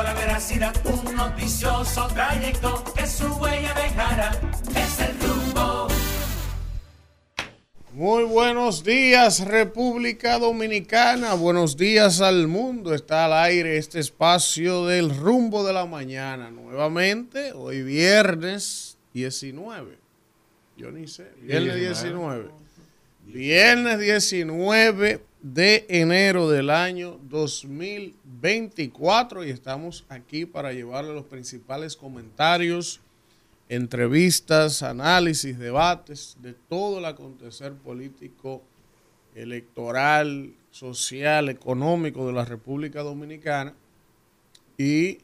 la veracidad, un noticioso trayecto que su huella dejara. Es el rumbo. Muy buenos días República Dominicana, buenos días al mundo. Está al aire este espacio del rumbo de la mañana. Nuevamente, hoy viernes 19. Yo ni sé, viernes 19. Viernes 19 de enero del año 2024 y estamos aquí para llevarle los principales comentarios, entrevistas, análisis, debates de todo el acontecer político, electoral, social, económico de la República Dominicana. Y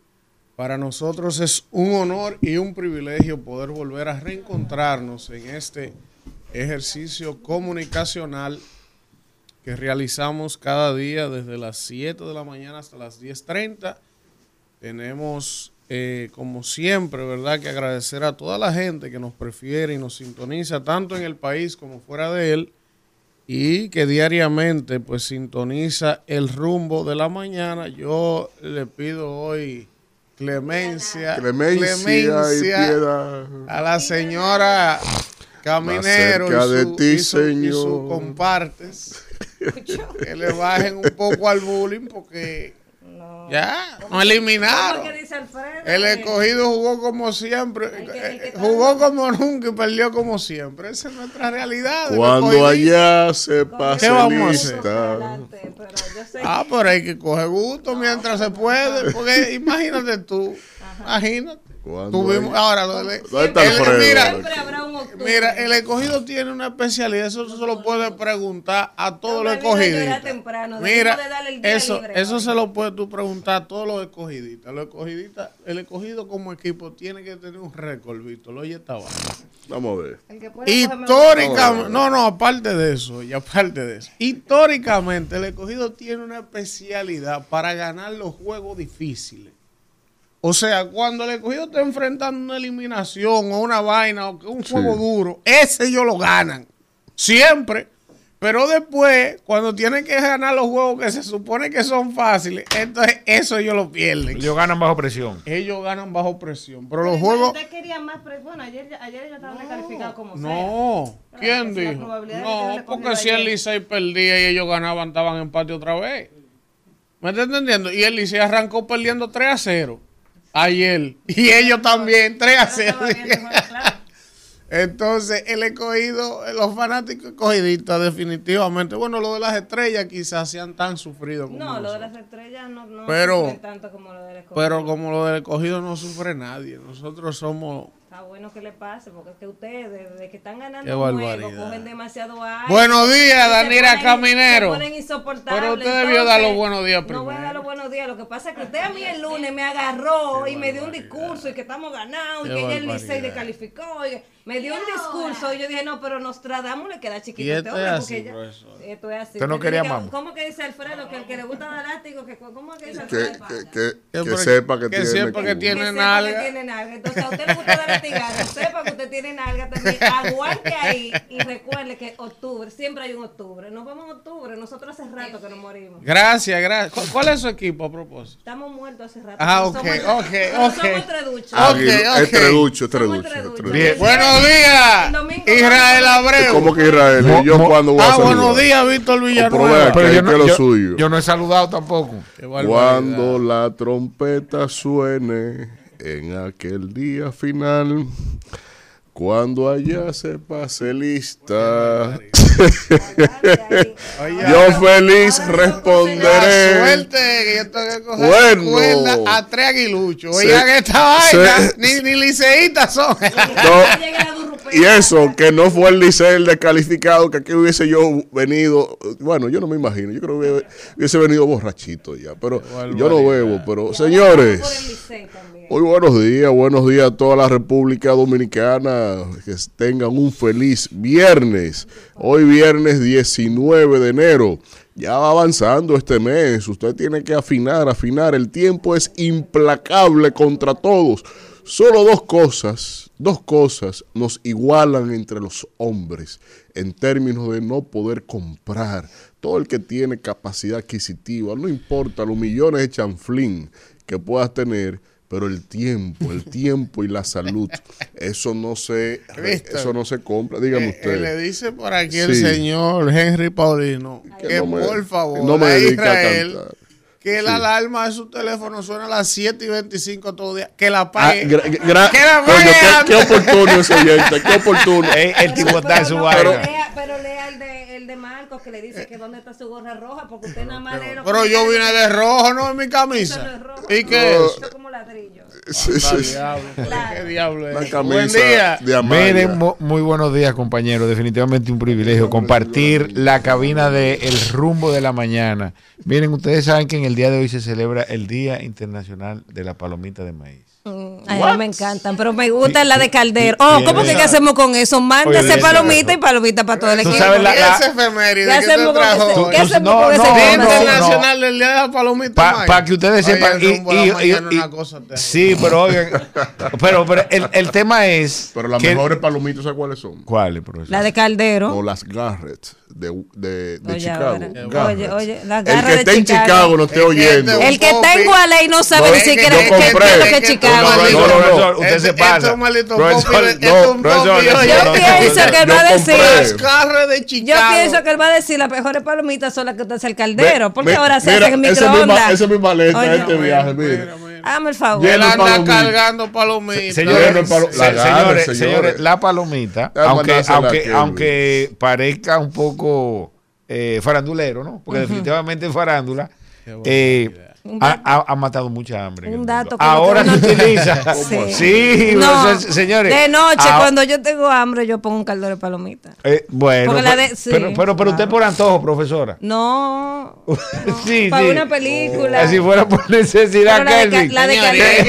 para nosotros es un honor y un privilegio poder volver a reencontrarnos en este ejercicio comunicacional que realizamos cada día desde las 7 de la mañana hasta las 10.30. Tenemos, eh, como siempre, ¿verdad?, que agradecer a toda la gente que nos prefiere y nos sintoniza, tanto en el país como fuera de él, y que diariamente, pues, sintoniza el rumbo de la mañana. Yo le pido hoy clemencia, Clemencia, y piedad. a la señora Caminero y de su, ti, y su- y Señor. su compartes que le bajen un poco al bullying porque ya nos eliminaron. ¿Cómo que dice Alfredo? El Que- escogido jugó como siempre, que- que eh, jugó como nunca y perdió como siempre. Esa es nuestra realidad. Cuando allá se pase ¿Qué vamos a hacer? lista. Adelante, pero yo sé Ah, pero hay que coger gusto mientras se puede, porque imagínate tú, imagínate. Tuvimos, ahora lo de, ¿Dónde está el- Alfredo? mira. Mira, el escogido tiene una especialidad, eso se lo puede preguntar a todos los temprano, Mira, eso, eso se lo puedes tú preguntar a todos los escogidistas. Los escogidistas, el escogido como equipo tiene que tener un récord, Víctor. Oye, esta vaina. Vamos a ver. Históricamente, no, no, aparte de eso, y aparte de eso, históricamente el escogido tiene una especialidad para ganar los juegos difíciles. O sea, cuando el escogido está enfrentando una eliminación o una vaina o que un juego duro, ese ellos lo ganan. Siempre. Pero después, cuando tienen que ganar los juegos que se supone que son fáciles, entonces eso ellos lo pierden. Ellos ganan bajo presión. Ellos ganan bajo presión. Pero los juegos... Usted quería más, pre- bueno, ayer, ayer ellos estaban descalificados como sea. No, Claro, ¿quién dijo? probabilidad de que No, porque si el. Licey perdía y ellos ganaban, estaban en empate otra vez. ¿Me está entendiendo? Y el Licey arrancó perdiendo 3 a 0 ayer. Y ellos también, 3 a Ahora 0. estaba viendo el juego, claro. Entonces, el escogido, los fanáticos escogidistas, definitivamente. Bueno, lo de las estrellas quizás sean tan sufridos como No, lo de las estrellas no, no Pero- sufren tanto como lo del escogido. Pero como lo del escogido no sufre nadie. Nosotros somos Está bueno que le pase, porque es que ustedes, desde que están ganando juego, cogen demasiado aire. Buenos días, Danira ponen- Caminero. Se ponen insoportables. Pero usted debió dar los buenos días No voy a primero. dar los buenos días. Lo que pasa es que usted a mí el lunes me agarró y me dio un discurso y que estamos ganados y que ya el. Licey descalificó. Y me dio un discurso y yo dije, no, pero Nostradamus le queda chiquito Y esto este es hombre, así, porque ya- profesor. Esto es así. Usted no quería mambo. ¿Cómo que dice Alfredo? Que el que le gusta dar látigo, que ¿cómo que dice Que, Alfredo? que, que, Que que sepa que, que tiene. sepa que tiene- Que sepa nalga. que tiene nalga. Entonces, a usted le gusta dar latigazo, sepa que usted tiene nalga también. Aguante ahí y recuerde que octubre, siempre hay un octubre. Nos vamos en octubre, nosotros hace rato que nos morimos. Gracias, gracias. ¿Cu- ¿Cuál es su equipo a propósito? Estamos muertos hace rato. Ah, ok, somos- ok, ok. Somos treduchos. Ok, Es ok. treducho, es treducho. es. Bien. Buenos días, Israel Abreu. ¿Cómo que Israel? ¿Y yo cuando voy a Ah, saludar? buenos días, Víctor Villanueva. Pero yo no, que lo yo- suyo. yo no he saludado tampoco. Cuando la trompeta suene en aquel día final, cuando allá se pase lista, yo feliz responderé. suerte que yo tengo que coger Bueno. cuerda a tres aguiluchos. Oigan esta vaina, se- ni, ni liceístas son. Y eso, que no fue el Licey el descalificado, que aquí hubiese yo venido, bueno, yo no me imagino, yo creo que hubiese- hubiese venido borrachito ya, pero yo no bebo, pero señores. Muy buenos días, buenos días a toda la República Dominicana. Que tengan un feliz viernes. Hoy viernes 19 de enero. Ya va avanzando este mes. Usted tiene que afinar, afinar. El tiempo es implacable contra todos. Solo dos cosas, dos cosas nos igualan entre los hombres en términos de no poder comprar. Todo el que tiene capacidad adquisitiva, no importa los millones de chanflín que puedas tener, pero el tiempo, el tiempo y la salud, eso no se, Cristo. eso no se compra. Dígame Eh, usted. eh, le dice por aquí el señor Henry Paulino que, no me- por favor no me a a cantar. Que la alarma de su teléfono suena a las 7 y 25 todo día. Que la Ah, gra- gra- Que la coño, apague qué, oportuno ese oyente, qué oportuno. Eh, el tipo está en su no, vaina. pero lea, pero lea el de, el de Marcos que le dice que dónde está su gorra roja, porque usted nada más lee los Pero yo vine de rojo, no en mi camisa. rojo. ¿Y qué No. es como ladrillo. Sí, sí, sí. diablo, Claro. ¿Qué diablo Una es? camisa Buen día. Miren, mu- muy buenos días, compañeros. Definitivamente un privilegio compartir la cabina de El Rumbo de la Mañana. Miren, ustedes saben que en el día de hoy se celebra el Día Internacional de la Palomita de Maíz. Mm, Ay, a mí me encantan, pero me gusta la de Caldero. Oh, ¿cómo que qué hacemos con eso? Mándese Oye, palomita y palomita para todo el Tú equipo. sabes la- ¿Qué la- efeméride ¿Qué que hacemos con ese- qué hacemos No, con ese no, no, Internacional del Día de la Palomita. Para Mike. que ustedes Oye, sepan. el y- y- y- una cosa sí, pero oigan. pero pero el, el tema es. Pero las mejores palomitas, ¿sabes cuáles son? ¿Cuáles, profesor? La de Caldero. O las Garrett de, de, de Oye, Chicago. Oye, oye, El que de esté en Chicago. No esté oyendo. El que está en. Gualey no sabe ni es que siquiera que Chicago. No, usted se pasa. Yo no, pienso que él va a yo decir. pienso que él va a decir las mejores palomitas son las que usted hace el caldero. Porque ahora se hacen en microondas. Esa este viaje. Hágame el favor. Él anda cargando palomitas. Señores, palo- la gana, señores, señores. señores, la palomita, aunque, aunque, aunque parezca un poco eh, farandulero, ¿no? Porque definitivamente en farándula eh, ha, ha- ha matado mucha hambre. Un dato que Ahora no se utiliza. Sí. Sí, No, profesor, señores. De noche, ah, cuando yo tengo hambre, yo pongo un caldero de palomita. eh, bueno, pero, de- sí, pero, pero, pero usted por antojo, profesora. No. no, Sí, para sí. una película. Si fuera por necesidad, la de la de en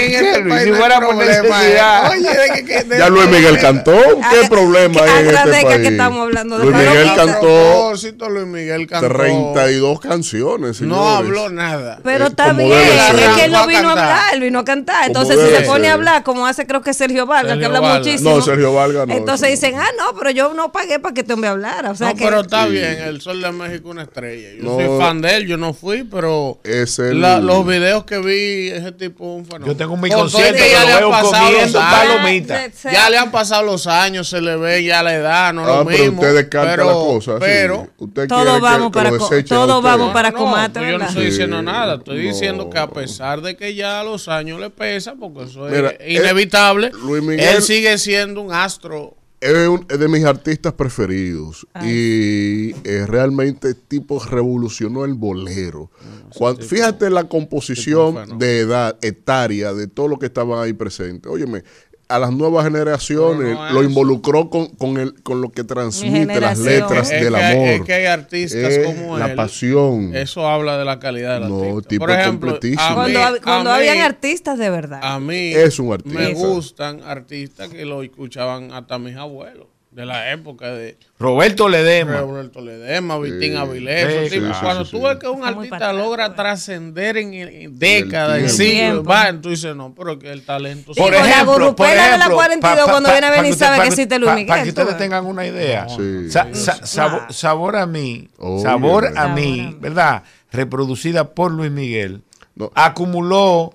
este si fuera por problema, necesidad. eh. Oye, de que- de- Ya Luis Miguel cantó. ¿Qué problema que hay en este país? que estamos hablando de Luis Miguel cantó Luis Miguel cantó. 32 canciones. No habló nada. Pero Eh, está bien, debe es que él no vino a hablar, él vino a cantar. Entonces, si se pone ser. a hablar, como hace creo que Sergio Vargas, que habla Vargas. muchísimo. No, Sergio Vargas no. Entonces dicen, ah, no, pero yo no pagué para que este hombre hablara. O sea no, que. pero está Sí. bien, el Sol de México una estrella. Yo No. soy fan de él, yo no fui, pero Es el- la- los videos que vi, ese tipo un fenómeno. Yo tengo mi Con todo concierto que lo le han veo pasado comiendo los años. palomita. Se- se- Ya le han pasado los años, se le ve ya la edad, no Ah, lo pero mismo. usted descarta pero, la cosa. sí. pero Todos vamos para todos vamos para no, combate, yo no estoy diciendo nada, estoy. Diciendo que a pesar de que ya los años le pesa, porque eso Mira, es inevitable, Luis Miguel- él sigue siendo un astro. Es, un- es de mis artistas preferidos y eh, realmente tipo revolucionó el bolero. Cuan- fíjate la composición de edad etaria de todo lo que estaban ahí presentes. Óyeme, a las nuevas generaciones no lo involucró con, con, el, con lo que transmite las letras Es del que hay- amor. es que hay artistas como la él. pasión. Eso habla de la calidad del No, artista. tipo Por ejemplo, completísimo. a mí- Cuando, hab- cuando a mí- habían artistas de verdad. A mí Es un artista. me gustan artistas que lo escuchaban hasta mis abuelos, de la época de Roberto Ledema. Roberto Ledema, Vitín Sí. Avilés. Sí, sí, Cuando sí, tú sí. ves que un artista logra pues. trascender en, en décadas, en siglos, va, tú dices, no, pero que el talento... Por la gurrupela de la 42 cuando viene a ver ni usted- sabe que existe Luis Miguel, Para que ustedes ves. tengan una idea. Sí. Sa- sa- sabor, sabor a mí, sabor a Sabor mí, a mí. ¿verdad? Reproducida por Luis Miguel, No. acumuló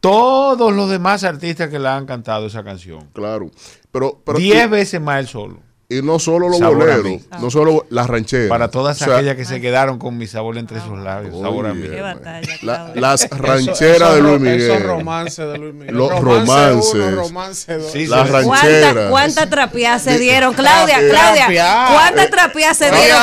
todos los demás artistas que le han cantado esa canción. Claro. Pero, pero Diez veces más él solo. Y no solo los Sabor boleros, no solo las rancheras. Para todas O sea, aquellas que se quedaron con mi sabor entre sus labios. Sabor a mí. Oye, Qué batalla, la- las Eso- rancheras de Luis Miguel. Esos romances de Luis Miguel. Los romance romances. uno, romance dos. Sí, Las sí. ¿Cuánta, rancheras. cuánta trapiá se dieron? Claudia. Claudia, Trapiá. ¿cuánta trapiá se dieron?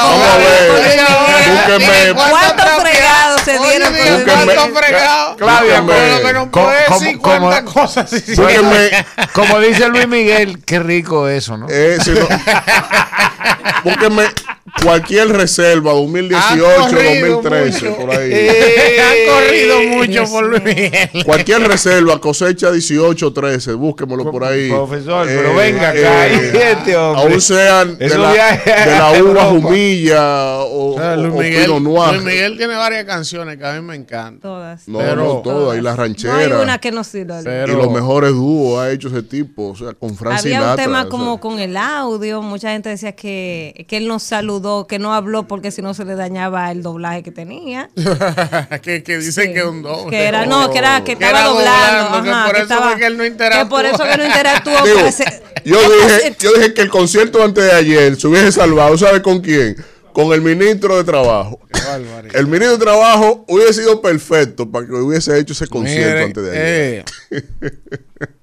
Búsqueme. ¿Cuántos fregados se dieron. ¿Cuántos fregados? Claudia, que no ¿cómo- puede cómo- decir cómo- cuántas cosas. Búsquenme, Como dice Luis Miguel, qué rico eso, ¿no? eh, si no- búsquenme cualquier reserva, 2018, Han corrido 2013, mucho. por ahí. Han corrido mucho por Luis Miguel. Cualquier reserva, cosecha 18, 13, búsquemelo por ahí. Profesor, Eh, pero venga acá, eh, este hombre. Aún sean de la, de la uva jumilla o, O sea, Luis o- Miguel. Luis Miguel tiene varias canciones que a mí me encantan. Todas. No, Pero- no todas, y las No hay rancheras. una que no sirva. Pero- y los mejores dúos ha hecho ese tipo, o sea, con Frank Había un tema o sea. como con el audio, mucha gente decía que, que él nos saludó dudó, que no habló porque si no se le dañaba el doblaje que tenía. que, que dicen Sí. que es un doble. Que era, no, que era que Que estaba era doblando. doblando, que ajá, por que eso estaba- fue que él no Que interactuó. por eso que no interactuó. Digo, pero se- yo dije, yo dije que el concierto antes de ayer se hubiese salvado, ¿sabe con quién? Con el ministro de Trabajo. El ministro de Trabajo hubiese sido perfecto para que hubiese hecho ese concierto Mire, antes de ayer. eh,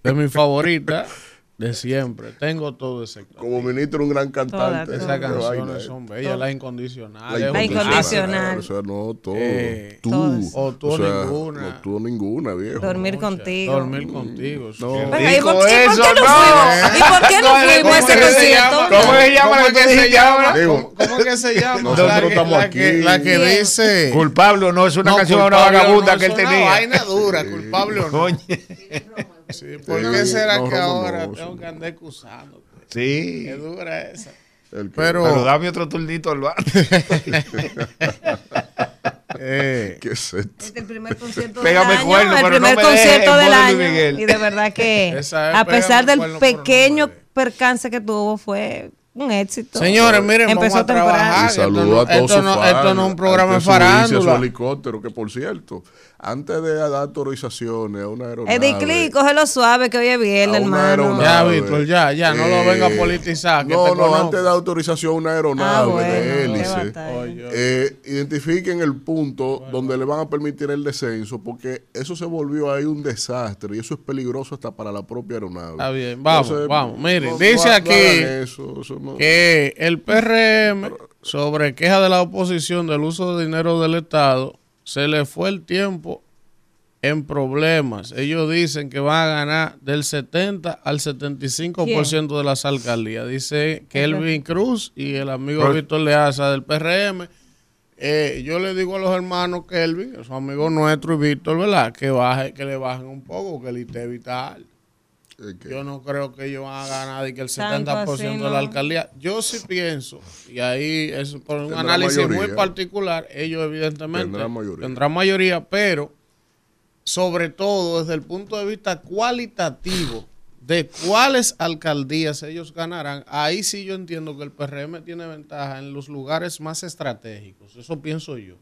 de mi favorita de siempre. Tengo todo ese. Como ministro, un gran cantante. Esas canciones eh. son bellas, la incondicional. La incondicional. O sea, no, todo. Eh, tú. todas. O tú o ninguna. No, tú ninguna, viejo. dormir contigo. Dormir contigo. No. Qué Venga, ¿y rico por, y por eso, qué no. ¿Y por qué no ¿Cómo fuimos a ese que se concierto? llama? ¿Cómo se llama la ¿Cómo que se llama? ahora? Digo, ¿Cómo, cómo que se llama? Nosotros la que, estamos la que, aquí. la que Bien. dice... Culpable o no, es una No, canción de una vagabunda no, que él una tenía. vaina dura, culpable o no. Sí, ¿Por Sí, qué será no, que Romo, ahora no, tengo que andar excusando? Sí. Qué dura esa. El que- Pero, Pero dame otro turnito al bar. eh, ¿Qué es esto? Este es el primer concierto Pégame del año, cuerno, el primer no me dejes concierto del año. Y de verdad que, es a pesar del cuerno, pero no pequeño percance que tuvo, fue un éxito. señores, miren, vamos Empezó a trabajar. Y saludo a no, todos esto no, esto no es un programa de antes de subirse a su farándula. helicóptero, que por cierto, antes de dar autorizaciones a una aeronave. Eddie Click, cógelo suave que hoy es viernes, hermano. Ya, Víctor, ya, ya, no lo Eh, venga a politizar, que no, te no, conozco. antes de dar autorización a una aeronave Ah, bueno, de hélice. eh, identifiquen el punto donde le van a permitir el descenso, porque eso se volvió ahí un desastre y eso es peligroso hasta para la propia aeronave. Está bien, vamos, Entonces, vamos. Miren, no- dice aquí eso, eso que el PRM, sobre queja de la oposición del uso de dinero del Estado, se le fue el tiempo en problemas. Ellos dicen que van a ganar del 70 al 75% de las alcaldías. Dice Kelvin Cruz y el amigo Pero- Víctor Leaza del PRM. Eh, yo le digo a los hermanos Kelvin, que son amigos nuestros, y Víctor, ¿verdad? Que baje, que le bajen un poco, que el ITEVI está alto. Yo no creo que ellos van a ganar y que el Tanto 70% así, de la alcaldía. Yo sí pienso, y ahí es por un Tendrá análisis muy particular, ellos evidentemente Tendrán mayoría. tendrán mayoría, pero sobre todo desde el punto de vista cualitativo de cuáles alcaldías ellos ganarán, ahí sí yo entiendo que el PRM tiene ventaja en los lugares más estratégicos. Eso pienso yo.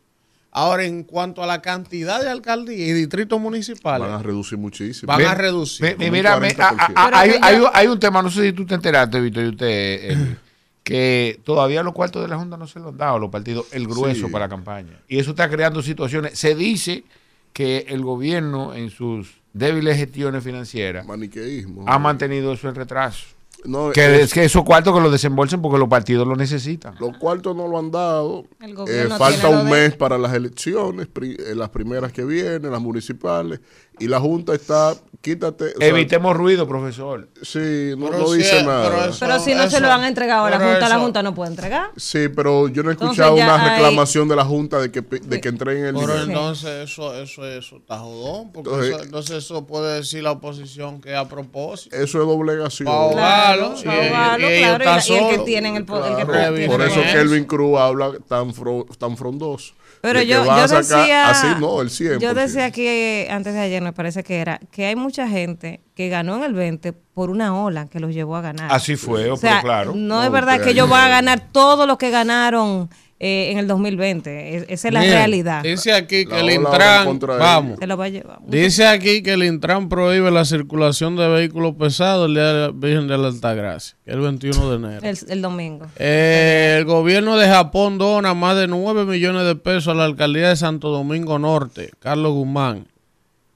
Ahora, en cuanto a la cantidad de alcaldías y distritos municipales, van a reducir muchísimo. Van a reducir. mira, me- 40%. a- a- Pero hay, un tema, no sé si tú te enteraste, Víctor, y usted, eh, que todavía los cuartos de la Junta no se los han dado a los partidos, el grueso Sí. para la campaña. Y eso está creando situaciones. Se dice que el gobierno en sus débiles gestiones financieras Maniqueísmo. ha mantenido eso en retraso. No, Que, es- es que esos cuartos que los desembolsen porque los partidos lo necesitan. Los cuartos no lo han dado. El Eh, gobierno falta un de- mes para las elecciones, pri- eh, las primeras que vienen, las municipales. Y la Junta está, quítate. o sea, Evitemos ruido, profesor. Sí, no, Pero no dice pero nada. eso- Pero si no se lo han entregado a la pero Junta, la Junta no puede entregar. Sí, pero yo no he escuchado una hay- reclamación de la Junta de que, de que entreguen el Pero dinero. entonces eso, eso, eso está jodón, porque Entonces- eso- entonces eso puede decir la oposición que a propósito. Eso es doblegación. Pa' ahogarlo, Claro, y- claro, y, el que tiene el poder, el que Claro, tiene por el eso. Kelvin Cruz habla tan, fro- tan frondoso. Pero que yo, yo decía, Así no, el 100%. yo decía aquí eh, antes de ayer, me parece que era, que hay mucha gente que ganó en el 20 por una ola que los llevó a ganar. Así fue, o pero sea, claro. no, No, es verdad que ellos van a ganar todo lo que ganaron eh, en el 2020. Es- esa es la realidad. Dice aquí La que el Intran, vamos, Se lo va a llevar. dice aquí que el Intran prohíbe la circulación de vehículos pesados el día de la Virgen de la Altagracia, que es el 21 de enero. El, el domingo. Eh, el gobierno de Japón dona más de 9 millones de pesos a la alcaldía de Santo Domingo Norte, Carlos Guzmán.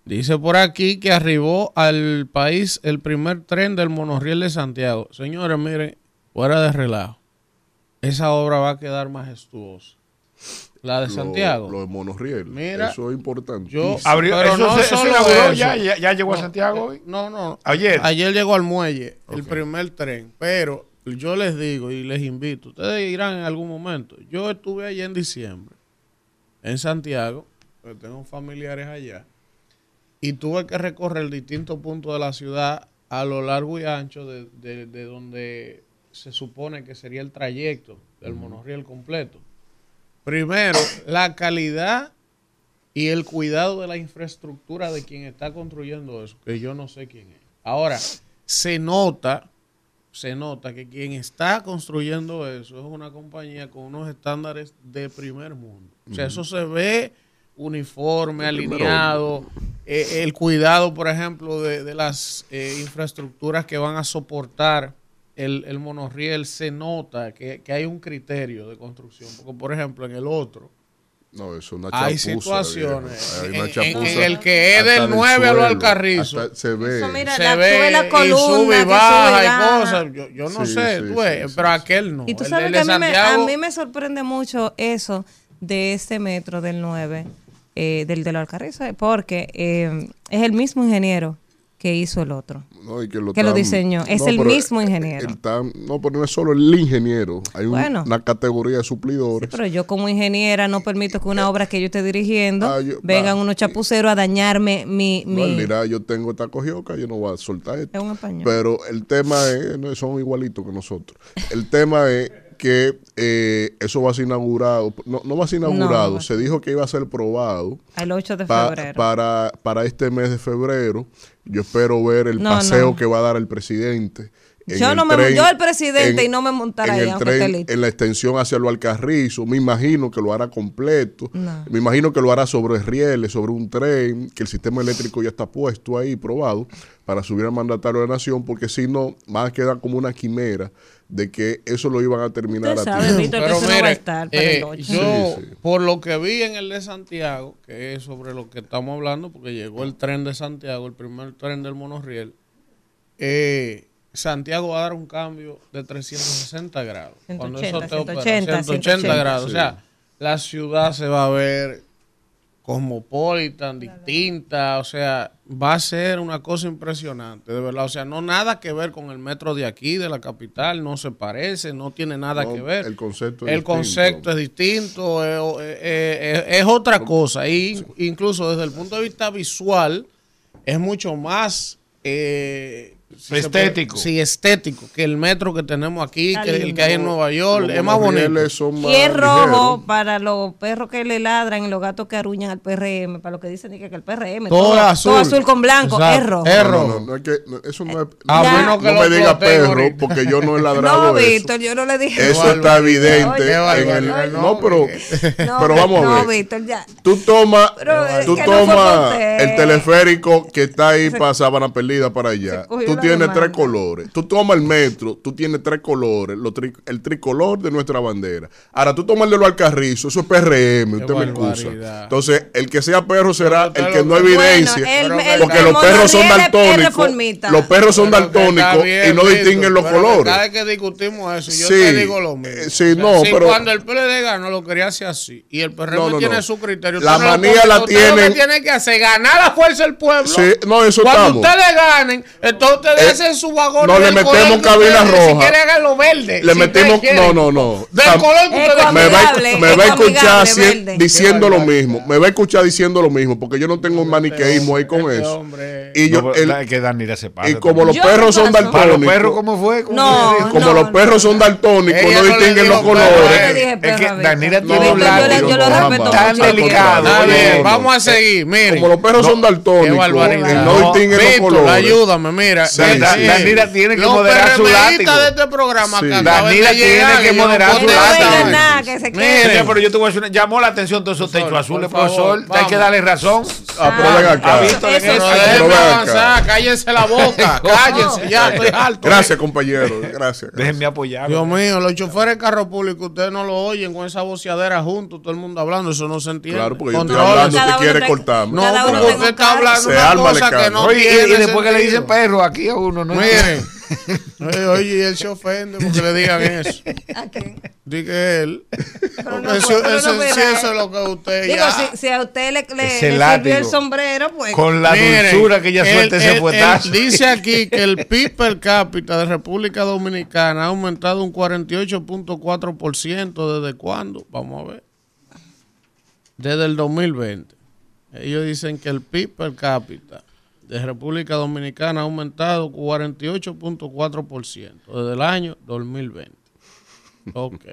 Dice por aquí que arribó al país el primer tren del monorriel de Santiago. Señores, miren, fuera de relajo. Esa obra va a quedar majestuosa. La de Lo- Santiago. Lo, de monorriel. Mira, eso es importante. yo- Abrió, Pero eso, no se- eso solo inauguró, eso. ya, ya, ya llegó a Santiago hoy. No, no. Ayer. Ayer llegó al muelle el primer tren, pero yo les digo y les invito, ustedes irán en algún momento. Yo estuve allá en diciembre, en Santiago, porque tengo familiares allá, y tuve que recorrer distintos puntos de la ciudad a lo largo y ancho de, de- de donde se supone que sería el trayecto del monorriel completo. Primero, la calidad y el cuidado de la infraestructura de quien está construyendo eso, que yo no sé quién es. Ahora, se nota se nota que quien está construyendo eso es una compañía con unos estándares de primer mundo. O sea, eso se ve uniforme, alineado, eh, el cuidado, por ejemplo, de, de las eh, infraestructuras que van a soportar el, el monorriel, se nota que, que hay un criterio de construcción. Porque, por ejemplo, en el otro, No, eso es una hay chapuza, situaciones viejo. Hay en, una en- chapuza en el que es del en el 9 a lo suelo, Alcarrizo. hasta se ve. Eso, mira, se la- ve la y columna sube y baja y cosas. Yo, yo no Sí, sé, sí, tú ves, sí, sí, pero sí. aquel no. Y tú El sabes que a mí, me, a mí me sorprende mucho eso de ese metro del 9, eh, del de los Alcarrizos, porque eh, es el mismo ingeniero que hizo el otro. No, y que lo, que lo están- diseñó. Es el mismo ingeniero. no, pero no es solo el ingeniero. Hay un- una categoría de suplidores. Pero yo como ingeniera no permito que una obra que yo esté dirigiendo Ah, yo- vengan va. unos chapuceros a dañarme mi... No, él mi dirá, yo tengo esta cogioca, yo no voy a soltar esto. es un español. Pero el tema es, no, son igualitos que nosotros. El tema es que eh, eso va a ser inaugurado, no, no va a ser inaugurado, No. se dijo que iba a ser probado Al 8 de pa- febrero. para, para este mes de febrero. Yo espero ver el No, paseo que va a dar el presidente. en Yo el no me- tren- yo el presidente y no me montará en ahí, el tren, esté. En la extensión hacia lo Alcarrizo, me imagino que lo hará completo. No. Me imagino que lo hará sobre rieles, sobre un tren, que el sistema eléctrico ya está puesto ahí, probado, para subir al mandatario de la nación, porque si no, va a quedar como una quimera de que eso lo iban a terminar Usted a sabe, tiempo. Víctor, que Pero eso no va a mire, estar para eh, el 8. yo, Sí, sí. por lo que vi en el de Santiago, que es sobre lo que estamos hablando, porque llegó el tren de Santiago, el primer tren del monorriel, eh, Santiago va a dar un cambio de 360 grados. Cuando eso 180, te opera, 180, 180 grados. O Sí. sea, la ciudad se va a ver cosmopolitan, distinta, o sea, va a ser una cosa impresionante, de verdad. O sea, no nada que ver con el metro de aquí, de la capital, no se parece, no tiene nada No, que ver. el concepto es El distinto. concepto es distinto, es, es- es- es otra cosa. Y incluso desde el punto de vista visual, es mucho más eh, si Estético. puede- sí, estético que el metro que tenemos aquí, Está que el que hay en Nueva York. Los Es más bonito. más Y es rojo ligeros. para los perros que le ladran y los gatos que aruñan al PRM, para los que dicen que, que el PRM, Todo azul. todo azul con blanco, Exacto. es rojo. Es No, rojo. no, no, no, es que, no, eso no es. A Ya. menos que no lo me diga perro, ahorita. porque yo no he ladrado No, eso. Víctor, yo no le dije. Eso está evidente. Oye, en el- barbaridad, no, pero, pero vamos a ver. Víctor, ya. Tú tomas, usted. el teleférico que está ahí para Sabana Perdida para allá. Tú tienes tres colores. Tú tomas el metro, tú tienes tres colores. lo tri- el tricolor de nuestra bandera. Ahora tú tomas el de los Alcarrizos, eso es PRM, usted me excusa. Entonces, el que sea perro será Pero el que no. Bueno, el- el- porque el los perros son daltónicos. Los perros son daltónicos y no distinguen los colores. Cada vez que discutimos eso, yo Sí, te digo lo mismo. eh, sí, no, Si pero- cuando el PLD ganó lo quería hacer así y el PRM No, no, tiene no. su criterio. La manía la usted Lo que tiene que hacer ganar la fuerza del pueblo. Sí, no, eso Cuando estamos. ustedes ganen, entonces ustedes Eh, hacen su vagón. no, le metemos cabina Si roja. quieren háganlo verde. Le si metimos. No, no, no. Del color que Es ustedes me va, me va a es escuchar diciendo lo mismo. Me va a escuchar diciendo lo mismo, porque yo no tengo un maniqueísmo ahí con Este eso. Y yo, que Danira se y como los perros son los perros, daltónicos, ¿cómo fue? ¿Cómo No, como los perros son daltónicos, no distinguen los colores. Es que Danira tiene un respeto tan delicado. Vamos a seguir. Miren. Como los perros son Qué daltónicos no distinguen los colores. ayúdame, mira. Danira tiene que moderar su látigo. de este programa Danira tiene que moderar su látigo. pero yo te voy a decir una, llamó la atención todos esos techos azules, profesor. Hay que darle razón. Ah, pero ven acá. déjenme avanzar, cállense la boca, cállense, ya estoy alto. Gracias, compañero. Gracias. Déjenme apoyar. Dios mío, los choferes de carro público, ustedes no lo oyen con esa voceadera juntos, todo el mundo hablando, eso no se entiende. Claro, porque yo estoy hablando, usted quiere te- cortarme. No, porque usted está hablando Se una cosa que no y- tiene y, después que le dicen perro aquí a uno, ¿no? Miren, oye, él se ofende porque le digan eso. ¿A quién? Dice él. Porque no eso, fue- pero eso- no eso es lo que usted Digo, ya... si, si a usted le, le, sirvió el sombrero, pues. Con la Miren, dulzura que ella él- suelta ese él dice aquí que el PIB per cápita de República Dominicana ha aumentado un 48.4% desde cuándo? Vamos a ver. Desde el 2020. Ellos dicen que el PIB per cápita de República Dominicana ha aumentado 48.4% desde el año 2020. Ok.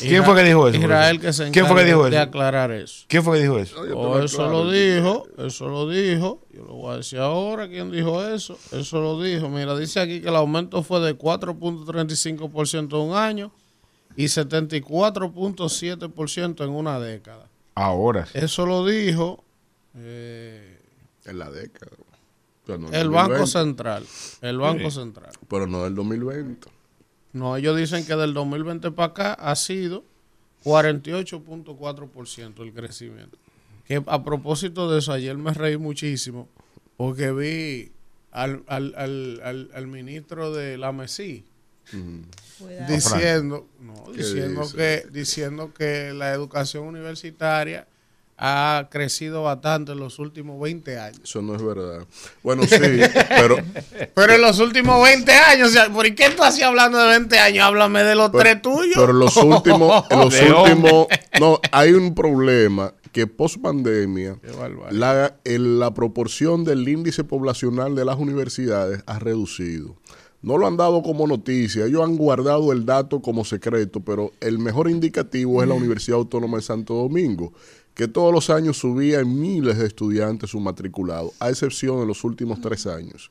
¿Quién fue que dijo eso, Israel que se ¿Quién fue que encarga dijo de eso? aclarar eso. ¿Quién fue que dijo eso? Oh, eso lo dijo, eso lo dijo. Yo lo voy voy a decir ahora quién dijo eso. Eso lo dijo. Mira, dice aquí que el aumento fue de 4.35% en un año y 74.7% en una década. Ahora. Eso lo dijo eh, En la década. el Banco Central. El Banco Central. Pero no del 2020. No, ellos dicen que del 2020 para acá ha sido 48.4% el crecimiento. Que a propósito de eso, ayer me reí muchísimo porque vi al, al, al, al, al ministro de la MESI diciendo, no, diciendo que, diciendo que la educación universitaria ha crecido bastante en los últimos 20 años. Eso no es verdad. Bueno, sí, pero... Pero en los últimos 20 años, o sea, ¿por qué tú así hablando de 20 años? Háblame de los pero- tres tuyos. Pero en los últimos... En los últimos no, hay un problema que post pandemia la, el- la proporción del índice poblacional de las universidades ha reducido. No lo han dado como noticia, ellos han guardado el dato como secreto, pero el mejor indicativo es la Universidad Autónoma de Santo Domingo, que todos los años subía en miles de estudiantes su matriculado, a excepción de los últimos tres años.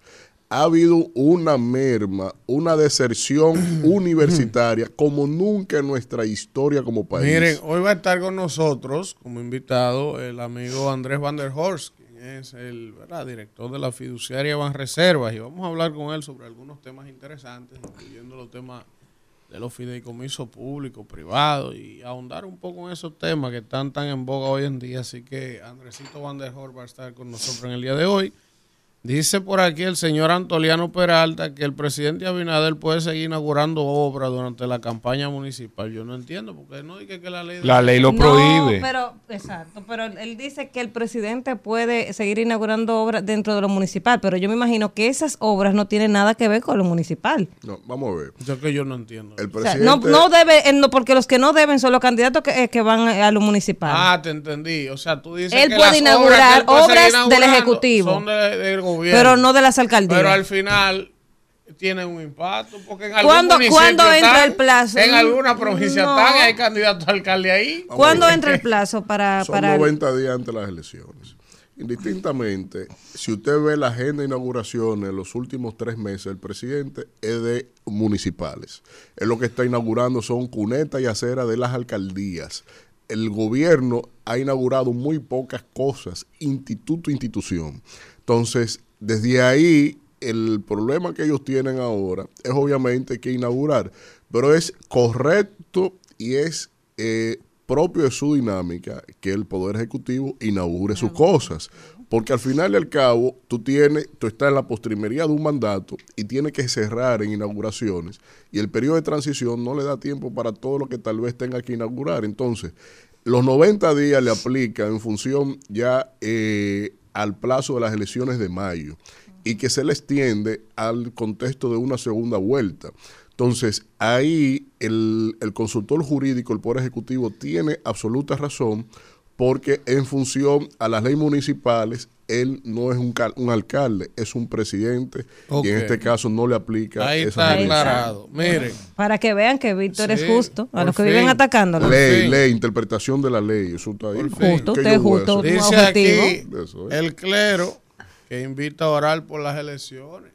Ha habido una merma, una deserción universitaria como nunca en nuestra historia como país. Miren, hoy va a estar con nosotros como invitado el amigo Andrés Van der Horst, quien es el ¿verdad? director de la fiduciaria Banreservas, y vamos a hablar con él sobre algunos temas interesantes, incluyendo los temas de los fideicomisos públicos, privados, y ahondar un poco en esos temas que están tan en boga hoy en día. Así que Andresito Van der Horst va a estar con nosotros en el día de hoy. Dice por aquí el señor Antoliano Peralta que el presidente Abinader puede seguir inaugurando obras durante la campaña municipal. Yo no entiendo, porque no dice que la ley... de- La ley lo No, prohíbe. pero, exacto, pero él dice que el presidente puede seguir inaugurando obras dentro de lo municipal, pero yo me imagino que esas obras no tienen nada que ver con lo municipal. No, vamos a ver. Yo que yo no entiendo. El O sea, presidente... no, no debe, eh, no, porque los que no deben son los candidatos que, eh, que van a lo municipal. Ah, te entendí. O sea, tú dices Él que puede las inaugurar obras, que él puede obras seguir del Ejecutivo. Son de- gobierno. pero no de las alcaldías. Pero al final tienen un impacto. Porque en ¿Cuándo- cuándo entra están, el plazo? En alguna provincia No. hay candidatos a alcalde ahí. ¿Cuándo entra el plazo para, Son para el- 90 días antes de las elecciones. Indistintamente, si usted ve la agenda de inauguraciones en los últimos tres meses, el presidente es de municipales. Es lo que está inaugurando son cunetas y aceras de las alcaldías. El gobierno ha inaugurado muy pocas cosas, instituto, institución. Entonces, desde ahí, el problema que ellos tienen ahora es obviamente que inaugurar, pero es correcto y es eh, propio de su dinámica que el Poder Ejecutivo inaugure sus cosas. Porque al final y al cabo, tú tienes, tú estás en la postrimería de un mandato y tienes que cerrar en inauguraciones. Y el periodo de transición no le da tiempo para todo lo que tal vez tenga que inaugurar. Entonces, los 90 días le aplican en función ya eh, al plazo de las elecciones de mayo y que se le extiende al contexto de una segunda vuelta. Entonces, ahí el, consultor jurídico, el Poder Ejecutivo, tiene absoluta razón porque en función a las leyes municipales, él no es un, un alcalde, es un presidente Ok. y en este caso no le aplica Ahí esa está ley. aclarado. Miren, para que vean que Víctor es Sí, justo a por los que fin. viven atacándolo? Ley, fin. ley, interpretación de la ley, eso está ahí. Por. Justo, ¿Qué usted es justo. dice aquí Eso es. el clero que invita a orar por las elecciones.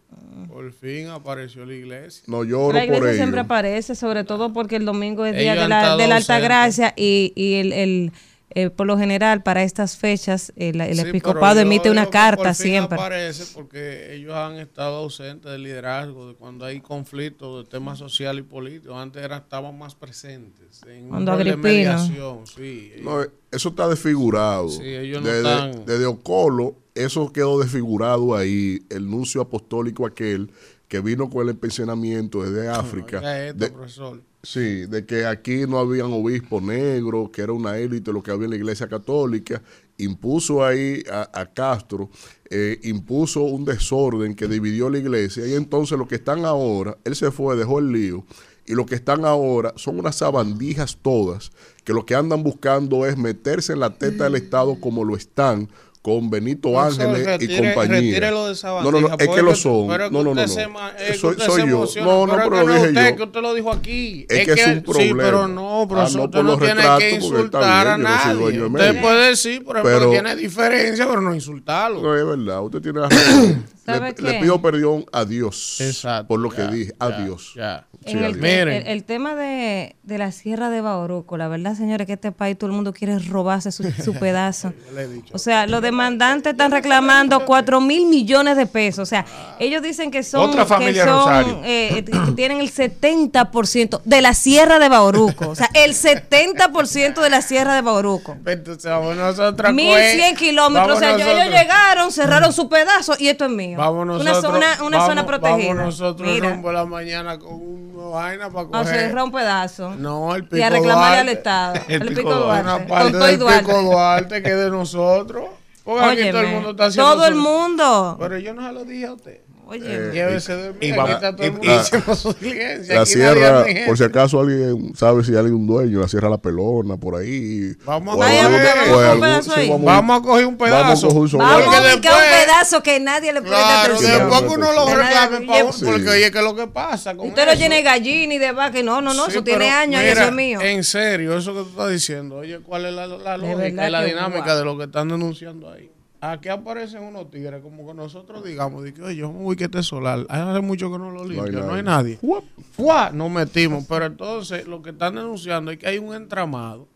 Por fin apareció la iglesia. No lloro La por iglesia ello. siempre aparece, sobre todo porque el domingo es Ellos día de la, de la Alta. Gracia y, y el, el, eh, por lo general para estas fechas el, el Sí, episcopado emite una carta por fin siempre. aparece porque ellos han estado ausentes del liderazgo, de cuando hay conflictos de temas sociales y políticos. Antes era, estaban más presentes. En Cuando Agripino. mediación, sí. No, eso está desfigurado. Sí, ellos no desde, están- desde Ocolo, eso quedó desfigurado ahí. El nuncio apostólico aquel que vino con el empecinamiento desde África. Esto, de- profesor. sí, de que aquí no habían obispo negro, que era una élite lo que había en la iglesia católica. Impuso ahí a, a Castro, eh, impuso un desorden que dividió la iglesia. Y entonces los que están ahora, él se fue, dejó el lío. Y los que están ahora son unas sabandijas todas, que lo que andan buscando es meterse en la teta del Estado como lo están, con Benito No, Ángeles eso, y retire- compañía. de no, no, no, es que lo son. pero es que No, no, no, no. se es que Soy, soy yo. No, no, pero es pero que lo dije usted, yo. que usted lo dijo aquí. Es que es un Sí, problema. pero no, pero Ah, no, usted no tiene que insultar bien, a nadie. Usted puede decir, por ejemplo, Pero- que tiene diferencia, pero no insultarlo. No, es verdad, usted tiene razón. ¿Sabe le, qué? le pido perdón a Dios Exacto. por lo ya, que dije. ya, Adiós. Ya. Sí, En el, adiós. Miren. el- el tema de, de la sierra de Bauruco, la verdad, señores, que este país todo el mundo quiere robarse su, su pedazo. O sea, los demandantes están reclamando 4 mil millones de pesos. O sea, ellos dicen que son, Otra familia que, son, Rosario. eh, que tienen el 70% de la sierra de Bauruco. O sea, el 70% de la sierra de Bauruco. Entonces, vamos nosotros. 1100 kilómetros. O sea, ellos llegaron, cerraron su pedazo y esto es mío. Vamos una nosotros. zona, una vamos- zona protegida. Vamos nosotros Mira, rumbo a la mañana con una vaina para coger. cerrar un pedazo. No, el pico y a reclamarle al. Estado. El El, Pico pico Duarte. Duarte. Una parte del Duarte. pico Duarte que es de nosotros. Porque aquí todo el Óyeme, mundo está haciendo. todo el su- mundo. Pero yo no se lo dije a usted. Óyeme. Llévese de mí. y vamos- está todo el y- mundo y- haciendo su diligencia. La sierra, por si acaso alguien sabe si hay un dueño, la sierra La Pelona, por ahí. Vamos a coger un pedazo ahí. Vamos a coger un Vamos a pedazo. Vamos a ubicar un pedazo que nadie le preste Claro, atención. después que uno lo Que reclame porque oye, ¿qué es lo que pasa con Usted lo eso? llena de gallina y de vaca. No, no, no, Sí, eso tiene años y eso es mío. En serio, eso que tú estás diciendo, oye, ¿cuál es la, la lógica y la que dinámica de lo que están denunciando ahí? Aquí aparecen unos tigres, como que nosotros digamos, de que, oye, un wiquete solar, hace mucho que no lo limpio, no hay, nadie. ¡Fua! Nos metimos, pero entonces lo que están denunciando es que hay un entramado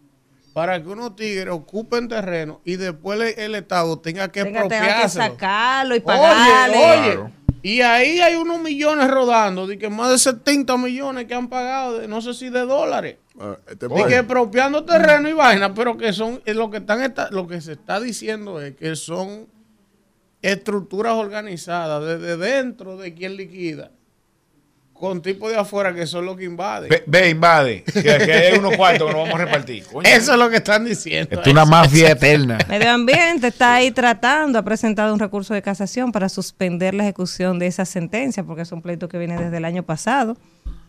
para que unos tigres ocupen terreno y después el, el Estado tenga que Tenga, tenga que sacarlo y Oye, pagarle. oye. Claro. Y ahí hay unos millones rodando, de que más de 70 millones que han pagado, de, no sé si de dólares. Ah, este Y que expropiando terreno y vaina, pero que son, eh, lo que están esta- lo que se está diciendo es que son estructuras organizadas desde dentro de quien liquida, con tipos de afuera que son los que invaden. Ve, ve, invade. Que, que hay unos cuartos que nos vamos a repartir. Coño, Eso es lo que están diciendo. es una mafia eterna. Medio Ambiente está ahí tratando, ha presentado un recurso de casación para suspender la ejecución de esa sentencia, porque es un pleito que viene desde el año pasado.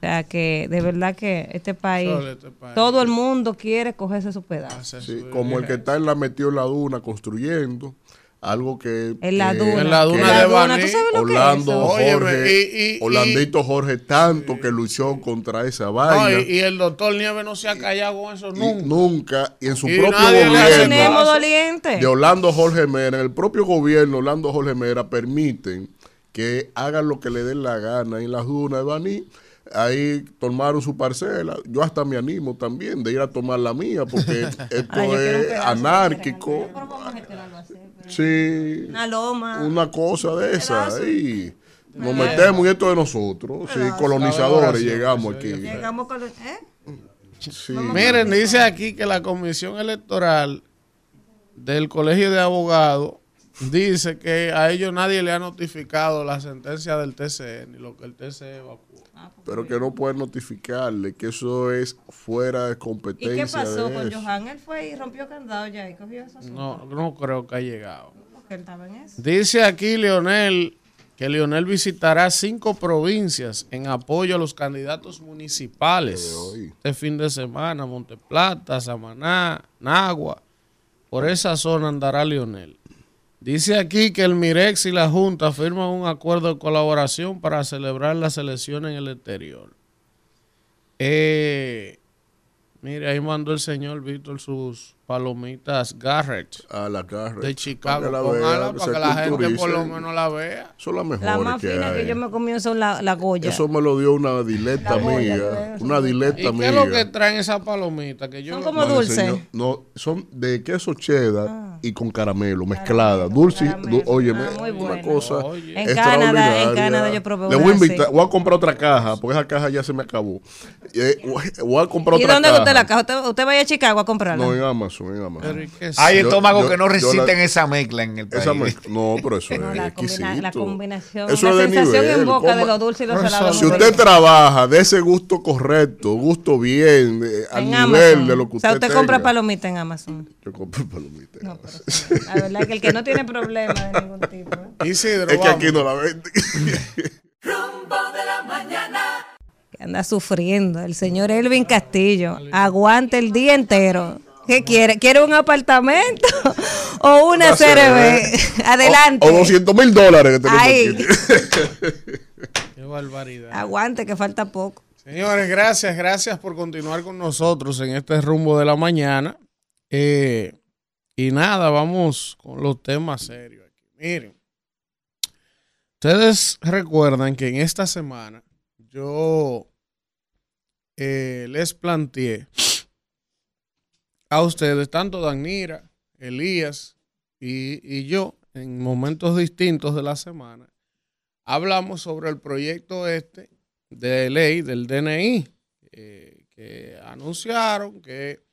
O sea que de verdad que este país, este país. todo el mundo quiere cogerse su pedazo. Sí, como el que está en la metió en la duna construyendo algo que En la duna. En la duna que de duna, Baní. ¿tú sabes lo que es Orlando Jorge, y- y- y- Orlandito Jorge tanto que luchó contra esa No, vaina y, y el doctor Nieves no se ha callado con eso y nunca. nunca y en su Y propio gobierno doliente. de Orlando Jorge Mera, en el propio gobierno Orlando Jorge Mera permiten que hagan lo que le den la gana en las dunas de Baní. Ahí tomaron su parcela. Yo hasta me animo también de ir a tomar la mía porque esto un es anárquico. Sí, Una loma. una cosa de esa. Ahí. Nos metemos en esto de nosotros. Sí, colonizadores llegamos aquí. Llegamos con los- ¿eh? Sí. Miren, dice aquí que la comisión electoral del Colegio de Abogados dice que a ellos nadie le ha notificado la sentencia del TCE ni lo que el TCE evacuó. Pero que no pueden notificarle que eso es fuera de ¿Y competencia. qué pasó con eso. Johan? Él fue y rompió candado ya y cogió eso. No, no creo que ha llegado. Porque él estaba en eso. Dice aquí Leonel que Leonel visitará cinco provincias en apoyo a los candidatos municipales este fin de semana, Monteplata, Samaná, Nagua. Por esa zona andará Leonel. Dice aquí que el Mirex y la Junta firman un acuerdo de colaboración para celebrar las elecciones en el exterior. Eh, mire, ahí mandó el señor Víctor sus palomitas Garrett A la carrera. de Chicago. la Póngala vean, para que la gente por lo menos la vea. Son las mejores La más que fina hay. que yo me comí son la, la Goya. Eso me lo dio una dileta mía. Una dileta ¿Y qué mía. es lo que traen esas palomitas? Que yo Son como No, dulces. No, son de queso cheddar y con caramelo, mezclada. Dulce, y- caramelo. du- óyeme, Ah, muy una bueno. cosa Oye. En Canadá, en. Canadá yo probé Le una voy a invitar, voy a comprar otra caja, porque esa caja ya se me acabó. Eh, voy- a comprar ¿Y otra dónde caja. usted la caja? ¿Usted, usted vaya a Chicago a comprarla? No, en Amazon, en Amazon. ¿y es? Hay estómagos yo- que no resisten la- esa mezcla en el país. Esa me- no, pero eso No, es la, exquisito. combina- la combinación, Eso la es de sensación nivel. en boca de Coma- lo dulce y lo salado. Si usted trabaja de ese gusto correcto, gusto bien, de- al en nivel Amazon. de lo que o usted sea, usted compra tenga. palomita en Amazon. Yo compro palomitas. No, pero sí, la verdad es que el que no tiene problema de ningún tipo. ¿eh? Isidro, Es que vamos. aquí no la venden. Rumbo de la mañana. Que anda sufriendo. El señor Elvin Castillo. Aguante el día entero. ¿Qué quiere? ¿Quiere un apartamento o una, una CRB? Adelante. O, 200 mil dólares que Ay. Qué barbaridad. Aguante, que falta poco. Señores, gracias, gracias por continuar con nosotros en este rumbo de la mañana. Eh, y nada, vamos con los temas serios aquí. Miren, ustedes recuerdan que en esta semana yo eh, les planteé a ustedes, tanto Danira, Elías y, y, yo, en momentos distintos de la semana, hablamos sobre el proyecto este de ley del DNI, eh, que anunciaron que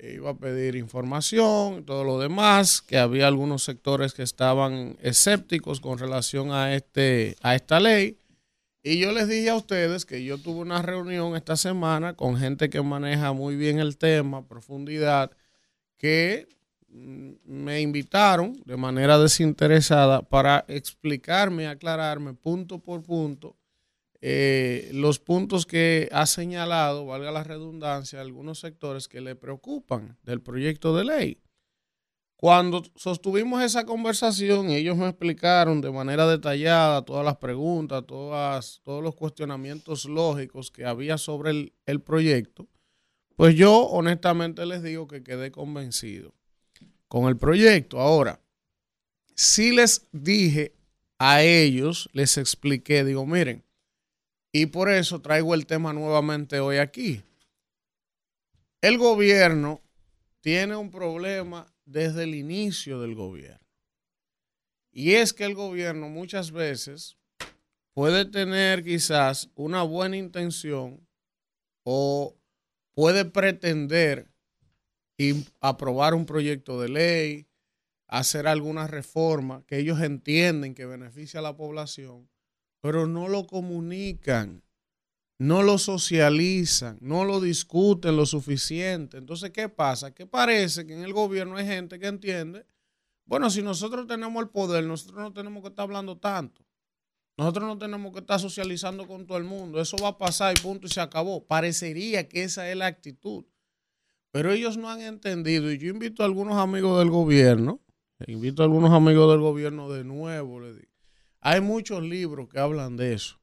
iba a pedir información todo lo demás, que había algunos sectores que estaban escépticos con relación a, este, a esta ley. Y yo les dije a ustedes que yo tuve una reunión esta semana con gente que maneja muy bien el tema, profundidad, que mm, me invitaron de manera desinteresada para explicarme, aclararme punto por punto eh, los puntos que ha señalado, valga la redundancia, algunos sectores que le preocupan del proyecto de ley. Cuando sostuvimos esa conversación ellos me explicaron de manera detallada todas las preguntas, todas, todos los cuestionamientos lógicos que había sobre el, el proyecto, pues yo honestamente les digo que quedé convencido con el proyecto. Ahora, si les dije a ellos, les expliqué, digo, miren, y por eso traigo el tema nuevamente hoy aquí. El gobierno tiene un problema desde el inicio del gobierno. Y es que el gobierno muchas veces puede tener quizás una buena intención o puede pretender aprobar un proyecto de ley, hacer alguna reforma que ellos entienden que beneficia a la población, pero no lo comunican, no lo socializan, no lo discuten lo suficiente. Entonces, ¿qué pasa? Que parece que en el gobierno hay gente que entiende, bueno, si nosotros tenemos el poder, nosotros no tenemos que estar hablando tanto. Nosotros no tenemos que estar socializando con todo el mundo. Eso va a pasar y punto y se acabó. Parecería que esa es la actitud. Pero ellos no han entendido. Y yo invito a algunos amigos del gobierno, invito a algunos amigos del gobierno de nuevo, le digo hay muchos libros que hablan de eso.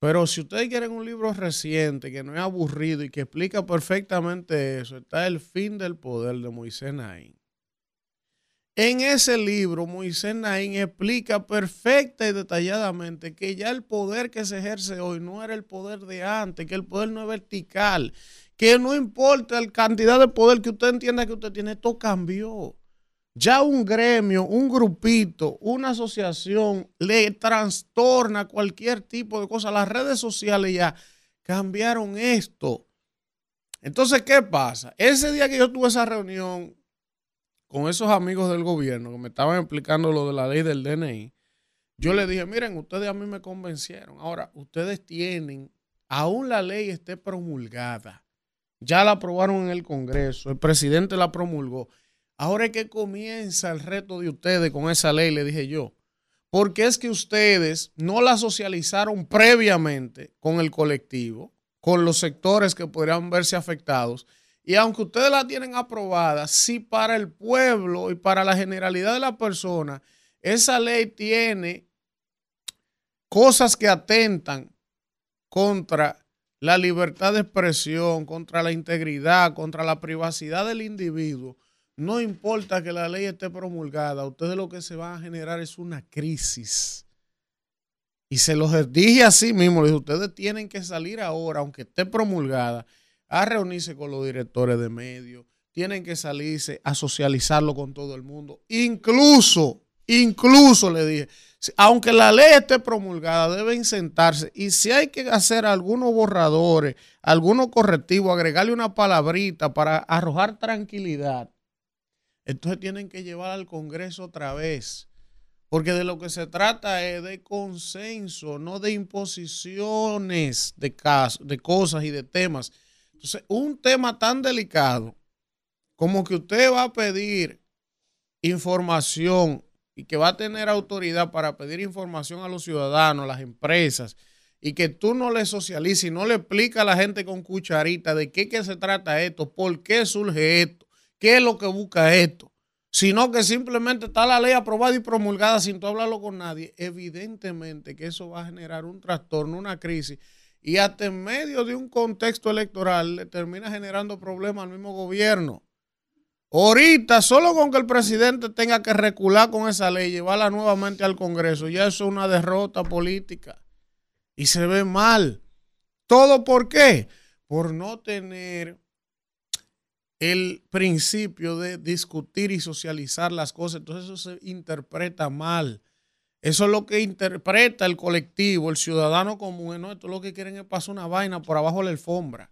Pero si ustedes quieren un libro reciente, que no es aburrido y que explica perfectamente eso, está El fin del poder de Moisés Naín. En ese libro, Moisés Naín explica perfecta y detalladamente que ya el poder que se ejerce hoy no era el poder de antes, que el poder no es vertical, que no importa la cantidad de poder que usted entienda que usted tiene, esto cambió. Ya un gremio, un grupito, una asociación le trastorna cualquier tipo de cosa. Las redes sociales ya cambiaron esto. Entonces, ¿qué pasa? Ese día que yo tuve esa reunión con esos amigos del gobierno que me estaban explicando lo de la ley del DNI, yo le dije, miren, ustedes a mí me convencieron. Ahora, ustedes tienen, aún la ley esté promulgada, ya la aprobaron en el Congreso, el presidente la promulgó Ahora es que comienza el reto de ustedes con esa ley, le dije yo. Porque es que ustedes no la socializaron previamente con el colectivo, con los sectores que podrían verse afectados. Y aunque ustedes la tienen aprobada, si para el pueblo y para la generalidad de la persona, esa ley tiene cosas que atentan contra la libertad de expresión, contra la integridad, contra la privacidad del individuo, no importa que la ley esté promulgada, ustedes lo que se va a generar es una crisis. Y se los dije así mismo, les dije, ustedes tienen que salir ahora, aunque esté promulgada, a reunirse con los directores de medios, tienen que salirse a socializarlo con todo el mundo. Incluso, incluso le dije, aunque la ley esté promulgada, deben sentarse y si hay que hacer algunos borradores, algunos correctivos, agregarle una palabrita para arrojar tranquilidad entonces tienen que llevar al Congreso otra vez. Porque de lo que se trata es de consenso, no de imposiciones de, de cosas y de temas. Entonces, un tema tan delicado como que usted va a pedir información y que va a tener autoridad para pedir información a los ciudadanos, a las empresas, y que tú no le socialices y no le explicas a la gente con cucharita de qué que se trata esto, por qué surge esto qué es lo que busca esto, sino que simplemente está la ley aprobada y promulgada sin tú hablarlo con nadie, evidentemente que eso va a generar un trastorno, una crisis, y hasta en medio de un contexto electoral le termina generando problemas al mismo gobierno. Ahorita, solo con que el presidente tenga que recular con esa ley, llevarla nuevamente al Congreso, ya es una derrota política. Y se ve mal. ¿Todo por qué? Por no tener el principio de discutir y socializar las cosas. Entonces eso se interpreta mal. Eso es lo que interpreta el colectivo, el ciudadano común. No, esto lo que quieren es pasar una vaina por abajo de la alfombra.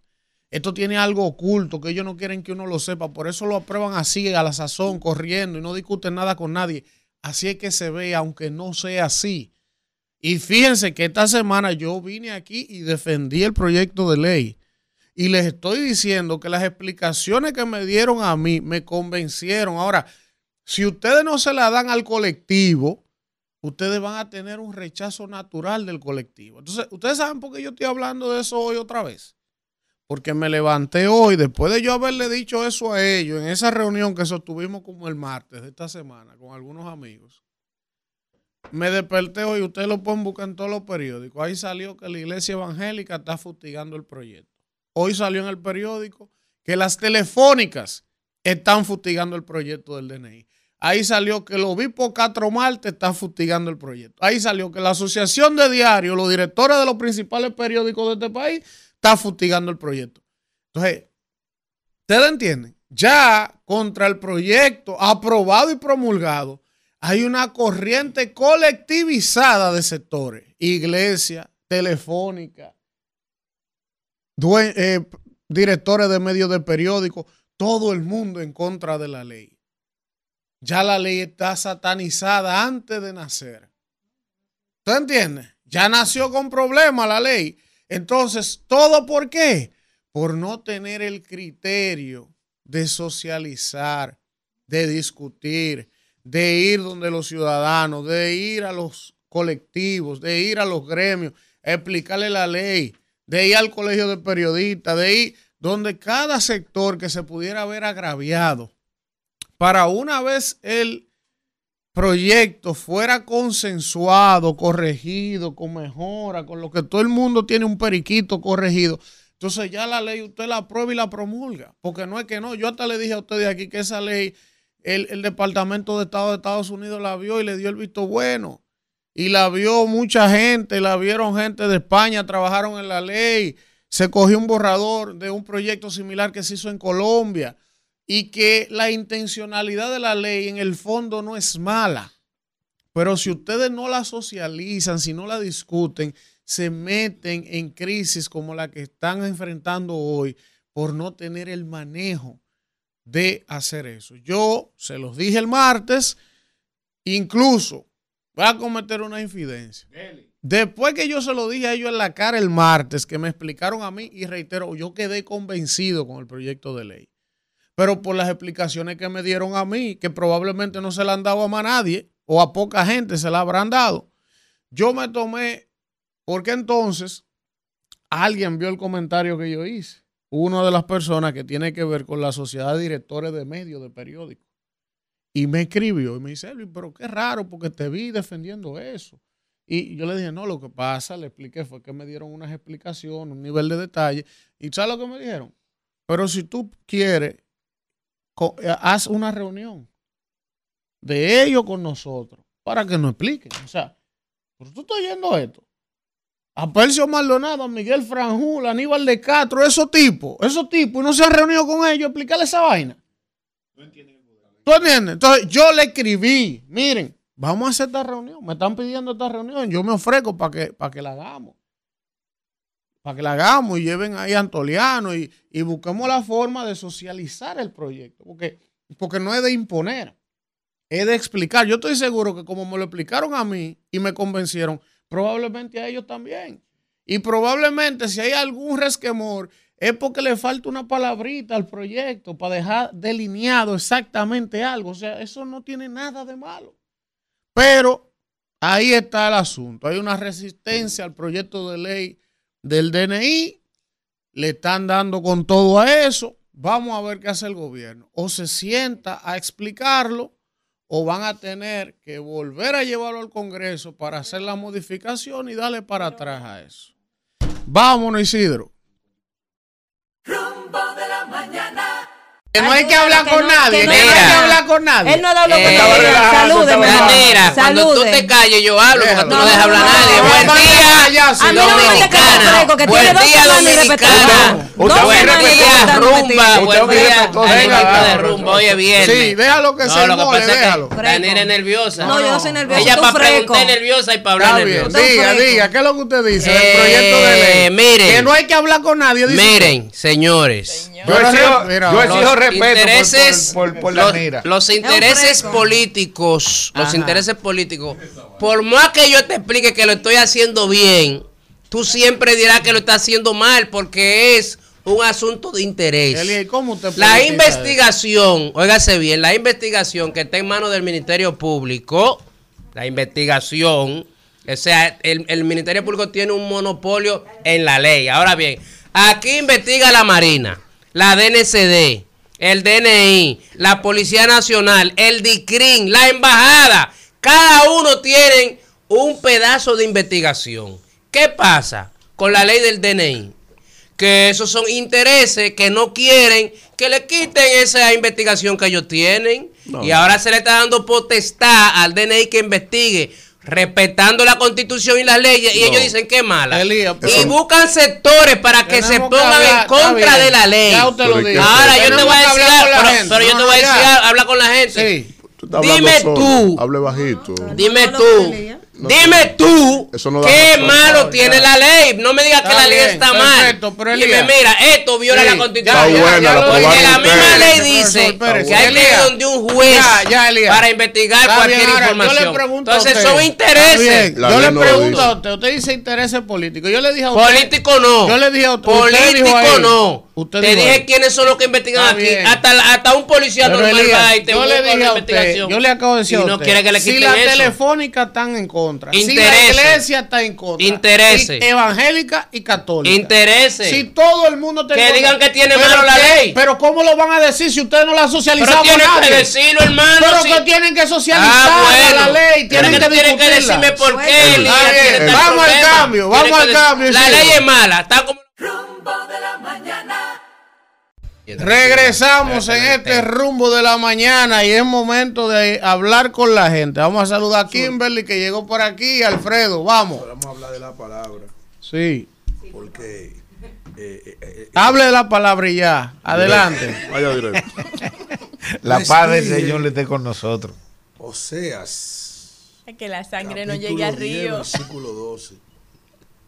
Esto tiene algo oculto que ellos no quieren que uno lo sepa. Por eso lo aprueban así, a la sazón, corriendo y no discuten nada con nadie. Así es que se ve, aunque no sea así. Y fíjense que esta semana yo vine aquí y defendí el proyecto de ley. Y les estoy diciendo que las explicaciones que me dieron a mí me convencieron. Ahora, si ustedes no se la dan al colectivo, ustedes van a tener un rechazo natural del colectivo. Entonces, ustedes saben por qué yo estoy hablando de eso hoy otra vez porque me levanté hoy, después de yo haberle dicho eso a ellos, en esa reunión que sostuvimos como el martes de esta semana con algunos amigos, me desperté hoy, ustedes lo pueden buscar en todos los periódicos, ahí salió que la iglesia evangélica está fustigando el proyecto. Hoy salió en el periódico que las telefónicas están fustigando el proyecto del DNI. Ahí salió que el obispo Castro Marte está fustigando el proyecto. Ahí salió que la Asociación de Diarios, los directores de los principales periódicos de este país, está fustigando el proyecto. Entonces, ustedes entienden, ya contra el proyecto aprobado y promulgado, hay una corriente colectivizada de sectores, iglesia, telefónica, eh, directores de medios de periódicos, todo el mundo en contra de la ley. Ya la ley está satanizada antes de nacer. ¿Usted entiende? Ya nació con problemas la ley. Entonces, ¿todo por qué? Por no tener el criterio de socializar, de discutir, de ir donde los ciudadanos, de ir a los colectivos, de ir a los gremios, explicarle la ley, de ir al colegio de periodistas, de ir donde cada sector que se pudiera ver agraviado, para una vez el proyecto fuera consensuado, corregido, con mejora, con lo que todo el mundo tiene un periquito corregido, entonces ya la ley usted la aprueba y la promulga. Porque no es que no. Yo hasta le dije a ustedes aquí que esa ley, el, el Departamento de Estado de Estados Unidos la vio y le dio el visto bueno. Y la vio mucha gente, la vieron gente de España, trabajaron en la ley. Se cogió un borrador de un proyecto similar que se hizo en Colombia y que la intencionalidad de la ley en el fondo no es mala. Pero si ustedes no la socializan, si no la discuten, se meten en crisis como la que están enfrentando hoy por no tener el manejo de hacer eso. Yo se los dije el martes, incluso voy a cometer una infidencia. Después que yo se lo dije a ellos en la cara el martes, que me explicaron a mí, y reitero, yo quedé convencido con el proyecto de ley. Pero por las explicaciones que me dieron a mí, que probablemente no se la han dado a más nadie o a poca gente se la habrán dado, yo me tomé, porque entonces alguien vio el comentario que yo hice, una de las personas que tiene que ver con la sociedad de directores de medios de periódicos, y me escribió y me dice, pero qué raro porque te vi defendiendo eso. Y yo le dije, no, lo que pasa, le expliqué, fue que me dieron unas explicaciones, un nivel de detalle. ¿Y sabes lo que me dijeron? Pero si tú quieres eh, haz una reunión de ellos con nosotros para que nos expliquen. O sea, pero tú estás oyendo esto. A Percio Maldonado, a Miguel Franjul, a Aníbal de Castro, esos tipos, esos tipos, y no se han reunido con ellos a explicarle esa vaina. No entienden ¿Tú entiendes? Entonces yo le escribí, miren, vamos a hacer esta reunión. Me están pidiendo esta reunión, yo me ofrezco para que, para que la hagamos para que la hagamos y lleven ahí a Antoliano y, busquemos la forma de socializar el proyecto, porque, porque no es de imponer, es de explicar. Yo estoy seguro que como me lo explicaron a mí y me convencieron, probablemente a ellos también. Y probablemente si hay algún resquemor, es porque le falta una palabrita al proyecto para dejar delineado exactamente algo. O sea, eso no tiene nada de malo. Pero ahí está el asunto. Hay una resistencia al proyecto de ley del DNI, le están dando con todo a eso. Vamos a ver qué hace el gobierno. O se sienta a explicarlo o van a tener que volver a llevarlo al Congreso para hacer la modificación y darle para atrás a eso. Vámonos, Isidro. Que no hay que hablar que con no- nadie. no no hay que hablar con nadie. Él no ha hablado con nadie. Salúdeme. Mira, cuando tú te calles, yo hablo porque tú no dejas hablar a nadie. no, Buen día, ya, sí, A mí no me digas que Dominicana. Buen tiene dos día, semanas Dominicana. Buen día, rumba. Buen Usted día, rumba. Hoy es viernes. Sí, déjalo que se No, lo que mole, pasa es déjalo. que Daniela es nerviosa. No, yo no soy nerviosa, Ella para preguntar nerviosa y para hablar bien. nerviosa. Diga, diga, ¿qué es lo que usted dice del Eh, proyecto de ley? miren. Que no hay que hablar con nadie. Miren, señores. Yo exijo, respeto intereses, por, por, por la los, mira. los intereses políticos, los intereses políticos, por más que yo te explique que lo estoy haciendo bien, tú siempre dirás que lo estás haciendo mal porque es un asunto de interés. Eli, ¿y ¿cómo usted La investigación, óigase bien, la investigación que está en manos del Ministerio Público, la investigación, o sea, el, el Ministerio Público tiene un monopolio en la ley. Ahora bien, aquí investiga la Marina, la DNCD, el DNI, la Policía Nacional, el DICRIN, la Embajada. Cada uno tiene un pedazo de investigación. ¿Qué pasa con la ley del DNI? que esos son intereses que no quieren que le quiten esa investigación que ellos tienen. Y ahora se le está dando potestad al DNI que investigue, respetando la constitución y las leyes, y No. ellos dicen que es mala. Elías, y eso- buscan sectores para que se Tenemos que pongan hablar, en contra de la ley. Ahora yo te voy a que decir, pero, pero yo No, te voy a decir, habla con la gente. Sí. Tú estás hablando Dime solo. tú. Hable bajito. Dime No, no, dime tú, Eso no qué razón. malo tiene ya. la ley. No me digas que la ley está perfecto, mal. pero Dime, mira, esto viola Sí, la constitución. Está ya, buena, ya la Porque la misma ley dice que hay que ir donde un juez Ya, ya, Elías. para investigar Está cualquier bien, ahora, información. Yo le pregunto a Entonces usted. son intereses. Yo le pregunto a usted. Usted dice intereses políticos. Yo le dije a usted. Político no. Yo le dije a usted. usted Político no. Usted Te dijo dije ahí. quiénes son los que investigan Está aquí. bien. Hasta, la- hasta un policía normal va y te yo busca le dije a investigación. yo le acabo de decir y a no usted, quiere que le si quiten la eso. telefónica están en contra, si Intereses. la iglesia está en contra, Intereses. y evangélica y católica, Intereses. si todo el mundo en Que contra, digan que tiene malo la ley. Pero cómo lo van a decir si ustedes no la han Pero tienen que decirlo, hermano. Pero si- que tienen que socializar Ah, bueno. la ley, tienen que, tienen que decirme por qué. Vamos al cambio, vamos que al cambio, La ley es mala. Está como. Regresamos en este rumbo de la mañana y es momento de hablar con la gente. Vamos a saludar a Kimberly que llegó por aquí Alfredo. Vamos. Vamos a hablar de la palabra, Sí. porque eh, eh, eh, Hable de la palabra y ya. Adelante. Vaya directo. La paz del Señor le esté con nosotros. Oseas, Que la sangre no llegue al 10, río. versículo 12.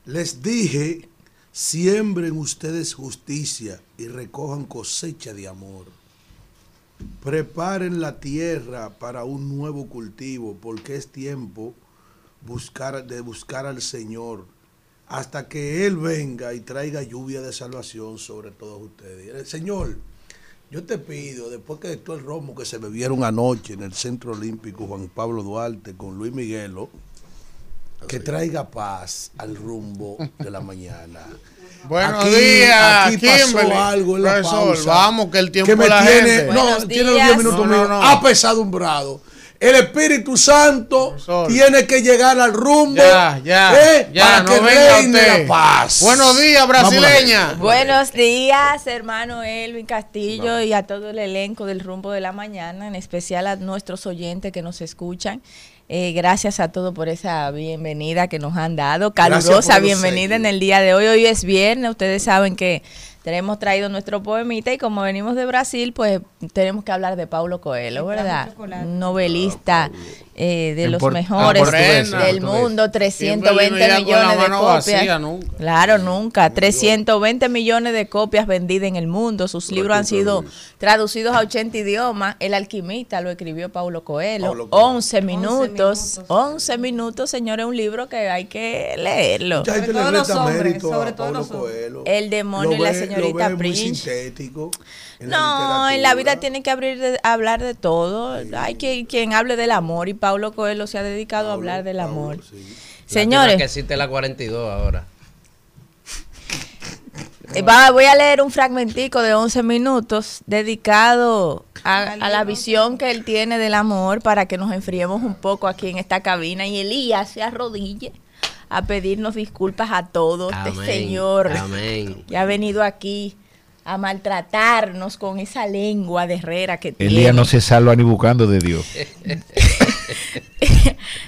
Les dije, siembren ustedes justicia y recojan cosecha de amor. Preparen la tierra para un nuevo cultivo, porque es tiempo buscar, de buscar al Señor hasta que Él venga y traiga lluvia de salvación sobre todos ustedes. Señor, yo te pido, después que de todo el romo que se bebieron anoche en el Centro Olímpico Juan Pablo Duarte con Luis Miguelo, que traiga paz al rumbo de la mañana. Buenos Aquí- días, aquí pasó Kimberly. algo en la Profesor, pausa vamos, que el tiempo que me la tiene, gente. no, Buenos tiene los días. 10 minutos No, no, no. apesadumbrado. El Espíritu Santo Profesor. tiene que llegar al rumbo Ya, ya, eh, ya, para no que venga reine usted. la paz. Buenos días, brasileña. Buenos días, hermano Elvin Castillo y a todo el elenco del Rumbo de la Mañana, en especial a nuestros oyentes que nos escuchan. Eh, gracias a todos por esa bienvenida que nos han dado, calurosa bienvenida en el día de hoy. Hoy es viernes, ustedes saben que tenemos traído nuestro poemita y como venimos de Brasil, pues tenemos que hablar de Paulo Coelho, ¿verdad? Un novelista eh, de En los por- mejores portugués, del portugués. mundo, Kimberly 320 no llega con la millones de copias. vacía nunca. Claro, nunca. 320 millones de copias vendidas en el mundo. Sus libros han sido traducidos a 80 idiomas. El alquimista lo escribió Paulo Coelho. Paulo Coelho. 11 minutos. 11 minutos, señores, un libro que hay que leerlo. Sobre todo le los hombres, sobre todo Paulo los hombres. Coelho. El demonio y la ve- señorita lo muy sintético en la No, en la vida tiene que abrir de- hablar de todo. Hay que quien hable del amor y Paulo Coelho se ha dedicado a hablar del amor. sí. Señores, que existe la 42 ahora. Eh, va- voy a leer un fragmentico de 11 minutos dedicado a, a la visión que él tiene del amor para que nos enfriemos un poco aquí en esta cabina y Elías se arrodille a pedirnos disculpas a todos. Este Amén, señor amén. que ha venido aquí a maltratarnos con esa lengua de herrera que tiene. Elías no se salva ni buscando de Dios.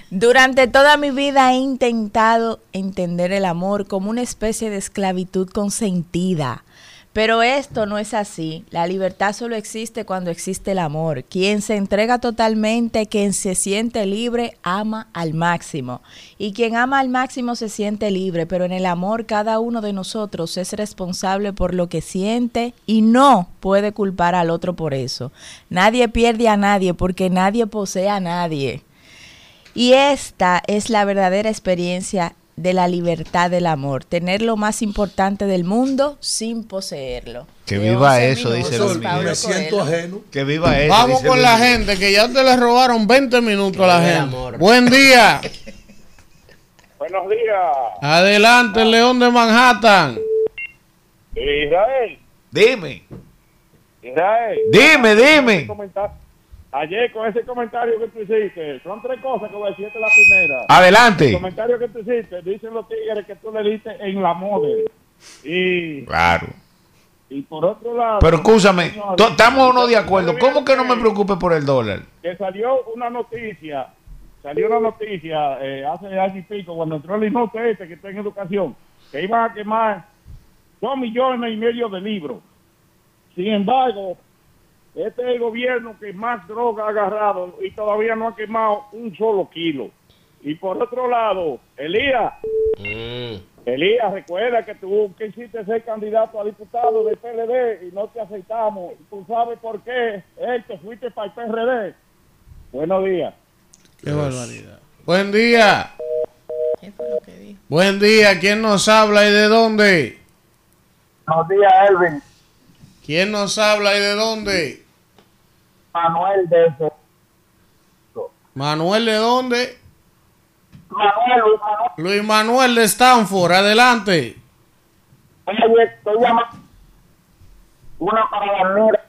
Durante toda mi vida he intentado entender el amor como una especie de esclavitud consentida. Pero esto no es así. La libertad solo existe cuando existe el amor. Quien se entrega totalmente, quien se siente libre, ama al máximo. Y quien ama al máximo se siente libre. Pero en el amor cada uno de nosotros es responsable por lo que siente y no puede culpar al otro por eso. Nadie pierde a nadie porque nadie posee a nadie. Y esta es la verdadera experiencia de la libertad del amor, tener lo más importante del mundo sin poseerlo. Que viva 11 eso, dice Luis Pablo Miguel. Me siento Coelho. ajeno. Que viva eso. Vamos con la gente, que ya te le robaron 20 minutos a la gente. amor. Buen día. Buenos días, Adelante, el León de Manhattan. Israel. Dime, Israel. dime, dime. Ayer con ese comentario que tú hiciste, son tres cosas que voy a decirte la primera. El Adelante. comentario que tú hiciste, dicen los tigres que tú le diste en la model. Y, Claro. y por otro lado... Pero escúchame, estamos o no de acuerdo. ¿Cómo que no me preocupe por el dólar? Que salió una noticia, salió una noticia eh, hace año y pico, cuando entró el inútil este que está en educación, que iban a quemar dos millones y medio de libros. Sin embargo, este es el gobierno que más droga ha agarrado y todavía no ha quemado un solo kilo. Y por otro lado, Elías, Mm. Elías, recuerda que tú quisiste ser candidato a diputado del PLD y no te aceptamos. ¿Tú sabes por qué? Él te fuiste para el PRD. Buenos días. Qué barbaridad. Buen día. ¿Qué fue lo que dijo? Buen día. ¿Quién nos habla y de dónde? Buenos días, Elvin. ¿Quién nos habla y de dónde? Manuel de. Manuel de dónde? Manuel, Manuel. Luis Manuel de Stanford. Adelante. Oye, estoy llamando. Una para Danira.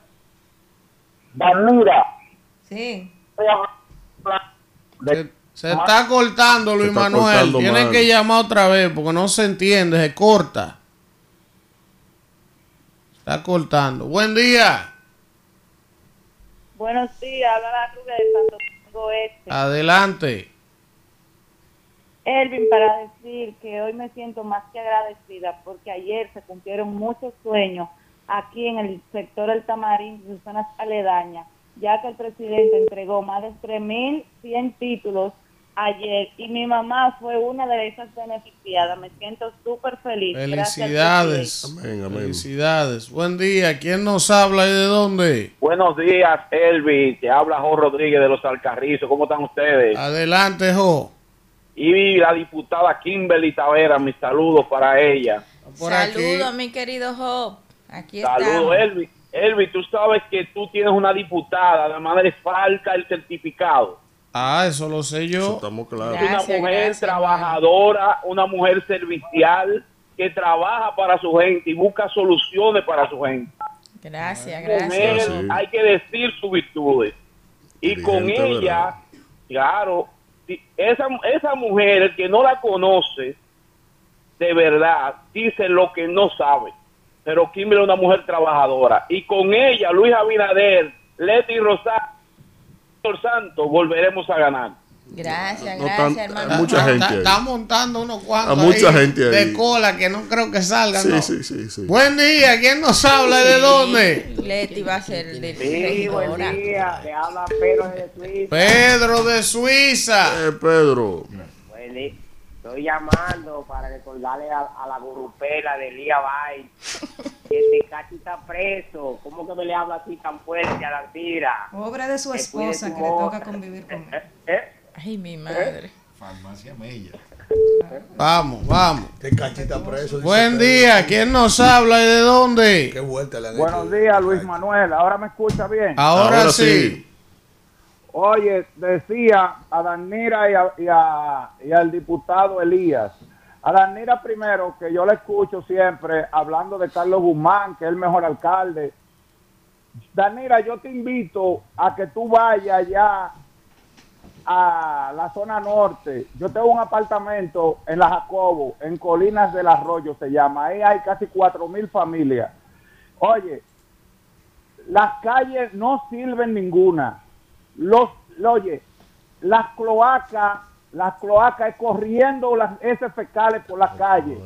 Danira. Sí. Se, se está cortando, Luis está Manuel. cortando Tienen mal. que llamar otra vez porque no se entiende, se corta. Está cortando. Buen día. Buenos días, habla la Rubia de Santo Domingo Este. Adelante. Elvin, para decir que hoy me siento más que agradecida porque ayer se cumplieron muchos sueños aquí en el sector del Tamarín y sus zonas aledañas, ya que el presidente entregó más de 3.100 títulos ayer y mi mamá fue una de esas beneficiadas. Me siento súper feliz. Felicidades. Amén, amén. Felicidades. Buen día. ¿Quién nos habla y de dónde? Buenos días, Elvi. Te habla Jo Rodríguez de los Alcarrizos. ¿Cómo están ustedes? Adelante, Jo. Y la diputada Kimberly Tavera, mis saludos para ella. Por Saludos, mi querido Job. Aquí Saludos, estamos. Elvi. Elvi, tú sabes que tú tienes una diputada, además le falta el certificado. Ah, eso lo sé Eso yo. estamos claros. Gracias, una mujer gracias, trabajadora, una mujer servicial que trabaja para su gente y busca soluciones para su gente. Gracias, Con gracias. él Sí. hay que decir sus virtudes. Y Dirigente, con ella, ¿verdad? claro, esa, esa mujer, el que no la conoce, de verdad, dice lo que no sabe. Pero Kimberly es una mujer trabajadora. Y con ella, Luis Abinader, Leti Rosario, Santo, volveremos a ganar. Gracias, No gracias, tan- hermano. hay mucha Está- gente está, montando unos cuantos A mucha ahí gente ahí. de cola que no creo que salgan. Sí, ¿no? sí, sí, sí. Buen día. ¿Quién nos habla de dónde? Leti va a ser de Sí, buen día. Le habla Pedro de Suiza. Pedro de Suiza. Eh, Pedro. Estoy llamando para recordarle a, a la gurupela de Lía Bay que este cacho está preso. ¿Cómo que me le habla así tan fuerte a la tira? Pobre de su esposa que le toca convivir con él. ¿Eh? ¿Eh? Ay, mi madre. Farmacia Mella. Vamos, vamos. Que cachita preso. Buen día. ¿Quién nos habla y de Qué dónde? vuelta le han Buenos días, Luis Manuel. ¿Ahora me escucha bien? Ahora, Ahora sí. sí. Oye, decía a Danira y, a- y a- y al diputado Elías, A Danira primero, que yo la escucho siempre hablando de Carlos Guzmán, que es el mejor alcalde. Danira, yo te invito a que tú vayas ya a la zona norte. Yo tengo un apartamento en la Jacobo, en Colinas del Arroyo se llama. Ahí hay casi cuatro mil familias. Oye, las calles no sirven ninguna. Los, oye, las cloacas, las cloacas corriendo las heces fecales por las calles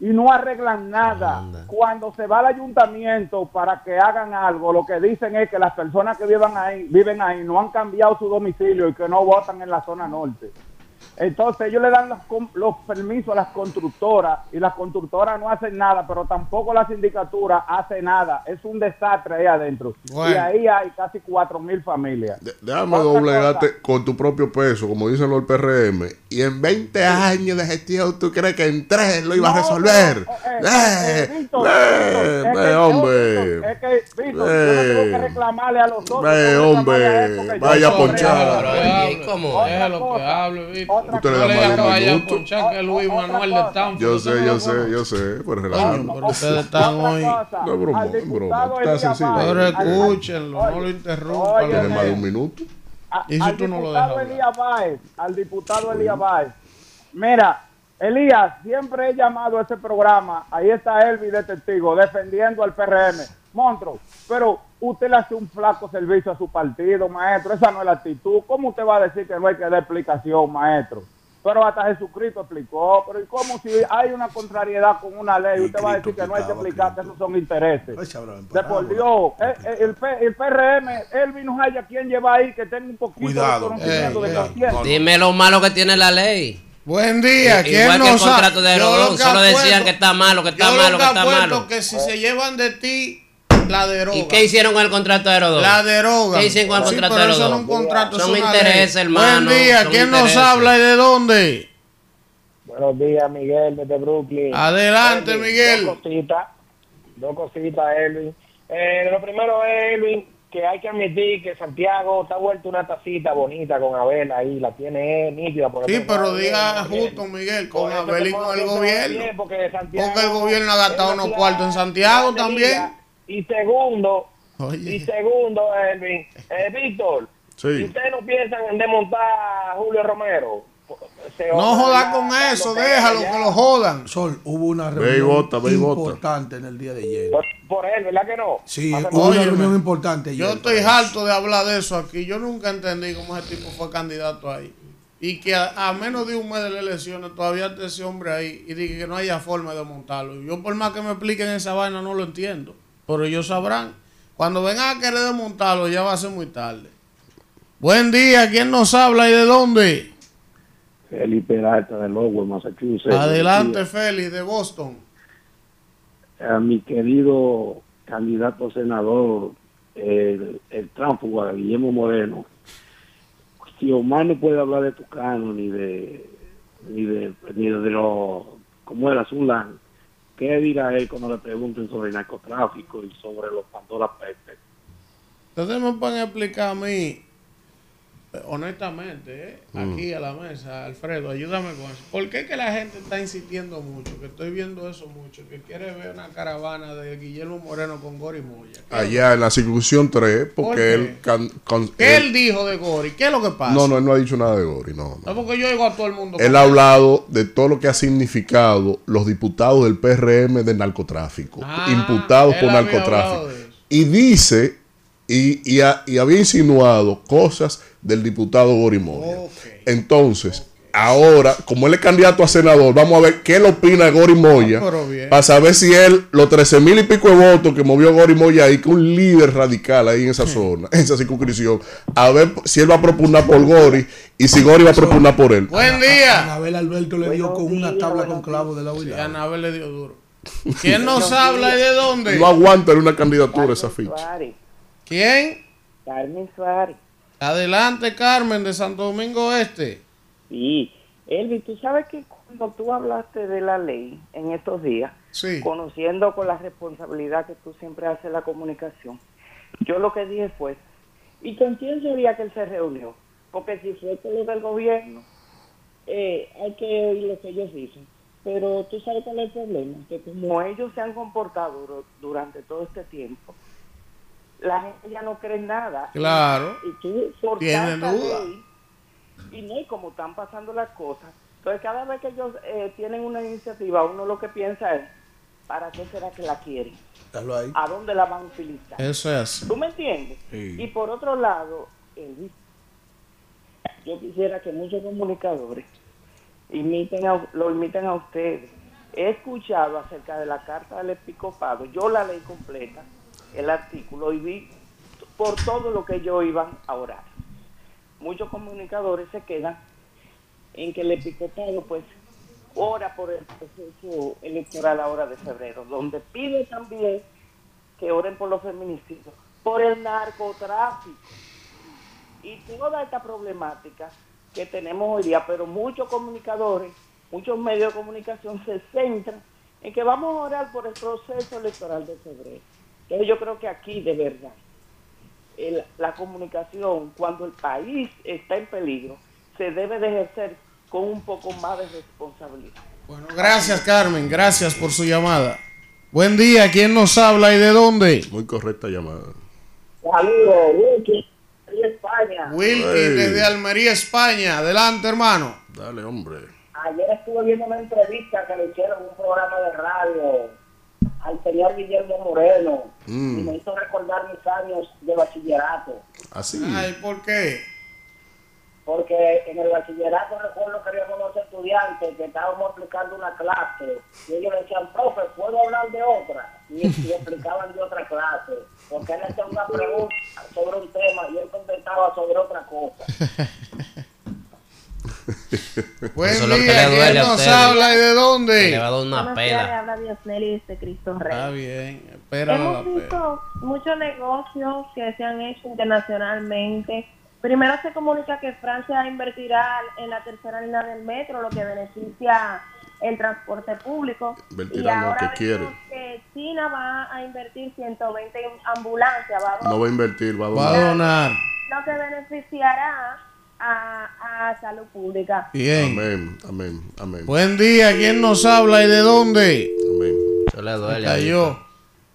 y no arreglan nada. Cuando se va al ayuntamiento para que hagan algo, lo que dicen es que las personas que vivan ahí, viven ahí no han cambiado su domicilio y que no votan en la zona norte. Entonces ellos le dan los, com- los permisos a las constructoras y las constructoras no hacen nada, pero tampoco la sindicatura hace nada. Es un desastre ahí adentro. Bueno. Y ahí hay casi cuatro mil familias. Déjame doblegarte con tu propio peso, como dicen los PRM. Y en 20 años de gestión, ¿tú crees que en 3 lo iba a resolver? ¡Eh! ¡Eh! Víctor, es ¡Ve, que- hombre! Es que, Víctor, yo no tengo que ¡Ve! reclamarle a los otros. ¡Ve, tengo que reclamarle a él hombre! ¡Vaya a soy ponchar! rey. Déjalo que hable, Víctor. Usted le No le da diga más que Luis Manuel de. Yo Usted sé, yo sé, yo sé, pero relación. pero ustedes están hoy. No es broma, Está sencillo. Pero escúchenlo, no lo interrumpan. Tiene más de un minuto. A- ¿Y si al tú no lo diputado dejas al diputado Elías Báez. Mira, Elías, siempre he llamado a ese programa, ahí está Elvi de testigo, defendiendo al PRM. Monstruo, pero usted le hace un flaco servicio a su partido, maestro, esa no es la actitud. ¿Cómo usted va a decir que no hay que dar explicación, maestro? Pero hasta Jesucristo explicó, pero ¿y cómo si hay una contrariedad con una ley? Usted va a decir que no hay que explicar que esos son intereses. De por Dios, eh, eh, el, P- el PRM, Elvi no haya quien lleva ahí que tenga un poquito Cuidado. de conocimiento de conciencia. Dime lo malo que tiene la ley. Buen día, ¿quién Igual que el contrato de que solo decían que está malo, que está malo, que está malo. que si se llevan de ti, la derogan. ¿Y qué hicieron con el contrato de Herodón? La derogan. ¿Qué hicieron con el Sí, contrato pero de eso no Herodón? es un contrato, Son intereses, hermano. Buen día, son ¿quién nos habla y de dónde? Buenos días, Miguel, desde Brooklyn. Adelante, Elvin, Miguel. Dos cositas, dos cositas, Elvin. Eh, lo primero es, Elvin, que hay que admitir que Santiago está vuelto una tacita bonita con Abel ahí, la tiene él, nítida. porque Sí, no pero diga bien, justo, Miguel, con Por Abel y con el gobierno. bien, porque, Porque el gobierno ha gastado unos cuartos en Santiago también. Y segundo, Oye. y segundo, Elvin, eh, Víctor, Sí. si ustedes no piensan en desmontar a Julio Romero, No jodan con eso, déjalo que lo jodan. Sol, hubo una reunión importante en el día de ayer. Por, por él, ¿verdad que no? Sí, hubo una reunión importante ayer. Yo estoy harto de hablar de eso aquí. Yo nunca entendí cómo ese tipo fue candidato ahí. Y que a, a menos de un mes de las elecciones todavía está ese hombre ahí y dije que no haya forma de montarlo. Yo por más que me expliquen esa vaina no lo entiendo. Pero ellos sabrán. Cuando vengan a querer desmontarlo ya va a ser muy tarde. Buen día, ¿quién nos habla y de dónde? Felipe Peralta de Lowell, Massachusetts. Adelante, Félix, de Boston. A mi querido candidato a senador, el, el tránsfuga Guillermo Moreno. Si Omar no puede hablar de Tucano ni de ni de ni de, lo como era Zulán, ¿qué dirá él cuando le pregunten sobre el narcotráfico y sobre los Pandora Papers? Entonces me pueden explicar a mí, honestamente, eh, Mm. aquí a la mesa, Alfredo, ayúdame con eso. ¿Por qué que la gente está insistiendo mucho? Que estoy viendo eso mucho, que quiere ver una caravana de Guillermo Moreno con Gori Moya. Allá en la circunscripción 3, ¿Por porque él... can- con- ¿Qué él- él dijo de Gori? ¿Qué es lo que pasa? no, no, él no ha dicho nada de Gori, no. no. No, porque yo oigo a todo el mundo. Él ha hablado de todo lo que ha significado los diputados del PRM del narcotráfico, Ah, imputados por narcotráfico. Y dice, y, y ha- y había insinuado cosas del diputado Gori Moya. Entonces, ahora, como él es candidato a senador, vamos a ver qué le opina Gori Moya, Ah, para saber si él, los 13 mil y pico de votos que movió Gori Moya ahí, que un líder radical ahí en esa zona, en esa circunscripción, a ver si él va a propugnar por Gori y si Gori va a propugnar por él. Buen día. Anabel Alberto le dio con una tabla con clavo de la Sí, huila. Anabel le dio duro. ¿Quién nos habla y de dónde? No aguanta una candidatura esa ficha. Suárez, ¿Quién? Carmen Suárez. Adelante, Carmen, de Santo Domingo Este. Sí, Elvi, tú sabes que cuando tú hablaste de la ley en estos días, Sí. conociendo con la responsabilidad que tú siempre haces la comunicación, yo lo que dije fue, ¿y con quién sería que él se reunió? Porque si fue con los del gobierno, eh, hay que oír lo que ellos dicen. Pero tú sabes cuál es el problema, que como ellos se han comportado durante todo este tiempo, la gente ya no cree en nada. Claro. Y tú por Tienen duda. ley, y no, y como están pasando las cosas. Entonces, cada vez que ellos eh, tienen una iniciativa, uno lo que piensa es, ¿para qué será que la quieren? Ahí. ¿A dónde la van a utilizar? Eso es así. ¿Tú me entiendes? Sí. Y por otro lado, Elvis, yo quisiera que muchos comunicadores imiten a- lo imiten a ustedes. He escuchado acerca de la carta del episcopado, yo la leí completa, el artículo, y vi por todo lo que ellos iban a orar. Muchos comunicadores se quedan en que el episcopado pues ora por el proceso electoral ahora de febrero, donde pide también que oren por los feminicidios, por el narcotráfico y toda esta problemática que tenemos hoy día, pero muchos comunicadores, muchos medios de comunicación se centran en que vamos a orar por el proceso electoral de febrero. Entonces yo creo que aquí de verdad el- la comunicación cuando el país está en peligro se debe de ejercer con un poco más de responsabilidad. Gracias, Carmen. Gracias por su llamada. Buen día. ¿Quién nos habla y de dónde? Muy correcta llamada. Saludos, Wilkie, de España. Wilkie, Hey. desde Almería, España. Adelante, hermano. Dale, hombre. Ayer estuve viendo una entrevista que le hicieron en un programa de radio al señor Guillermo Moreno Mm. y me hizo recordar mis años de bachillerato. Así. Ay, ¿por qué? Porque en el bachillerato recuerdo que había unos estudiantes que estábamos explicando una clase y ellos le decían, profe, ¿puedo hablar de otra? Y, y explicaban de otra clase. Porque él hacía una pregunta sobre un tema y él contestaba sobre otra cosa. Buen Eso es lo que día. le duele ¿Quién a nos habla y de dónde? Le va a dar una pela. habla Diosneli desde Cristo Rey. Está bien. Espera Hemos visto muchos negocios que se han hecho internacionalmente. Primero se comunica que Francia invertirá en la tercera línea del metro, lo que beneficia el transporte público. Invertirá y en lo ahora que vemos que China va a invertir 120 ambulancias, va a No va a invertir, va a Va a donar. donar. lo que beneficiará a, a salud pública. Bien. Amén, amén, amén. Buen día. ¿Quién nos habla y de dónde? Amén. Eso le duele. cayó.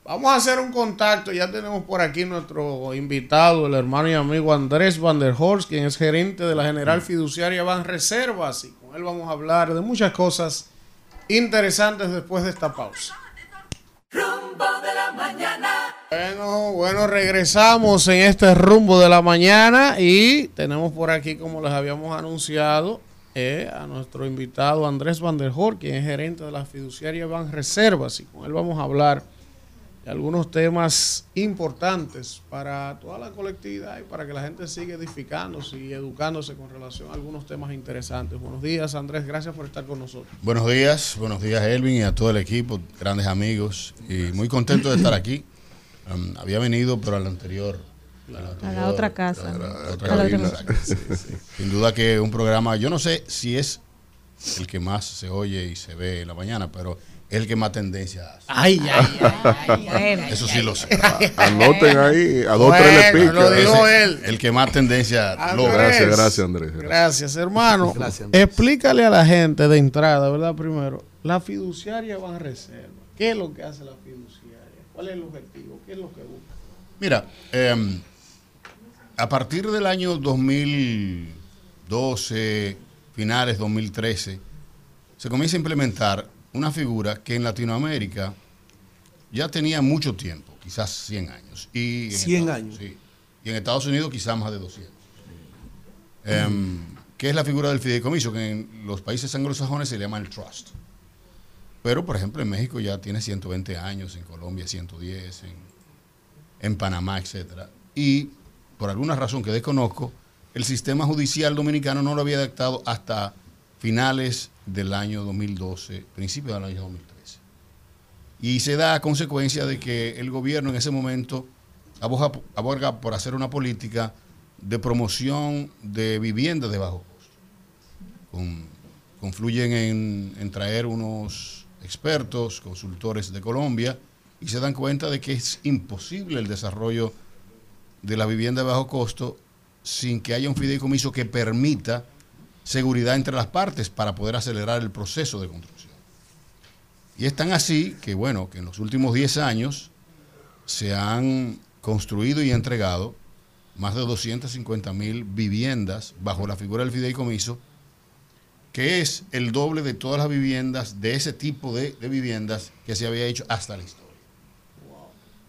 Vamos a hacer un contacto. Ya tenemos por aquí nuestro invitado, el hermano y amigo Andrés Van der Horst, quien es gerente de la General Fiduciaria Van Reservas. Y con él vamos a hablar de muchas cosas interesantes después de esta pausa. Rumbo de la mañana. Bueno, bueno, regresamos en este rumbo de la mañana y tenemos por aquí, como les habíamos anunciado, eh, a nuestro invitado Andrés Van der Horst, quien es gerente de la fiduciaria Ban Reservas, y con él vamos a hablar de algunos temas importantes para toda la colectividad y para que la gente siga edificándose y educándose con relación a algunos temas interesantes. Buenos días, Andrés, gracias por estar con nosotros. Buenos días, buenos días Elvin y a todo el equipo, grandes amigos y muy contento de estar aquí. Um, había venido, pero al anterior. A la otra casa. a la A otra la otra cabina. casa. Sí, sí. Sin duda que un programa, yo no sé si es el que más se oye y se ve en la mañana, pero es el que más tendencia hace. Ay, ay, ay, ay, Eso sí lo sé. Anoten ahí, a dos, tres le Bueno, pica. lo dijo Ese- él. El que más tendencia logra. Gracias, gracias, Andrés. Gracias. Gracias, hermano. Gracias, Andrés. Explícale a la gente de entrada, ¿verdad? Primero, la fiduciaria va a reserva. ¿Qué es lo que hace la fiduciaria? ¿Cuál es el objetivo? ¿Qué es lo que busca? Mira, eh, a partir del año 2012, finales 2013, se comienza a implementar una figura que en Latinoamérica ya tenía mucho tiempo, quizás 100 años. Y en 100 Estados- años. sí. y en Estados Unidos quizás más de 200. Em, que es la figura del fideicomiso, que en los países anglosajones se le llama el trust. Pero, por ejemplo, en México ya tiene 120 años, en Colombia 110, en, Panamá, etcétera. Y por alguna razón que desconozco, el sistema judicial dominicano no lo había adaptado hasta finales del año 2012, principios del año 2013. Y se da consecuencia de que el gobierno en ese momento aboga, por hacer una política de promoción de viviendas de bajo costo. Con- confluyen en, en traer unos expertos, consultores de Colombia, y se dan cuenta de que es imposible el desarrollo de la vivienda de bajo costo sin que haya un fideicomiso que permita seguridad entre las partes para poder acelerar el proceso de construcción. Y es tan así que, bueno, que en los últimos 10 años se han construido y entregado más de 250 mil viviendas bajo la figura del fideicomiso, que es el doble de todas las viviendas, de ese tipo de, viviendas que se había hecho hasta la historia.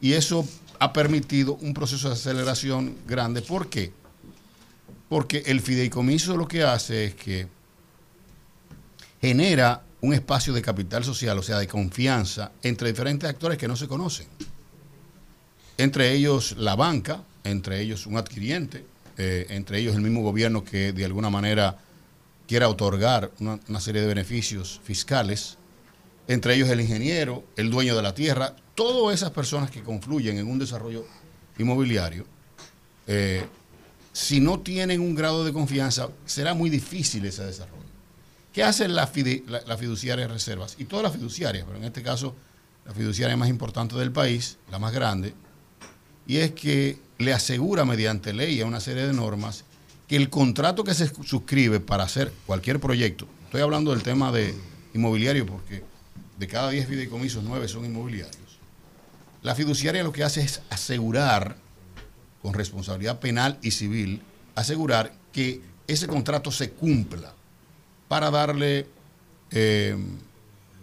Y eso ha permitido un proceso de aceleración grande. ¿Por qué? Porque el fideicomiso lo que hace es que genera un espacio de capital social, o sea, de confianza entre diferentes actores que no se conocen. Entre ellos la banca, entre ellos un adquiriente, eh, entre ellos el mismo gobierno que de alguna manera quiera otorgar una, serie de beneficios fiscales, entre ellos el ingeniero, el dueño de la tierra, todas esas personas que confluyen en un desarrollo inmobiliario, eh, si no tienen un grado de confianza, será muy difícil ese desarrollo. ¿Qué hacen las la, la fiduciarias reservas? Y todas las fiduciarias, pero en este caso la fiduciaria más importante del país, la más grande, y es que le asegura mediante ley a una serie de normas que el contrato que se suscribe para hacer cualquier proyecto, estoy hablando del tema de inmobiliario porque de cada 10 fideicomisos, 9 son inmobiliarios. La fiduciaria lo que hace es asegurar, con responsabilidad penal y civil, asegurar que ese contrato se cumpla para darle, eh,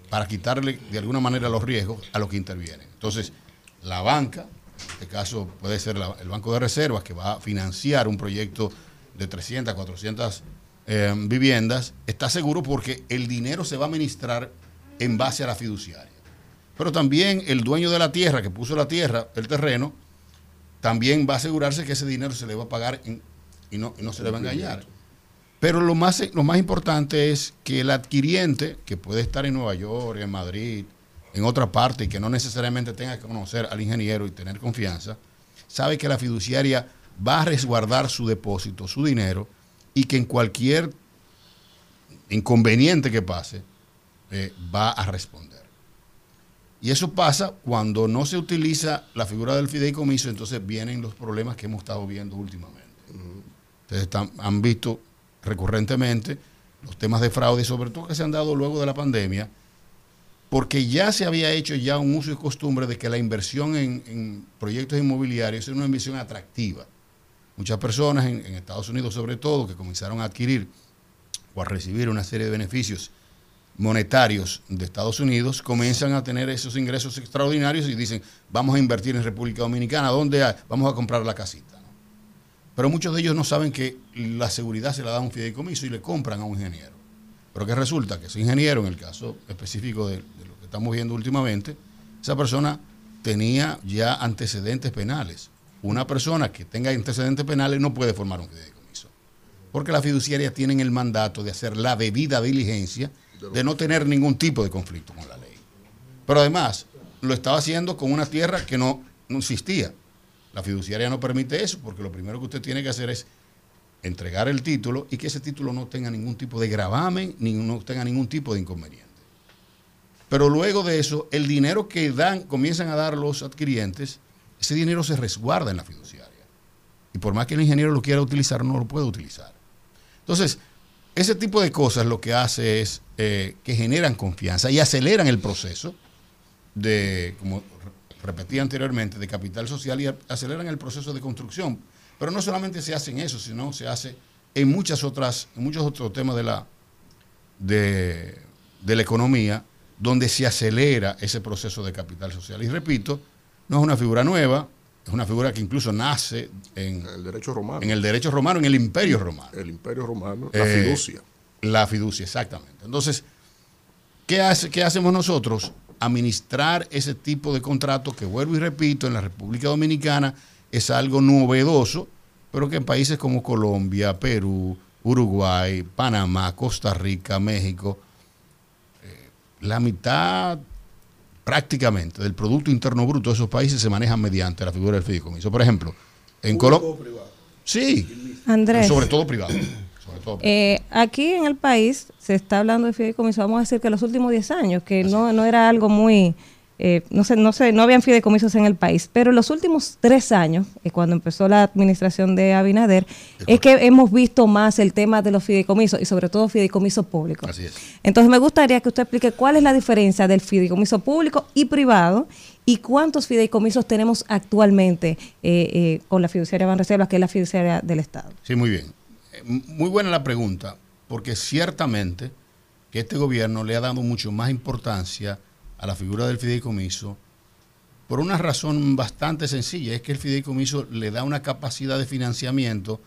para quitarle de alguna manera los riesgos a los que intervienen. Entonces, la banca, en este caso puede ser el Banco de Reservas, que va a financiar un proyecto de 300, 400 eh, viviendas, está seguro porque el dinero se va a administrar en base a la fiduciaria. Pero también el dueño de la tierra, que puso la tierra, el terreno, también va a asegurarse que ese dinero se le va a pagar en- y, no, y no se le va a engañar. Pero lo más, lo más importante es que el adquiriente, que puede estar en Nueva York, en Madrid, en otra parte, y que no necesariamente tenga que conocer al ingeniero y tener confianza, sabe que la fiduciaria va a resguardar su depósito, su dinero, y que en cualquier inconveniente que pase, eh, va a responder. Y eso pasa cuando no se utiliza la figura del fideicomiso, entonces vienen los problemas que hemos estado viendo últimamente. Ustedes están- han visto recurrentemente los temas de fraude, sobre todo que se han dado luego de la pandemia, porque ya se había hecho ya un uso y costumbre de que la inversión en, en proyectos inmobiliarios es una inversión atractiva. Muchas personas en, Estados Unidos sobre todo que comenzaron a adquirir o a recibir una serie de beneficios monetarios de Estados Unidos comienzan a tener esos ingresos extraordinarios y dicen, vamos a invertir en República Dominicana, ¿dónde hay? vamos a comprar la casita? Pero muchos de ellos no saben que la seguridad se la da un fideicomiso y le compran a un ingeniero. Pero que resulta que ese ingeniero, en el caso específico de lo que estamos viendo últimamente, esa persona tenía ya antecedentes penales. Una persona que tenga antecedentes penales no puede formar un fideicomiso. Porque las fiduciarias tienen el mandato de hacer la debida diligencia de no tener ningún tipo de conflicto con la ley. Pero además, lo estaba haciendo con una tierra que no, no existía. La fiduciaria no permite eso porque lo primero que usted tiene que hacer es entregar el título y que ese título no tenga ningún tipo de gravamen, ni no tenga ningún tipo de inconveniente. Pero luego de eso, el dinero que dan, comienzan a dar los adquirientes, ese dinero se resguarda en la fiduciaria. Y por más que el ingeniero lo quiera utilizar, no lo puede utilizar. Entonces, ese tipo de cosas lo que hace es eh, que generan confianza y aceleran el proceso de, como re- repetí anteriormente, de capital social y aceleran el proceso de construcción. Pero no solamente se hace en eso, sino se hace en muchas otras, en muchos otros temas de la, de, de la economía, donde se acelera ese proceso de capital social. Y repito, no es una figura nueva, es una figura que incluso nace en el derecho romano. En el derecho romano, en el imperio romano. El imperio romano, la Eh, fiducia. La fiducia, exactamente. Entonces, ¿qué, hace, ¿qué hacemos nosotros? Administrar ese tipo de contratos que, vuelvo y repito, en la República Dominicana es algo novedoso, pero que en países como Colombia, Perú, Uruguay, Panamá, Costa Rica, México, eh, la mitad prácticamente del Producto Interno Bruto de esos países se manejan mediante la figura del fideicomiso. Por ejemplo, en Colombia... Sí, Andrés. sobre todo privado. Sobre todo privado. Eh, aquí en el país se está hablando de fideicomiso, vamos a decir que los últimos 10 años, que no, no era algo muy eh, no sé, no sé, no habían fideicomisos en el país, pero en los últimos tres años, eh, cuando empezó la administración de Abinader, es que hemos visto más el tema de los fideicomisos y sobre todo fideicomisos públicos. Así es. Entonces me gustaría que usted explique cuál es la diferencia del fideicomiso público y privado y cuántos fideicomisos tenemos actualmente eh, con la fiduciaria Banreservas, que es la fiduciaria del Estado. Sí, muy bien. Muy buena la pregunta, porque ciertamente que este gobierno le ha dado mucho más importancia a la figura del fideicomiso por una razón bastante sencilla, es que el fideicomiso le da una capacidad de financiamiento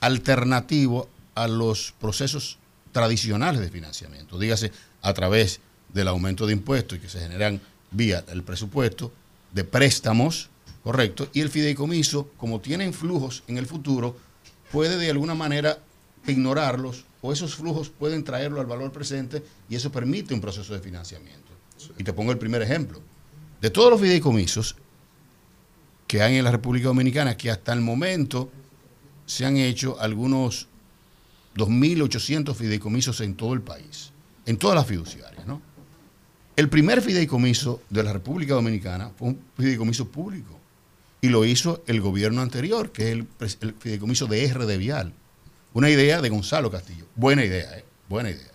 alternativo a los procesos tradicionales de financiamiento, dígase a través del aumento de impuestos que se generan vía el presupuesto, de préstamos, correcto, y el fideicomiso, como tienen flujos en el futuro, puede de alguna manera ignorarlos o esos flujos pueden traerlo al valor presente y eso permite un proceso de financiamiento. Y te pongo el primer ejemplo. De todos los fideicomisos que hay en la República Dominicana, que hasta el momento se han hecho algunos 2.800 fideicomisos en todo el país, en todas las fiduciarias, ¿no? El primer fideicomiso de la República Dominicana fue un fideicomiso público y lo hizo el gobierno anterior, que es el, fideicomiso de R de Vial. Una idea de Gonzalo Castillo. Buena idea, ¿eh? Buena idea.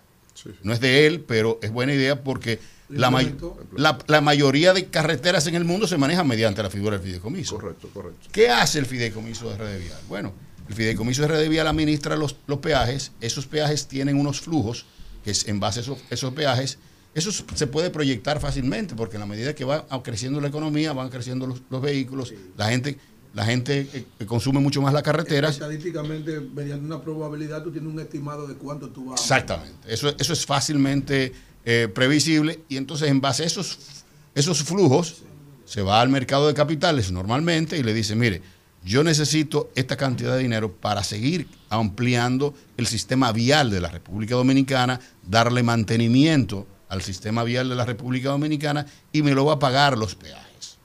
No es de él, pero es buena idea porque la, may- la, la mayoría de carreteras en el mundo se manejan mediante la figura del fideicomiso. Correcto, correcto. ¿Qué hace el fideicomiso de R de Vial? Bueno, el fideicomiso de R de Vial administra los, los peajes. Esos peajes tienen unos flujos que es en base a esos, esos peajes. Eso se puede proyectar fácilmente porque en la medida que va creciendo la economía, van creciendo los, los vehículos, la gente, la gente eh, consume mucho más las carreteras. Estadísticamente, mediante una probabilidad, tú tienes un estimado de cuánto tú vas a Exactamente. Eso, eso es fácilmente eh, previsible y entonces en base a esos, esos flujos se va al mercado de capitales normalmente y le dice, mire, yo necesito esta cantidad de dinero para seguir ampliando el sistema vial de la República Dominicana, darle mantenimiento al sistema vial de la República Dominicana y me lo va a pagar los peajes.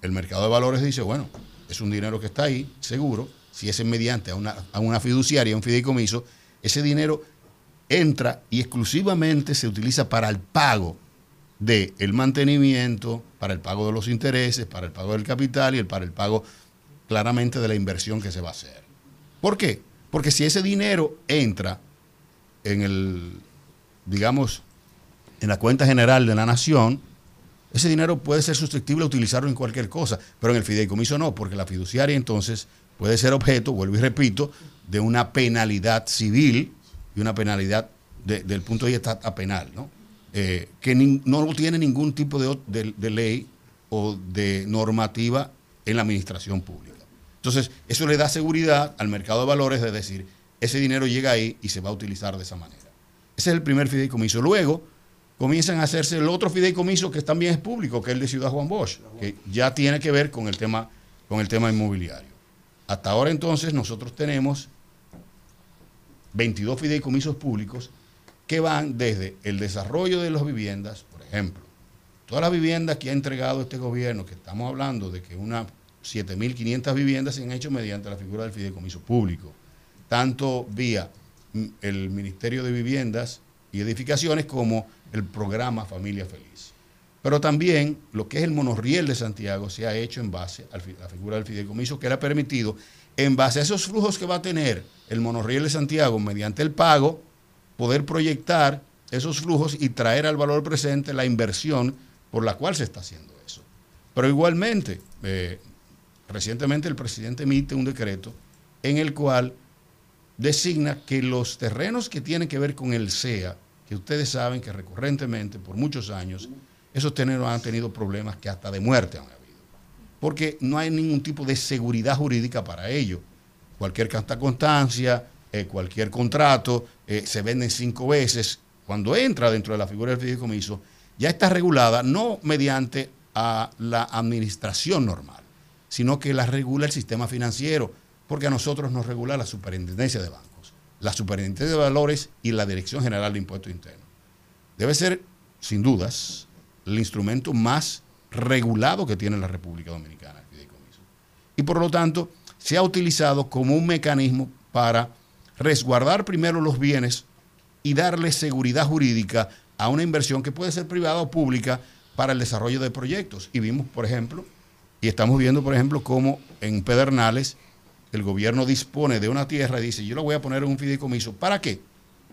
El mercado de valores dice, bueno, es un dinero que está ahí, seguro, si es mediante a una, a una fiduciaria, un fideicomiso, ese dinero entra y exclusivamente se utiliza para el pago del el mantenimiento, para el pago de los intereses, para el pago del capital y el, para el pago claramente de la inversión que se va a hacer. ¿Por qué? Porque si ese dinero entra en el, digamos, en la cuenta general de la nación, ese dinero puede ser susceptible a utilizarlo en cualquier cosa, pero en el fideicomiso no, porque la fiduciaria entonces puede ser objeto, vuelvo y repito, de una penalidad civil y una penalidad de- del punto de vista penal, ¿no? Eh, que no tiene ningún tipo de ley o de normativa en la administración pública. Entonces, eso le da seguridad al mercado de valores de decir, ese dinero llega ahí y se va a utilizar de esa manera. Ese es el primer fideicomiso. Luego comienzan a hacerse el otro fideicomiso que también es público, que es el de Ciudad Juan Bosch, que ya tiene que ver con el tema, con el tema inmobiliario. Hasta ahora entonces nosotros tenemos 22 fideicomisos públicos que van desde el desarrollo de las viviendas, por ejemplo, todas las viviendas que ha entregado este gobierno, que estamos hablando de que unas 7.500 viviendas se han hecho mediante la figura del fideicomiso público, tanto vía el Ministerio de Viviendas y Edificaciones como el programa Familia Feliz. Pero también lo que es el monorriel de Santiago se ha hecho en base a la figura del fideicomiso que le ha permitido, en base a esos flujos que va a tener el monorriel de Santiago mediante el pago, poder proyectar esos flujos y traer al valor presente la inversión por la cual se está haciendo eso. Pero igualmente, eh, recientemente el presidente emite un decreto en el cual designa que los terrenos que tienen que ver con el SEA, que ustedes saben que recurrentemente, por muchos años, esos terrenos han tenido problemas que hasta de muerte han. Porque no hay ningún tipo de seguridad jurídica para ello. Cualquier constancia, eh, cualquier contrato, eh, se venden cinco veces. Cuando entra dentro de la figura del fideicomiso, ya está regulada no mediante a la administración normal, sino que la regula el sistema financiero, porque a nosotros nos regula la superintendencia de bancos, la superintendencia de valores y la Dirección General de Impuestos Internos. Debe ser, sin dudas, el instrumento más regulado que tiene la República Dominicana, el fideicomiso. Y por lo tanto, se ha utilizado como un mecanismo para resguardar primero los bienes y darle seguridad jurídica a una inversión que puede ser privada o pública, para el desarrollo de proyectos. Y vimos, por ejemplo, y estamos viendo, por ejemplo, cómo en Pedernales el gobierno dispone de una tierra y dice, yo la voy a poner en un fideicomiso. ¿Para qué?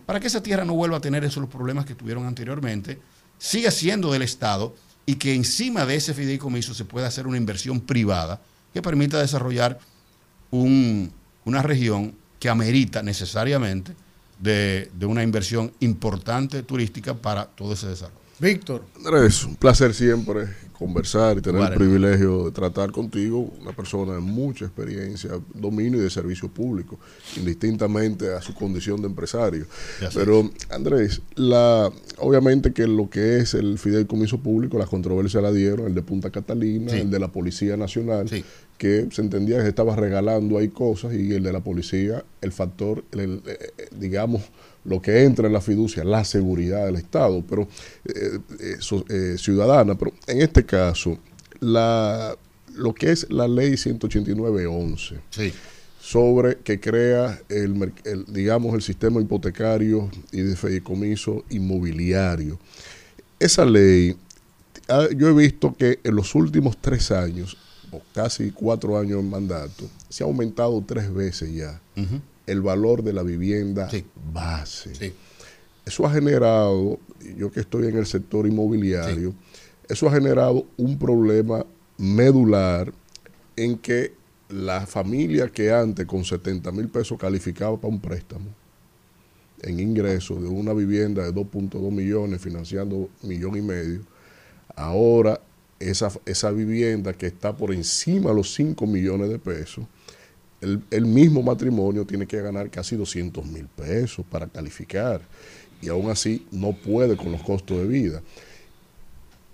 Para que esa tierra no vuelva a tener esos problemas que tuvieron anteriormente, siga siendo del Estado y que encima de ese fideicomiso se pueda hacer una inversión privada que permita desarrollar un- una región que amerita necesariamente de, de una inversión importante turística para todo ese desarrollo. Víctor. Andrés, un placer siempre conversar y tener Vale. el privilegio de tratar contigo, una persona de mucha experiencia, dominio y de servicio público, indistintamente a su condición de empresario. Pero, Andrés, la, obviamente que lo que es el fideicomiso público, las controversias la dieron, el de Punta Catalina, Sí. el de la Policía Nacional, que se entendía que se estaba regalando ahí cosas y el de la policía, el factor, el- el, eh, digamos, lo que entra en la fiducia, la seguridad del Estado, pero eh, eh, eh, ciudadana. Pero en este caso, la, lo que es la ley 189.11 sobre que crea el, el, digamos, el sistema hipotecario y de fideicomiso inmobiliario. Esa ley, ah, yo he visto que en los últimos tres años, o casi cuatro años en mandato, se ha aumentado tres veces ya Ujú. El valor de la vivienda base. Eso ha generado, yo que estoy en el sector inmobiliario, eso ha generado un problema medular en que la familia que antes con 70 mil pesos calificaba para un préstamo en ingresos de una vivienda de 2.2 millones financiando millón y medio, ahora esa, esa vivienda que está por encima de los 5 millones de pesos, el, mismo matrimonio tiene que ganar casi 200 mil pesos para calificar y aún así no puede con los costos de vida.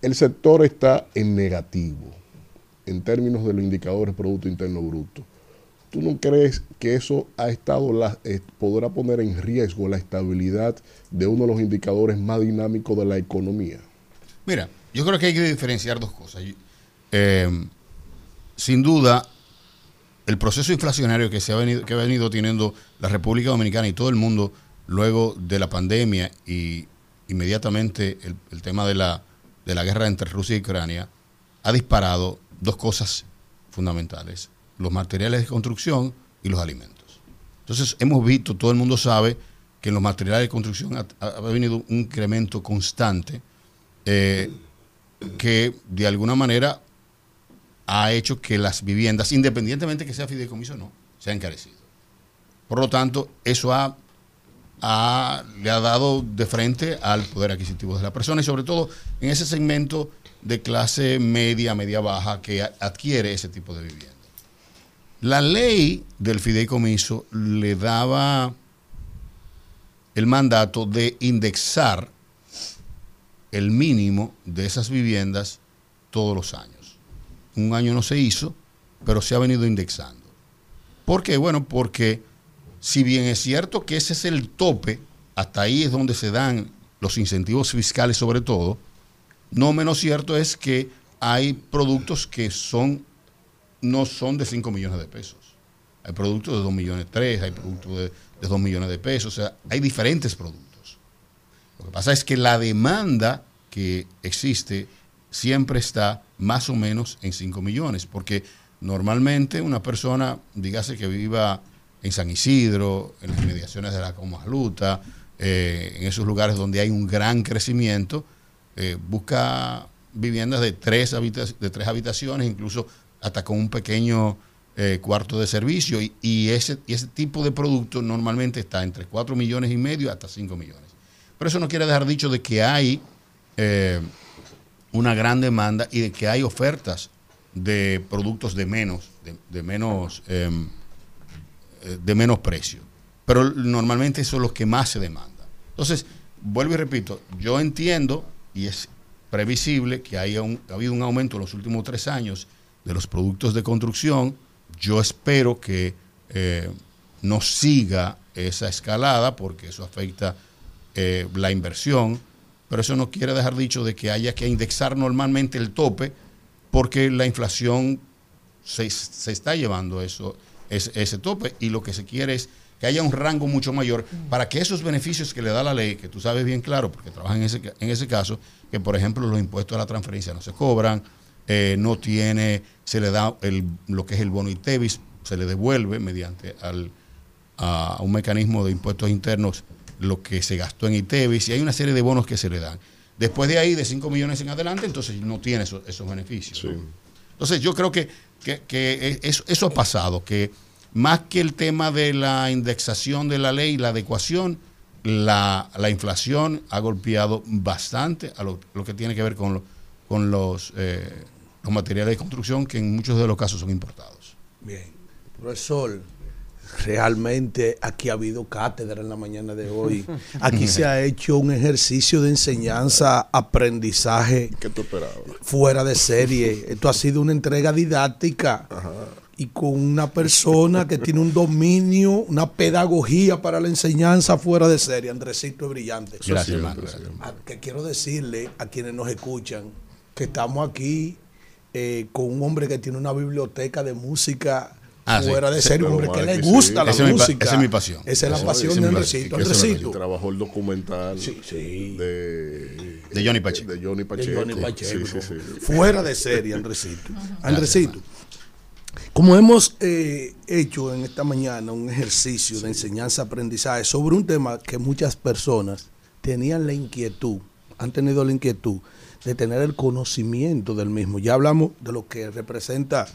El sector está en negativo en términos de los indicadores Producto Interno Bruto. ¿Tú no crees que eso ha estado la, eh, podrá poner en riesgo la estabilidad de uno de los indicadores más dinámicos de la economía? Mira, yo creo que hay que diferenciar dos cosas. Eh, sin duda, el proceso inflacionario que se ha venido, que ha venido teniendo la República Dominicana y todo el mundo luego de la pandemia y inmediatamente el, tema de la, de la guerra entre Rusia y Ucrania ha disparado dos cosas fundamentales, los materiales de construcción y los alimentos. Entonces hemos visto, todo el mundo sabe que en los materiales de construcción ha, ha venido un incremento constante eh, que de alguna manera ha hecho que las viviendas, independientemente que sea fideicomiso o no, se han encarecido. Por lo tanto, eso le ha dado de frente al poder adquisitivo de la persona y sobre todo en ese segmento de clase media, media baja que adquiere ese tipo de vivienda. La ley del fideicomiso le daba el mandato de indexar el mínimo de esas viviendas todos los años. Un año no se hizo, pero se ha venido indexando. ¿Por qué? Bueno, porque si bien es cierto que ese es el tope, hasta ahí es donde se dan los incentivos fiscales sobre todo, no menos cierto es que hay productos que son no son de 5 millones de pesos. Hay productos de 2 millones 3, hay productos de, de 2 millones de pesos, o sea, hay diferentes productos. Lo que pasa es que la demanda que existe siempre está más o menos en 5 millones, porque normalmente una persona, dígase que viva en San Isidro, en las inmediaciones de la Comaluta, eh, en esos lugares donde hay un gran crecimiento, eh, busca viviendas de tres, de tres habitaciones, incluso hasta con un pequeño eh, cuarto de servicio, y, y ese, y ese tipo de producto normalmente está entre 4 millones y medio hasta 5 millones. Pero eso no quiere dejar dicho de que hay eh, una gran demanda y de que hay ofertas de productos de menos, de, menos, em, eh, de menos precio. Pero normalmente eso es lo que más se demanda. Entonces, vuelvo y repito, yo entiendo y es previsible que haya un- ha habido un aumento en los últimos tres años de los productos de construcción. Yo espero que eh, no siga esa escalada porque eso afecta eh, la inversión, pero eso no quiere dejar dicho de que haya que indexar normalmente el tope porque la inflación se, se está llevando eso, ese, tope. Y lo que se quiere es que haya un rango mucho mayor para que esos beneficios que le da la ley, que tú sabes bien claro, porque trabajas en ese, en ese caso, que por ejemplo los impuestos a la transferencia no se cobran, eh, no tiene, se le da el, lo que es el bono ITEVIS, se le devuelve mediante al, a un mecanismo de impuestos internos lo que se gastó en ITEVIS y hay una serie de bonos que se le dan. Después de ahí, de 5 millones en adelante, entonces no tiene esos, esos beneficios. ¿no? Entonces yo creo que, que- que eso, eso ha pasado, que más que el tema de la indexación de la ley, la adecuación, la, la inflación ha golpeado bastante a lo, lo que tiene que ver con, lo- con los, eh, los materiales de construcción, que en muchos de los casos son importados. Bien. Profesor, realmente aquí ha habido cátedra en la mañana de hoy. Aquí se ha hecho un ejercicio de enseñanza, aprendizaje ¿Qué tú esperabas? fuera de serie. Esto ha sido una entrega didáctica y con una persona que tiene un dominio, una pedagogía para la enseñanza fuera de serie. Andresito es brillante. Gracias, hermano. A- que quiero decirle a quienes nos escuchan que estamos aquí eh, con un hombre que tiene una biblioteca de música Ah, sí. fuera de Sí, serie, un hombre que le gusta sí. la Esa es mi pa- música. esa es mi pasión. Esa es la pasión de Andresito. Andresito. Trabajó el documental sí. De, De Johnny Pacheco. De Johnny de Pacheco. Johnny Pacheco. Sí, sí, sí. Fuera de serie, Andresito. Andresito, como hemos eh, hecho en esta mañana un ejercicio de enseñanza-aprendizaje sobre un tema que muchas personas tenían la inquietud, han tenido la inquietud de tener el conocimiento del mismo. Ya hablamos de lo que representa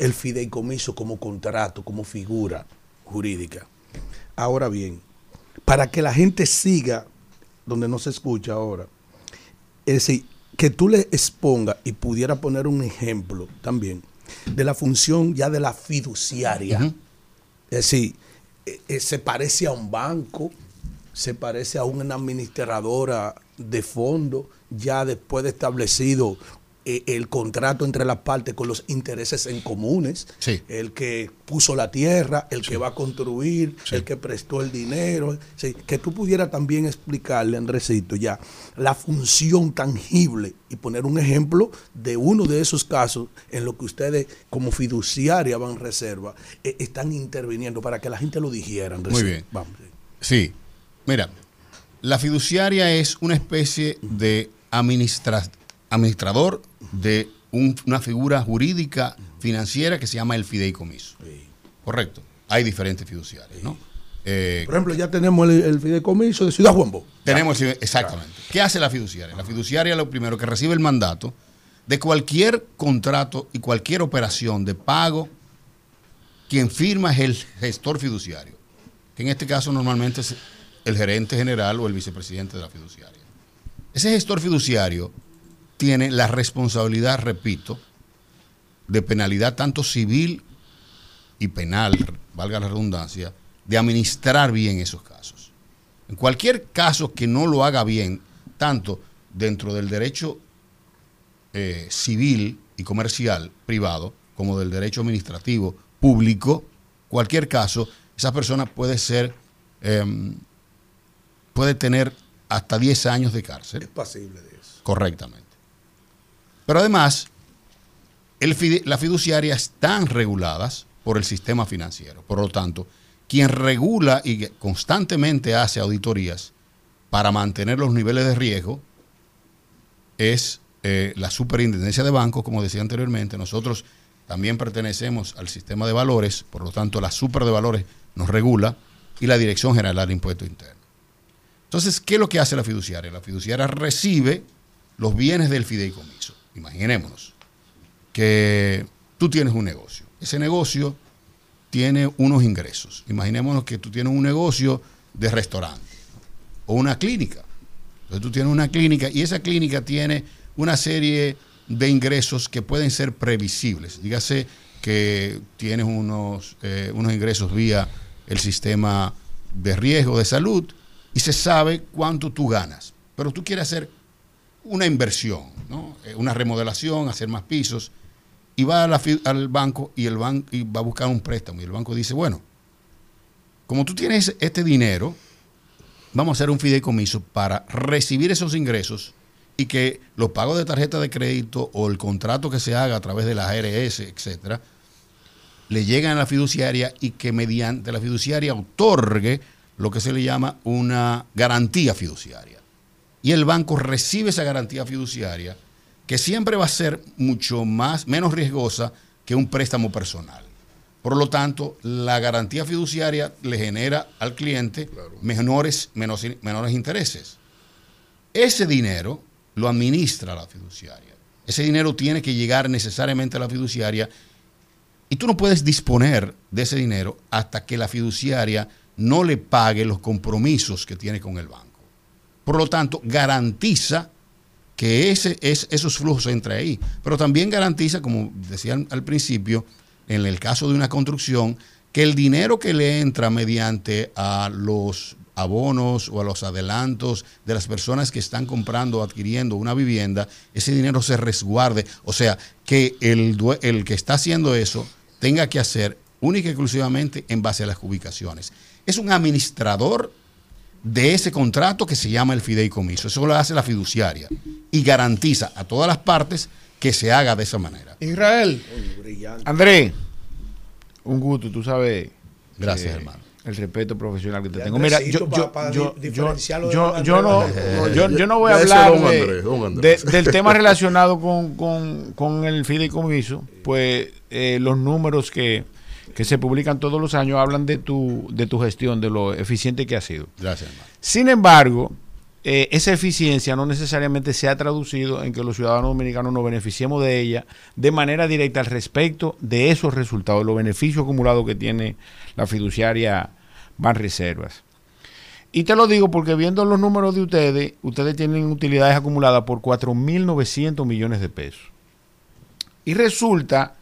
el fideicomiso como contrato, como figura jurídica. Ahora bien, para que la gente siga donde no se escucha ahora, es decir, que tú le expongas y pudiera poner un ejemplo también de la función ya de la fiduciaria. Es decir, eh, eh, se parece a un banco, se parece a una administradora de fondo, ya después de establecido eh, el contrato entre las partes con los intereses en comunes, Sí. el que puso la tierra, el que va a construir, el que prestó el dinero, que tú pudieras también explicarle, Andresito, ya la función tangible y poner un ejemplo de uno de esos casos en lo que ustedes como fiduciaria van reserva eh, están interviniendo para que la gente lo dijera. Andresito. Muy bien. Vamos. Sí, mira, la fiduciaria es una especie de administra- administrador de un- una figura jurídica financiera que se llama el fideicomiso. Correcto. Hay diferentes fiduciarias, ¿no? Eh, Por ejemplo, ya tenemos el, el fideicomiso de Ciudad Juan Bo. tenemos exactamente. ¿Qué hace la fiduciaria? La fiduciaria lo primero que recibe el mandato de cualquier contrato y cualquier operación de pago, quien firma es el gestor fiduciario, que en este caso normalmente es el gerente general o el vicepresidente de la fiduciaria. Ese gestor fiduciario tiene la responsabilidad, repito, de penalidad tanto civil y penal, valga la redundancia, de administrar bien esos casos. En cualquier caso que no lo haga bien, tanto dentro del derecho eh, civil y comercial privado, como del derecho administrativo público, cualquier caso, esa persona puede ser, em, puede tener hasta 10 años de cárcel. Es pasible de eso. Correctamente. Pero además, el fide- las fiduciarias están reguladas por el sistema financiero. Por lo tanto, quien regula y constantemente hace auditorías para mantener los niveles de riesgo es eh, la superintendencia de bancos, como decía anteriormente. Nosotros también pertenecemos al sistema de valores, por lo tanto, la super de valores nos regula y la Dirección General de Impuestos Internos. Entonces, ¿qué es lo que hace la fiduciaria? La fiduciaria recibe los bienes del fideicomiso. Imaginémonos que tú tienes un negocio. Ese negocio tiene unos ingresos. Imaginémonos que tú tienes un negocio de restaurante o una clínica. Entonces tú tienes una clínica y esa clínica tiene una serie de ingresos que pueden ser previsibles. Dígase que tienes unos, eh, unos ingresos vía el sistema de riesgo de salud y se sabe cuánto tú ganas. Pero tú quieres hacer una inversión, ¿no? Eh, una remodelación, hacer más pisos, y va a la al banco y el y va a buscar un préstamo. Y el banco dice, bueno, como tú tienes este dinero, vamos a hacer un fideicomiso para recibir esos ingresos y que los pagos de tarjeta de crédito o el contrato que se haga a través de la ARS, etcétera, le llegan a la fiduciaria y que mediante la fiduciaria otorgue lo que se le llama una garantía fiduciaria. Y el banco recibe esa garantía fiduciaria que siempre va a ser mucho más, menos riesgosa que un préstamo personal. Por lo tanto, la garantía fiduciaria le genera al cliente menores, menos- menores intereses. Ese dinero lo administra la fiduciaria. Ese dinero tiene que llegar necesariamente a la fiduciaria y tú no puedes disponer de ese dinero hasta que la fiduciaria no le pague los compromisos que tiene con el banco. Por lo tanto, garantiza que ese, es, esos flujos entren ahí. Pero también garantiza, como decían al principio, en el caso de una construcción, que el dinero que le entra mediante a los abonos o a los adelantos de las personas que están comprando o adquiriendo una vivienda, ese dinero se resguarde. O sea, que el, el que está haciendo eso tenga que hacer única y exclusivamente en base a las ubicaciones. Es un administrador de ese contrato que se llama el fideicomiso. Eso lo hace la fiduciaria y garantiza a todas las partes que se haga de esa manera. Israel. André, un gusto, tú sabes. Gracias, eh, hermano. El respeto profesional que te tengo. Mira, yo, yo, yo, yo, no, Andrés. yo, yo no voy a hablar don de- Andrés, don Andrés. de- del tema relacionado con, con, con el fideicomiso, pues eh, los números que, que se publican todos los años hablan de tu, de tu gestión, de lo eficiente que ha sido. Gracias, hermano. Sin embargo, eh, esa eficiencia no necesariamente se ha traducido en que los ciudadanos dominicanos nos beneficiemos de ella de manera directa al respecto de esos resultados, los beneficios acumulados que tiene la fiduciaria Banreservas. Y te lo digo porque viendo los números de ustedes, ustedes tienen utilidades acumuladas por 4.900 millones de pesos. Y resulta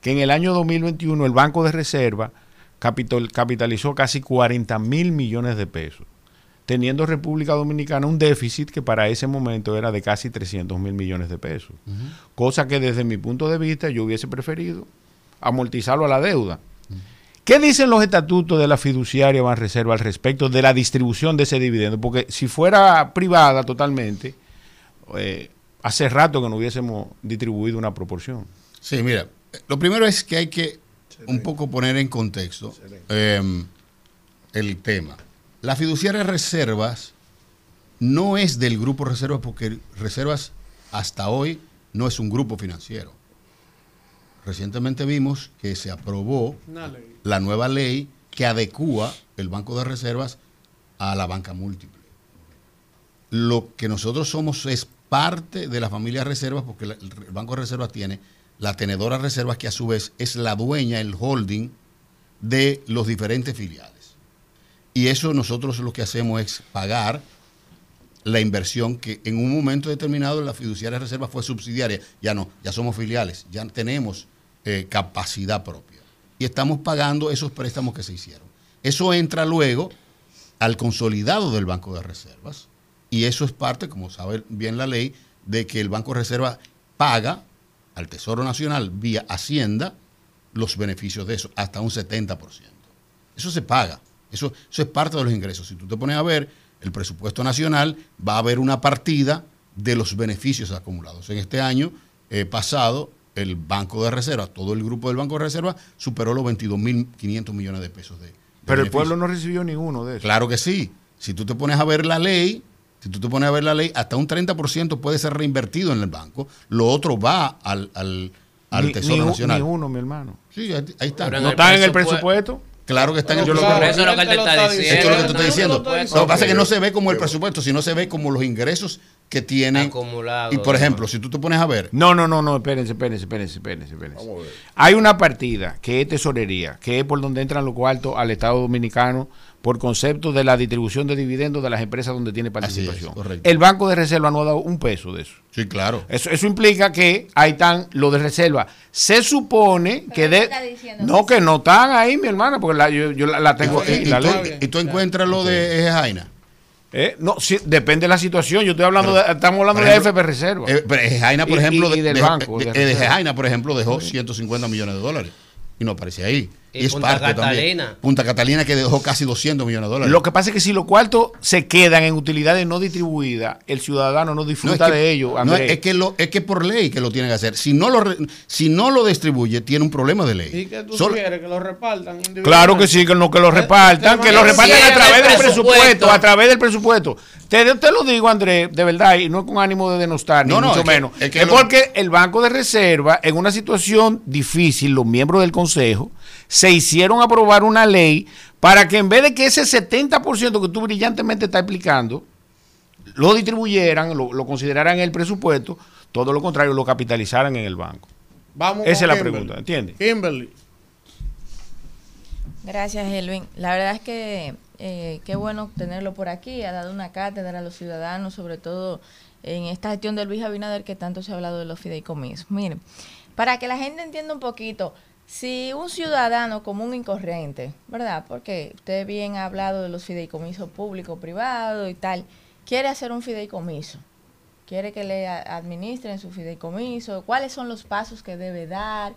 que en el año 2021 el Banco de Reserva capital- capitalizó casi 40 mil millones de pesos, teniendo República Dominicana un déficit que para ese momento era de casi 300 mil millones de pesos. Cosa que desde mi punto de vista yo hubiese preferido amortizarlo a la deuda. ¿Qué dicen los estatutos de la fiduciaria Banreserva al respecto de la distribución de ese dividendo? Porque si fuera privada totalmente, eh, hace rato que no hubiésemos distribuido una proporción. Sí, mira, lo primero es que hay que un poco poner en contexto eh, el tema. La fiduciaria Reservas no es del grupo Reservas porque Reservas hasta hoy no es un grupo financiero. Recientemente vimos que se aprobó la nueva ley que adecúa el Banco de Reservas a la banca múltiple. Lo que nosotros somos es parte de la familia Reservas porque el Banco de Reservas tiene la tenedora Reservas que a su vez es la dueña, el holding de los diferentes filiales. Y eso nosotros lo que hacemos es pagar la inversión que en un momento determinado la fiduciaria reserva fue subsidiaria. Ya no, ya somos filiales, ya tenemos eh, capacidad propia. Y estamos pagando esos préstamos que se hicieron. Eso entra luego al consolidado del Banco de Reservas. Y eso es parte, como sabe bien la ley, de que el Banco de Reserva paga al Tesoro Nacional vía Hacienda los beneficios de eso, hasta un 70%. Eso se paga. Eso, eso es parte de los ingresos. Si tú te pones a ver el presupuesto nacional, va a haber una partida de los beneficios acumulados. En este año eh, pasado, el Banco de Reserva, todo el grupo del Banco de Reserva, superó los 22.500 millones de pesos de, de Pero el pueblo no recibió ninguno de esos. Claro que sí. Si tú te pones a ver la ley, si tú te pones a ver la ley, hasta un 30% puede ser reinvertido en el banco. Lo otro va al, al, al Ni- Tesoro ni, Nacional. ni uno, mi hermano. Sí, ahí, ahí está. Pero ¿No están en el presupuesto-? Claro que está en el presupuesto. Eso es lo que él te está diciendo. Eso es lo que tú estás diciendo. Lo que Lo que pasa es que no se ve como el presupuesto, sino se ve como los ingresos que tienen. Acumulados. Y por ejemplo, si tú te pones a ver, No, no, no, no, espérense, espérense, espérense, espérense, espérense. Hay una partida que es tesorería, que es por donde entran los cuartos al Estado Dominicano por concepto de la distribución de dividendos de las empresas donde tiene participación. El Banco de Reserva no ha dado un peso de eso. sí, claro. Eso, eso implica que ahí están los de reserva. Se supone que de... No, que no están ahí, mi hermana, porque la- yo, yo la, la tengo y, aquí. y la tú, ley. y tú encuentras lo de Eje Jaina. Eh, No, sí, depende de la situación. Yo estoy hablando de, estamos hablando Por de ejemplo, FP Reserva. Eh, pero Eje Jaina, por Y- ejemplo, y- y de- del de- banco, de-. Jaina, por ejemplo, dejó 150 millones de dólares y no aparece ahí. Y es Punta parte también. Catalina. Punta Catalina que dejó casi 200 millones de dólares. Lo que pasa es que si los cuartos se quedan en utilidades no distribuidas, el ciudadano no No, disfruta es que- de ellos. no, Andrés. es, que lo, es que por ley que lo tiene que hacer. Si no lo, si no lo distribuye, tiene un problema de ley. ¿Y qué tú Solo- quieres? Que lo repartan individualmente? Claro que sí, que no que lo repartan, que lo repartan a través del presupuesto, a través del presupuesto. Te, te lo digo, Andrés, de verdad, y no con ánimo de denostar, ni No, no, mucho es que- menos. es Es, que lo- porque el Banco de Reserva, en una situación difícil, los miembros del Consejo se hicieron aprobar una ley para que en vez de que ese 70% que tú brillantemente estás explicando, lo distribuyeran, lo, lo consideraran en el presupuesto, todo lo contrario, lo capitalizaran en el banco. Vamos Esa es la Kimberly. pregunta, ¿entiendes? Kimberly. Gracias, Elvin. La verdad es que eh, qué bueno tenerlo por aquí. Ha dado una cátedra a los ciudadanos, sobre todo en esta gestión de Luis Abinader que tanto se ha hablado de los fideicomisos. Miren, para que la gente entienda un poquito, si un ciudadano común y corriente, ¿verdad? Porque usted bien ha hablado de los fideicomisos público-privado y tal, quiere hacer un fideicomiso, quiere que le administren su fideicomiso, cuáles son los pasos que debe dar,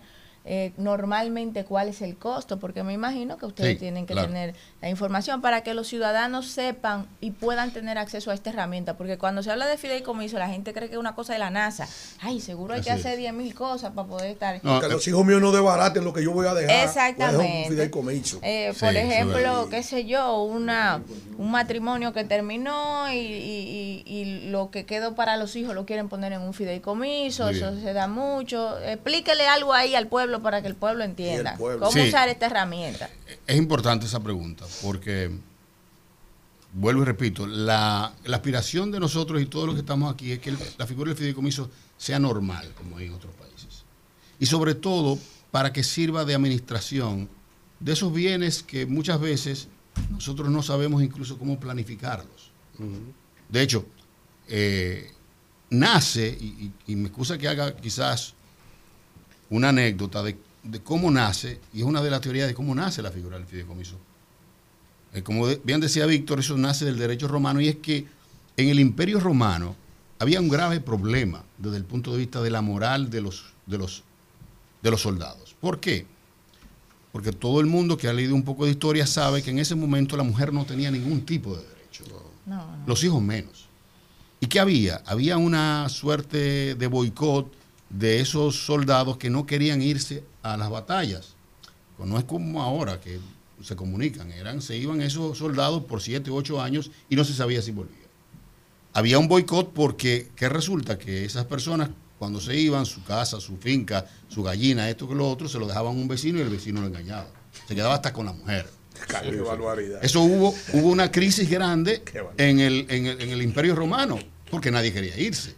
eh, normalmente cuál es el costo, porque me imagino que ustedes Sí, tienen que claro. tener la información para que los ciudadanos sepan y puedan tener acceso a esta herramienta, porque cuando se habla de fideicomiso la gente cree que es una cosa de la NASA. Ay, seguro hay que Así hacer 10 mil cosas para poder estar... que los hijos míos no desbaraten lo que yo voy a dejar. Voy a dejar Exactamente. un fideicomiso. Eh, Sí, por ejemplo, qué sé yo, una un matrimonio que terminó y, y- y- y lo que quedó para los hijos lo quieren poner en un fideicomiso, Muy eso bien. se da mucho. Explíquele algo ahí al pueblo para que el pueblo entienda pueblo. cómo Sí. usar esta herramienta. Es importante esa pregunta porque, vuelvo y repito, la, la aspiración de nosotros y todos los que estamos aquí es que el- la figura del fideicomiso sea normal, como hay en otros países. Y sobre todo para que sirva de administración de esos bienes que muchas veces nosotros no sabemos incluso cómo planificarlos. De hecho, eh, nace, y, y- y me excusa que haga quizás una anécdota de, de cómo nace, y es una de las teorías de cómo nace la figura del fideicomiso. Eh, como de- bien decía Víctor, eso nace del derecho romano, y es que en el imperio romano había un grave problema desde el punto de vista de la moral de los, de los, de los soldados. ¿Por qué? Porque todo el mundo que ha leído un poco de historia sabe que en ese momento la mujer no tenía ningún tipo de derecho. Los hijos menos. ¿Y qué había? Había una suerte de boicot de esos soldados que no querían irse a las batallas. Pues no es como ahora que se comunican, eran, se iban esos soldados por 7, 8 años y no se sabía si volvían. Había un boicot porque ¿qué resulta? Que esas personas cuando se iban, su casa, su finca, su gallina, esto que lo otro, se lo dejaban a un vecino y el vecino lo engañaba. Se quedaba hasta con la mujer. Qué. Eso hubo, hubo una crisis grande en el, en, el, en el Imperio Romano, porque nadie quería irse.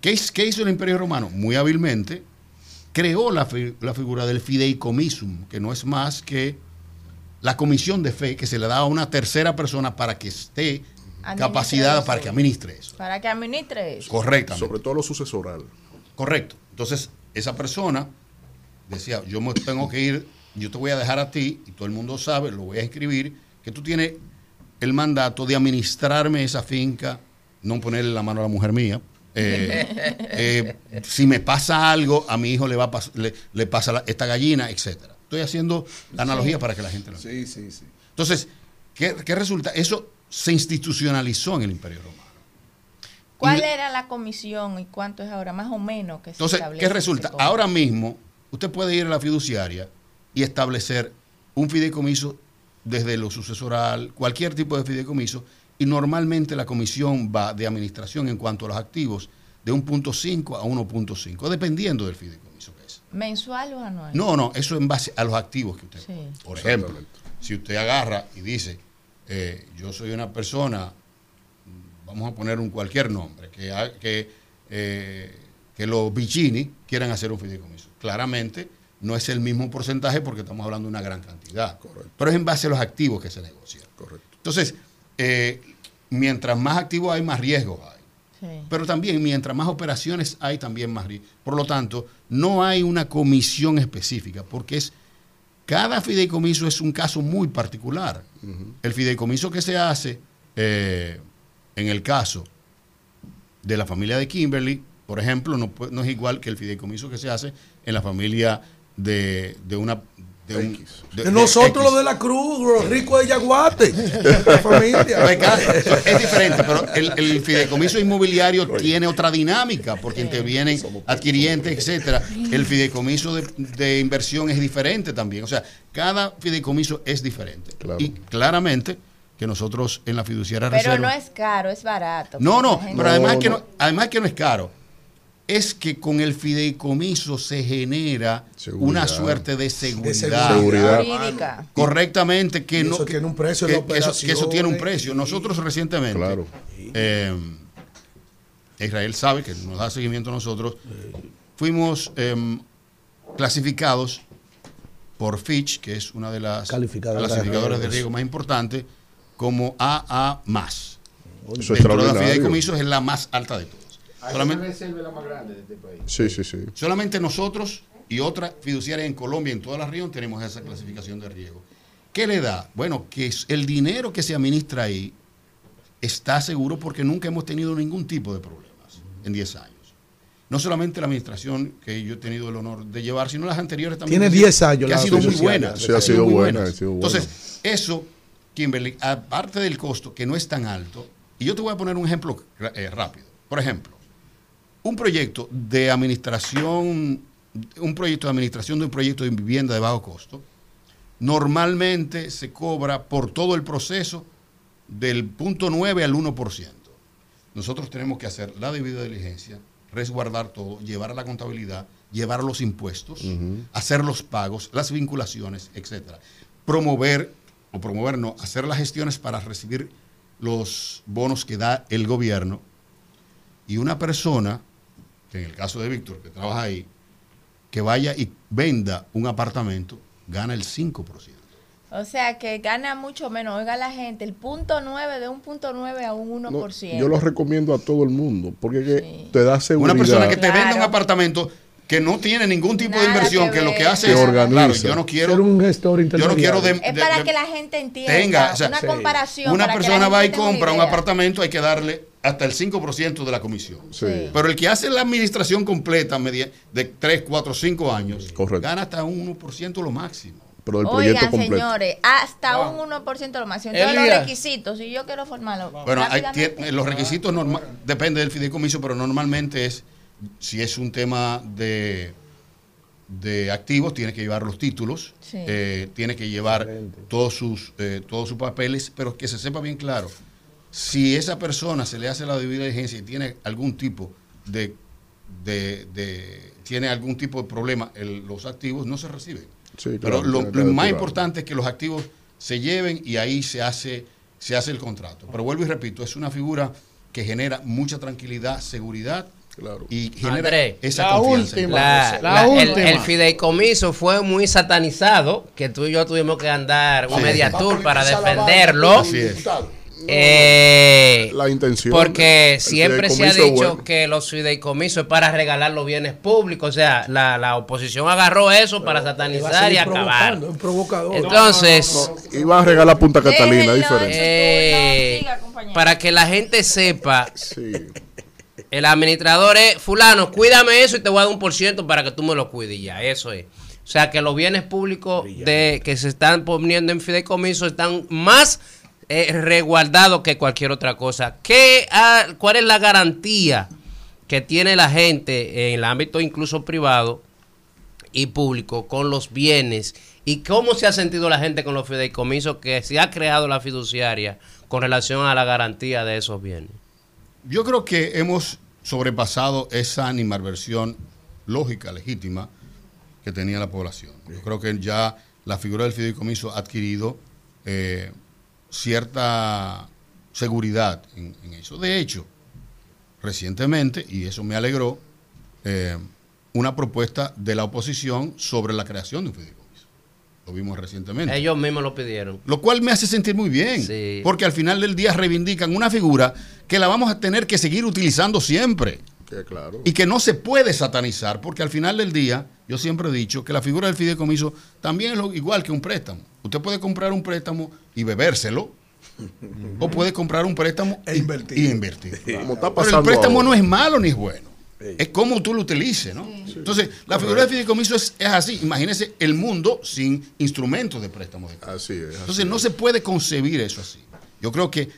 ¿Qué, hiz- qué hizo el Imperio Romano? Muy hábilmente creó la, fi- la figura del fideicomisum, que no es más que la comisión de fe que se le da a una tercera persona para que esté capacitada eso. para que administre eso. Para que administre eso. Correctamente. Sobre todo lo sucesoral. Correcto. Entonces, esa persona decía, yo me tengo que ir, yo te voy a dejar a ti, y todo el mundo sabe, lo voy a escribir, que tú tienes el mandato de administrarme esa finca, no ponerle la mano a la mujer mía. Eh, eh, si me pasa algo, a mi hijo le va a pas- le, le pasa la- esta gallina, etcétera. Estoy haciendo la analogía Sí. para que la gente lo Sí, sí, sí. Entonces, ¿qué, qué resulta? Eso se institucionalizó en el Imperio Romano. ¿Cuál Y- era la comisión y cuánto es ahora? Más o menos que se Entonces, establece ¿qué resulta? Ahora mismo, usted puede ir a la fiduciaria y establecer un fideicomiso desde lo sucesoral, cualquier tipo de fideicomiso, y normalmente la comisión va de administración en cuanto a los activos de 1.5 a 1.5, dependiendo del fideicomiso que es. ¿Mensual o anual? No, no, eso en base a los activos que usted. Sí. Por ejemplo, si usted agarra y dice, eh, yo soy una persona, vamos a poner un cualquier nombre, que, que, eh, que los Vicini quieran hacer un fideicomiso. Claramente no es el mismo porcentaje porque estamos hablando de una gran cantidad. Pero es en base a los activos que se negocian. Entonces, eh, mientras más activos hay, más riesgos hay. Pero también, mientras más operaciones hay, también más riesgo. Por lo tanto, no hay una comisión específica, porque es cada fideicomiso es un caso muy particular. El fideicomiso que se hace eh, en el caso de la familia de Kimberly, por ejemplo, no, no es igual que el fideicomiso que se hace en la familia de, de una, de un- de- De nosotros los de la cruz, los ricos de Yaguate. La familia. Es diferente, pero el, el fideicomiso inmobiliario tiene otra dinámica porque intervienen adquirientes, etcétera. El fideicomiso de, de inversión es diferente también. O sea, cada fideicomiso es diferente. Y claramente que nosotros en la fiduciaria Pero reserva. no es caro, es barato. No, no, pero además, que no, además que no es caro. Es que con el fideicomiso se genera una suerte de seguridad. seguridad. Jurídica. Correctamente, que Y no. eso tiene un precio que, de que eso, que eso tiene un precio. Nosotros recientemente. eh, Israel sabe que nos da seguimiento a nosotros. Fuimos em, clasificados por Fitch, que es una de las clasificadoras de de riesgo más importantes, como AA. Eso es Dentro de extraordinario. fideicomisos es la más alta de todas. Solamente, reserva la más grande de este país. Sí, sí, sí. solamente nosotros y otras fiduciarias en Colombia, en toda la región, tenemos esa clasificación de riesgo. ¿Qué le da? Bueno, que es- el dinero que se administra ahí está seguro porque nunca hemos tenido ningún tipo de problemas en 10 años. No solamente la administración que yo he tenido el honor de llevar, sino las anteriores también. Tiene que ha sido- 10 años Que ha la sido muy buena. Sí, ha sido muy buena, buenas. ha sido buena. Entonces, eso, Kimberly, aparte del costo, que no es tan alto, y yo te voy a poner un ejemplo eh, rápido. Por ejemplo, un proyecto de administración, un proyecto de administración de un proyecto de vivienda de bajo costo, normalmente se cobra por todo el proceso del punto 9 al 1%. Nosotros tenemos que hacer la debida diligencia, resguardar todo, llevar a la contabilidad, llevar los impuestos, hacer los pagos, las vinculaciones, etcétera. Promover, o promover no, hacer las gestiones para recibir los bonos que da el gobierno. Y una persona, en el caso de Víctor, que trabaja ahí, que vaya y venda un apartamento, gana el 5%. O sea que gana mucho menos. Oiga la gente, el punto 9 de un punto 9 a un 1%. Yo lo recomiendo a todo el mundo porque te da seguridad. Una persona que te venda un apartamento que no tiene ningún tipo de inversión, que, lo que hace Que es, claro, yo no quiero, Ser un gestor yo no quiero de, es para de- que la gente entienda tenga, o sea, una sí. comparación. una persona va y compra un idea. apartamento, hay que darle hasta el 5% de la comisión. Sí. Pero el que hace la administración completa media- de 3, 4, 5 años, gana hasta un 1% lo máximo. Pero el Oigan, señores, hasta un 1% lo máximo. Entonces, los requisitos, si yo quiero formarlo. Bueno, hay- los requisitos norma- depende del fideicomiso, pero normalmente es, si es un tema de, de activos, tiene que llevar los títulos, Sí. eh, tiene que llevar todos sus, eh, todos sus papeles, pero que se sepa bien claro, si esa persona se le hace la debida diligencia y tiene algún tipo de, de- de- tiene algún tipo de problema, el- los activos no se reciben. Sí, Pero claro, lo, más importante es que los activos se lleven y ahí se hace, se hace el contrato. Pero vuelvo y repito, es una figura que genera mucha tranquilidad, seguridad y genera André, esa confianza. La- la- el, el fideicomiso fue muy satanizado, que tú y yo tuvimos que andar un Sí. media tour para defenderlo. Así es. Eh, La intención. porque siempre se ha dicho bueno. que los fideicomisos es para regalar los bienes públicos. O sea, la, la oposición agarró eso para satanizar y acabar. Provocador. Entonces, Iban a regalar Punta Catalina, diferente. eh, para que la gente sepa, el administrador es fulano, cuídame eso y te voy a dar un por ciento para que tú me lo cuides ya, eso es. O sea que los bienes públicos de que se están poniendo en fideicomiso están más eh, resguardados que cualquier otra cosa. ¿Qué, ah, ¿Cuál es la garantía que tiene la gente en el ámbito incluso privado y público con los bienes? ¿Y cómo se ha sentido la gente con los fideicomisos que se ha creado la fiduciaria con relación a la garantía de esos bienes? Yo creo que hemos sobrepasado esa animadversión lógica, legítima, que tenía la población. Yo creo que ya la figura del fideicomiso ha adquirido eh, cierta seguridad en, en eso. De hecho, recientemente, y eso me alegró, eh, una propuesta de la oposición sobre la creación de un fideicomiso. Lo vimos recientemente. Ellos mismos lo pidieron. Lo cual me hace sentir muy bien, Sí. porque al final del día reivindican una figura que la vamos a tener que seguir utilizando siempre claro. y que no se puede satanizar, porque al final del día, yo siempre he dicho que la figura del fideicomiso también es lo- igual que un préstamo. Usted puede comprar un préstamo y bebérselo, o puede comprar un préstamo e invertir. Y invertir. Como está Pero el préstamo ahora. no es malo ni es bueno. Es cómo tú lo utilices, ¿no? Entonces, la figura de fideicomiso es, es así. Imagínese el mundo sin instrumentos de préstamo de Así es. así Entonces, no se puede concebir eso así. Yo creo que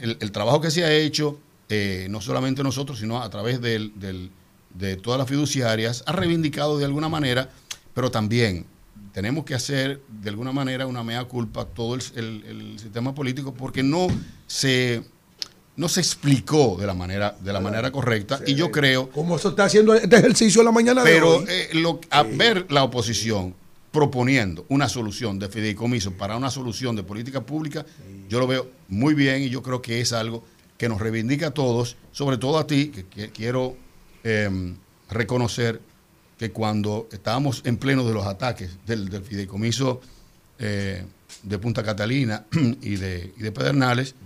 el, el trabajo que se ha hecho, eh, no solamente nosotros, sino a través del- del- de todas las fiduciarias, ha reivindicado de alguna manera, pero también tenemos que hacer de alguna manera una mea culpa a todo el, el- el sistema político porque no se no se explicó de la manera de la manera correcta. Y yo creo Como se está haciendo este ejercicio en la mañana pero eh, lo- a ver la oposición proponiendo una solución de fideicomiso para una solución de política pública, yo lo veo muy bien y yo creo que es algo que nos reivindica a todos, sobre todo a ti, que, que quiero eh, reconocer que cuando estábamos en pleno de los ataques del, fideicomiso eh, de Punta Catalina y de, y de Pedernales,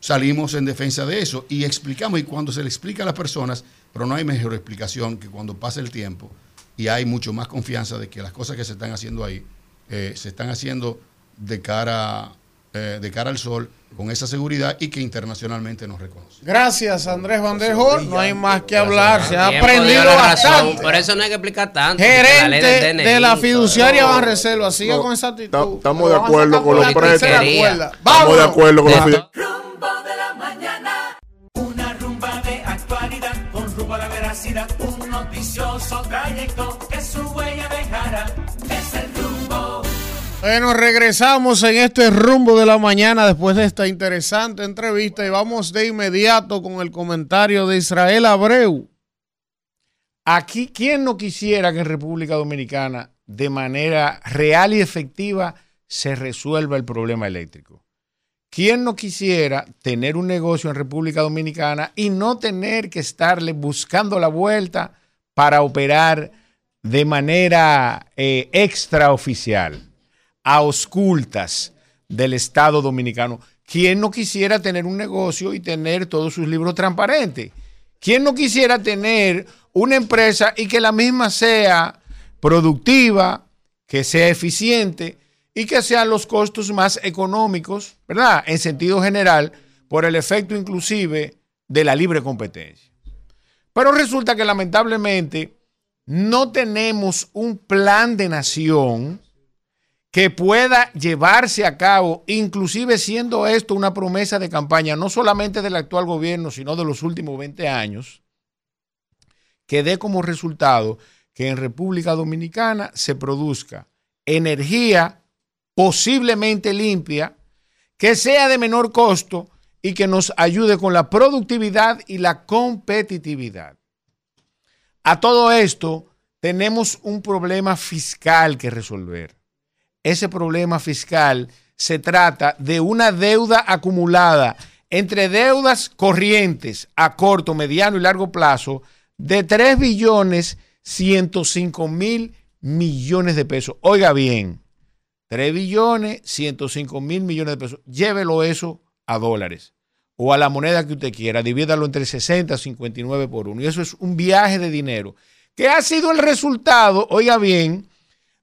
salimos en defensa de eso y explicamos, y cuando se le explica a las personas, pero no hay mejor explicación que cuando pasa el tiempo y hay mucho más confianza de que las cosas que se están haciendo ahí eh, se están haciendo de cara, eh, de cara al sol con esa seguridad y que internacionalmente nos reconoce. Gracias, Andrés Van der Hoorn. No hay más que hablar. Se ha aprendido bastante. Por eso no hay que explicar tanto. la Gerente de la fiduciaria Van Reserva. Siga No, con esa actitud. ta- estamos de acuerdo con los cuerda. Estamos de acuerdo con los De- fideicomisos. Rumbo de la mañana, una rumba de actualidad con rumbo a la veracidad, un noticioso trayecto que su huella dejará. Bueno, regresamos en este rumbo de la mañana después de esta interesante entrevista y vamos de inmediato con el comentario de Israel Abreu. Aquí, ¿quién no quisiera que en República Dominicana de manera real y efectiva se resuelva el problema eléctrico? ¿Quién no quisiera tener un negocio en República Dominicana y no tener que estarle buscando la vuelta para operar de manera eh, extraoficial, a oscultas del Estado Dominicano? ¿Quién no quisiera tener un negocio y tener todos sus libros transparentes? ¿Quién no quisiera tener una empresa y que la misma sea productiva, que sea eficiente y que sean los costos más económicos, ¿verdad? En sentido general, por el efecto inclusive de la libre competencia. Pero resulta que lamentablemente no tenemos un plan de nación que pueda llevarse a cabo, inclusive siendo esto una promesa de campaña, no solamente del actual gobierno, sino de los últimos 20 años, que dé como resultado que en República Dominicana se produzca energía posiblemente limpia, que sea de menor costo y que nos ayude con la productividad y la competitividad. A todo esto tenemos un problema fiscal que resolver. Ese problema fiscal se trata de una deuda acumulada entre deudas corrientes a corto, mediano y largo plazo de 3 billones 105 mil millones de pesos. Oiga bien, 3 billones 105 mil millones de pesos. Llévelo eso a dólares o a la moneda que usted quiera. Divídalo entre 60 y 59 por uno. Y eso es un viaje de dinero que ha sido el resultado, oiga bien,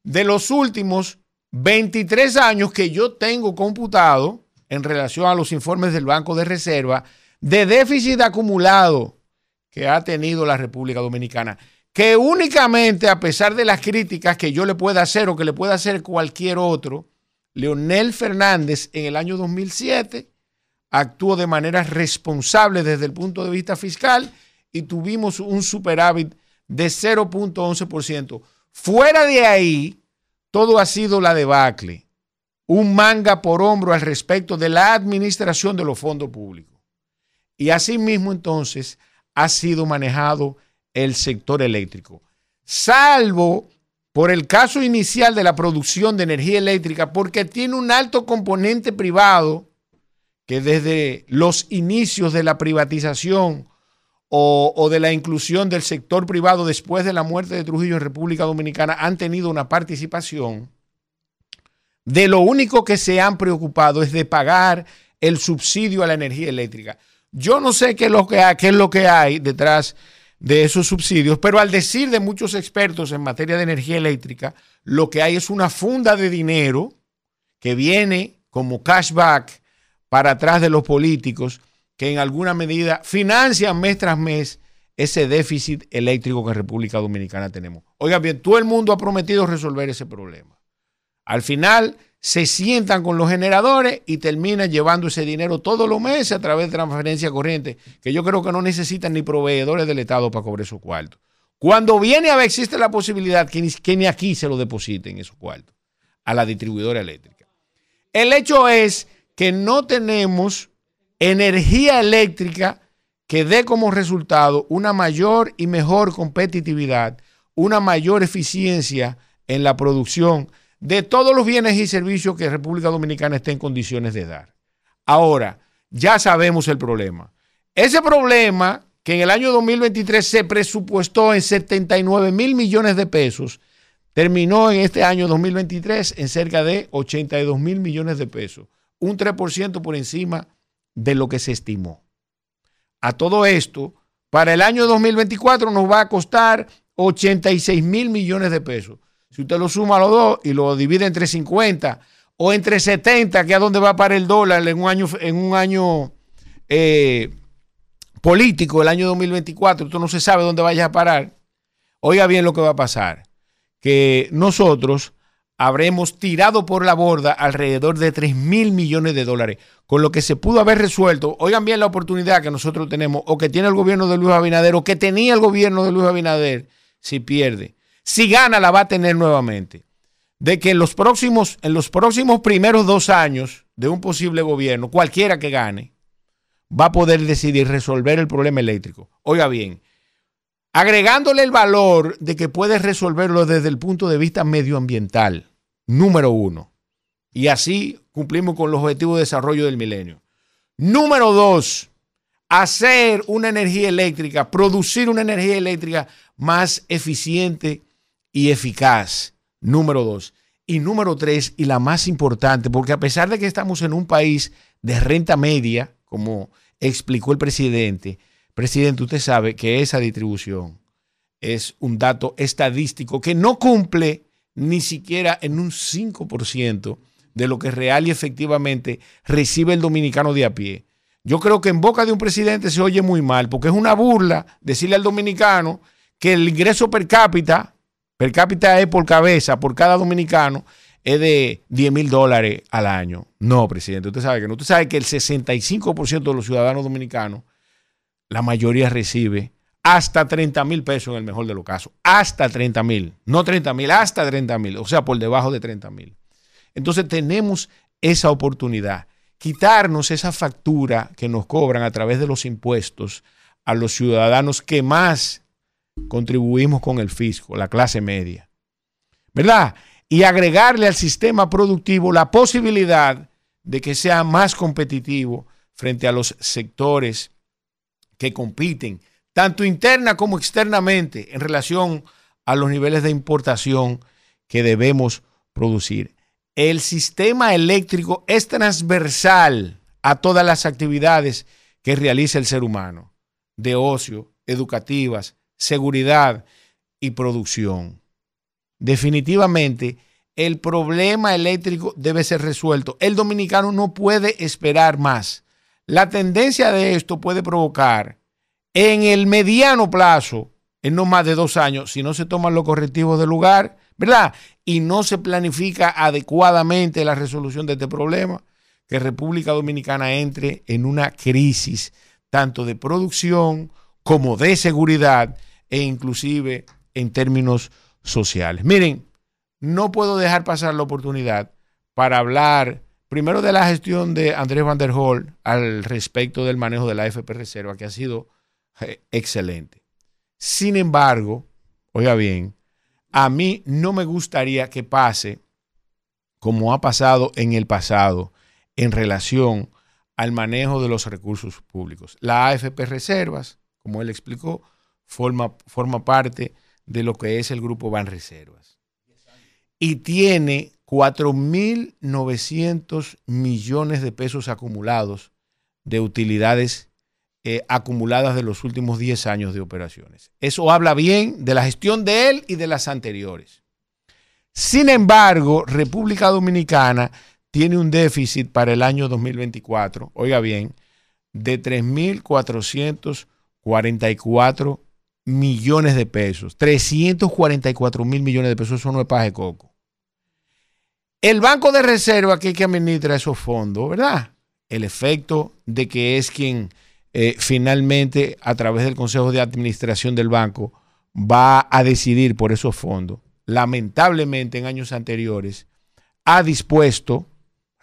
de los últimos 23 años que yo tengo computado en relación a los informes del Banco de Reserva de déficit acumulado que ha tenido la República Dominicana, que únicamente a pesar de las críticas que yo le pueda hacer o que le pueda hacer cualquier otro, Leonel Fernández en el año 2007 actuó de manera responsable desde el punto de vista fiscal y tuvimos un superávit de 0.11%. Fuera de ahí, todo ha sido la debacle, un manga por hombro al respecto de la administración de los fondos públicos. Y asimismo entonces ha sido manejado el sector eléctrico, salvo por el caso inicial de la producción de energía eléctrica, porque tiene un alto componente privado que desde los inicios de la privatización o, de la inclusión del sector privado después de la muerte de Trujillo en República Dominicana han tenido una participación, de lo único que se han preocupado es de pagar el subsidio a la energía eléctrica. Yo no sé qué es lo que hay, qué es lo que hay detrás de esos subsidios, pero al decir de muchos expertos en materia de energía eléctrica, lo que hay es una funda de dinero que viene como cashback para atrás de los políticos que en alguna medida financian mes tras mes ese déficit eléctrico que en República Dominicana tenemos. Oigan bien, todo el mundo ha prometido resolver ese problema. Al final se sientan con los generadores y terminan llevando ese dinero todos los meses a través de transferencia corriente, que yo creo que no necesitan ni proveedores del Estado para cobrar esos cuartos. Cuando viene a ver, existe la posibilidad que ni, que ni aquí se lo depositen esos cuartos a la distribuidora eléctrica. El hecho es que no tenemos energía eléctrica que dé como resultado una mayor y mejor competitividad, una mayor eficiencia en la producción de todos los bienes y servicios que República Dominicana esté en condiciones de dar. Ahora, ya sabemos el problema. Ese problema que en el año 2023 se presupuestó en 79 mil millones de pesos, terminó en este año 2023 en cerca de 82 mil millones de pesos, un 3% por encima de lo que se estimó. A todo esto, para el año 2024 nos va a costar 86 mil millones de pesos. Si usted lo suma a los dos y lo divide entre 50 o entre 70, que es a donde va a parar el dólar en un año, en un año eh, político, el año 2024, usted no se sabe dónde vaya a parar. Oiga bien lo que va a pasar, que nosotros habremos tirado por la borda alrededor de 3 mil millones de dólares, con lo que se pudo haber resuelto. Oigan bien la oportunidad que nosotros tenemos, o que tiene el gobierno de Luis Abinader, o que tenía el gobierno de Luis Abinader, si pierde si gana, la va a tener nuevamente. De que en los próximos, en los próximos primeros dos años de un posible gobierno, cualquiera que gane, va a poder decidir resolver el problema eléctrico. Oiga bien, agregándole el valor de que puede resolverlo desde el punto de vista medioambiental, número uno. Y así cumplimos con los objetivos de desarrollo del milenio. Número dos, hacer una energía eléctrica, producir una energía eléctrica más eficiente y eficaz. Número dos. Y número tres, y la más importante, porque a pesar de que estamos en un país de renta media, como explicó el presidente, presidente, usted sabe que esa distribución es un dato estadístico que no cumple ni siquiera en un 5% de lo que real y efectivamente recibe el dominicano de a pie. Yo creo que en boca de un presidente se oye muy mal, porque es una burla decirle al dominicano que el ingreso per cápita Per cápita es por cabeza, por cada dominicano, es de 10 mil dólares al año. No, presidente, usted sabe que no. Usted sabe que el 65% de los ciudadanos dominicanos, la mayoría recibe hasta 30 mil pesos en el mejor de los casos. Hasta 30 mil. No 30 mil, hasta 30 mil. O sea, por debajo de 30 mil. Entonces tenemos esa oportunidad. Quitarnos esa factura que nos cobran a través de los impuestos a los ciudadanos que más contribuimos con el fisco, la clase media. ¿Verdad? Y agregarle al sistema productivo la posibilidad de que sea más competitivo frente a los sectores que compiten, tanto interna como externamente, en relación a los niveles de importación que debemos producir. El sistema eléctrico es transversal a todas las actividades que realiza el ser humano, de ocio, educativas, seguridad y producción. Definitivamente, el problema eléctrico debe ser resuelto. El dominicano no puede esperar más. La tendencia de esto puede provocar en el mediano plazo, en no más de dos años, si no se toman los correctivos del lugar, ¿verdad? Y no se planifica adecuadamente la resolución de este problema, que República Dominicana entre en una crisis tanto de producción como de seguridad e inclusive en términos sociales. Miren, no puedo dejar pasar la oportunidad para hablar primero de la gestión de Andrés Van der Hol al respecto del manejo de la FP Reserva, que ha sido excelente. Sin embargo, oiga bien, a mí no me gustaría que pase como ha pasado en el pasado en relación al manejo de los recursos públicos. La AFP Reservas, como él explicó, forma, forma parte de lo que es el grupo Banreservas. Y tiene 4.900 millones de pesos acumulados de utilidades eh, acumuladas de los últimos 10 años de operaciones. Eso habla bien de la gestión de él y de las anteriores. Sin embargo, República Dominicana tiene un déficit para el año 2024, oiga bien, de 3.400 44 millones de pesos. 344 mil millones de pesos. Eso no es paje coco. El Banco de Reserva que, que administra esos fondos, ¿verdad? El efecto de que es quien eh, finalmente, a través del Consejo de Administración del banco, va a decidir por esos fondos. Lamentablemente, en años anteriores, ha dispuesto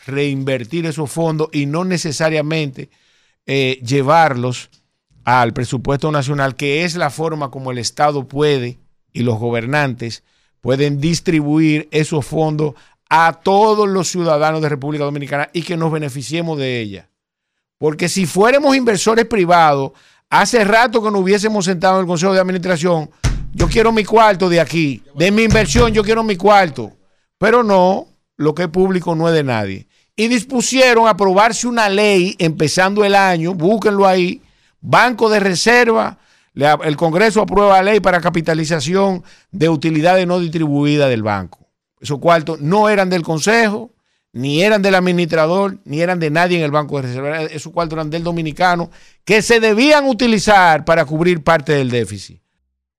reinvertir esos fondos y no necesariamente eh, llevarlos al presupuesto nacional, que es la forma como el Estado puede y los gobernantes pueden distribuir esos fondos a todos los ciudadanos de República Dominicana y que nos beneficiemos de ella. Porque si fuéramos inversores privados, hace rato que nos hubiésemos sentado en el Consejo de Administración, yo quiero mi cuarto de aquí, de mi inversión yo quiero mi cuarto. Pero no, lo que es público no es de nadie. Y dispusieron a aprobarse una ley empezando el año, búsquenlo ahí, Banco de Reserva, el Congreso aprueba ley para capitalización de utilidades no distribuidas del banco. Esos cuartos no eran del Consejo, ni eran del administrador, ni eran de nadie en el Banco de Reserva. Esos cuartos eran del dominicano, que se debían utilizar para cubrir parte del déficit.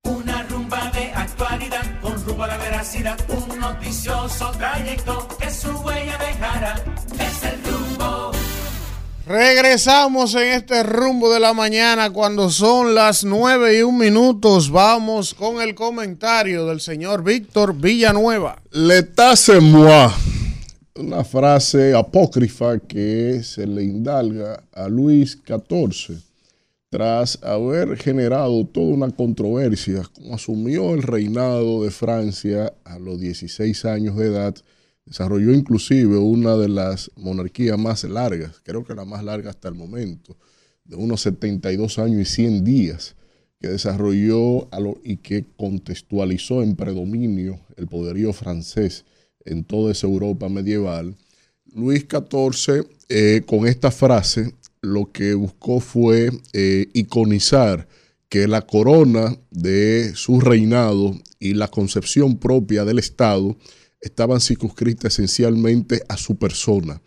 Una rumba de actualidad con rumbo a la veracidad, un noticioso trayecto que su huella dejará. Es el rumbo. Regresamos en este rumbo de la mañana cuando son las nueve y un minutos. Vamos con el comentario del señor Víctor Villanueva. C'est moi. Una frase apócrifa que se le indalga a Luis XIV tras haber generado toda una controversia, como asumió el reinado de Francia a los 16 años de edad, desarrolló inclusive una de las monarquías más largas, creo que la más larga hasta el momento, de unos 72 años y 100 días, que desarrolló y que contextualizó en predominio el poderío francés en toda esa Europa medieval. Luis XIV, eh, con esta frase, lo que buscó fue eh, iconizar que la corona de su reinado y la concepción propia del Estado estaban circunscritas esencialmente a su persona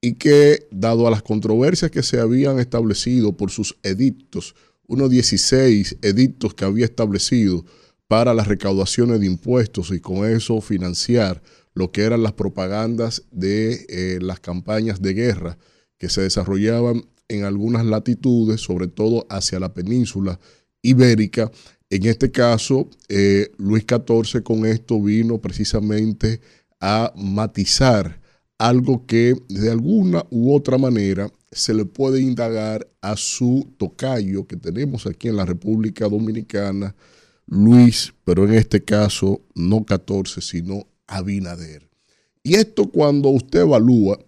y que, dado a las controversias que se habían establecido por sus edictos, unos 16 edictos que había establecido para las recaudaciones de impuestos y con eso financiar lo que eran las propagandas de eh, las campañas de guerra que se desarrollaban en algunas latitudes, sobre todo hacia la península ibérica. En este caso, eh, Luis XIV con esto vino precisamente a matizar algo que de alguna u otra manera se le puede indagar a su tocayo que tenemos aquí en la República Dominicana, Luis, pero en este caso no 14, sino Abinader. Y esto cuando usted evalúa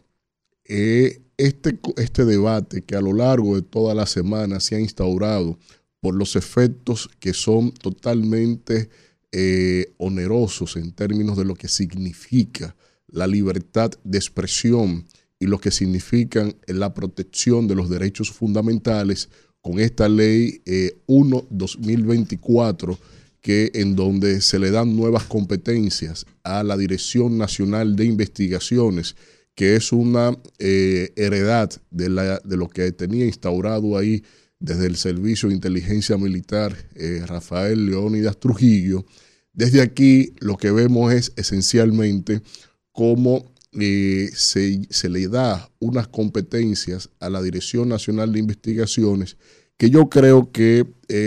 eh, este, este debate que a lo largo de toda la semana se ha instaurado por los efectos que son totalmente eh, onerosos en términos de lo que significa la libertad de expresión y lo que significan la protección de los derechos fundamentales con esta ley 1-2024 eh, que en donde se le dan nuevas competencias a la Dirección Nacional de Investigaciones que es una eh, heredad de, la, de, lo que tenía instaurado ahí desde el Servicio de Inteligencia Militar eh, Rafael Leónidas Trujillo. Desde aquí lo que vemos es esencialmente cómo eh, se, se, le da unas competencias a la Dirección Nacional de Investigaciones que yo creo que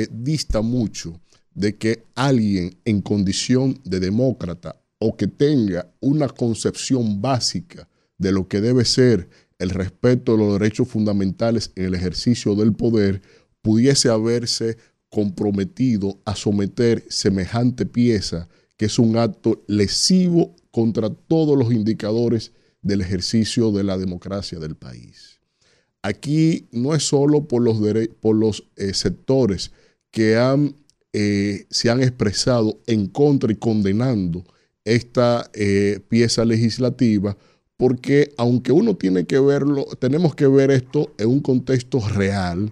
dista mucho de que alguien en condición de demócrata o que tenga una concepción básica de lo que debe ser el respeto de los derechos fundamentales en el ejercicio del poder, pudiese haberse comprometido a someter semejante pieza, que es un acto lesivo contra todos los indicadores del ejercicio de la democracia del país. Aquí no es solo por los, por los eh, sectores que han, eh, se han expresado en contra y condenando esta eh, pieza legislativa, porque aunque uno tiene que verlo, tenemos que ver esto en un contexto real.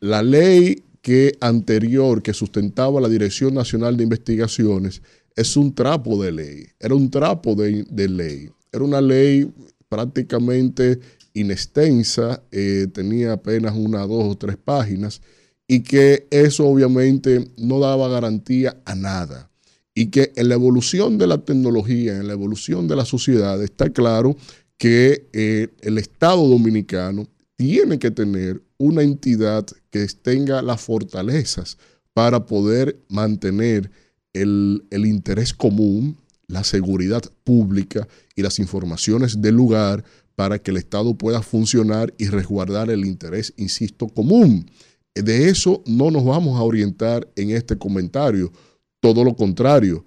La ley que anterior que sustentaba la Dirección Nacional de Investigaciones es un trapo de ley, era un trapo de, ley, era una ley prácticamente inextensa, eh, tenía apenas una, dos o tres páginas y que eso obviamente no daba garantía a nada. Y que en la evolución de la tecnología, en la evolución de la sociedad, está claro que eh, el Estado dominicano tiene que tener una entidad que tenga las fortalezas para poder mantener el, el interés común, la seguridad pública y las informaciones del lugar para que el Estado pueda funcionar y resguardar el interés, insisto, común. De eso no nos vamos a orientar en este comentario, todo lo contrario.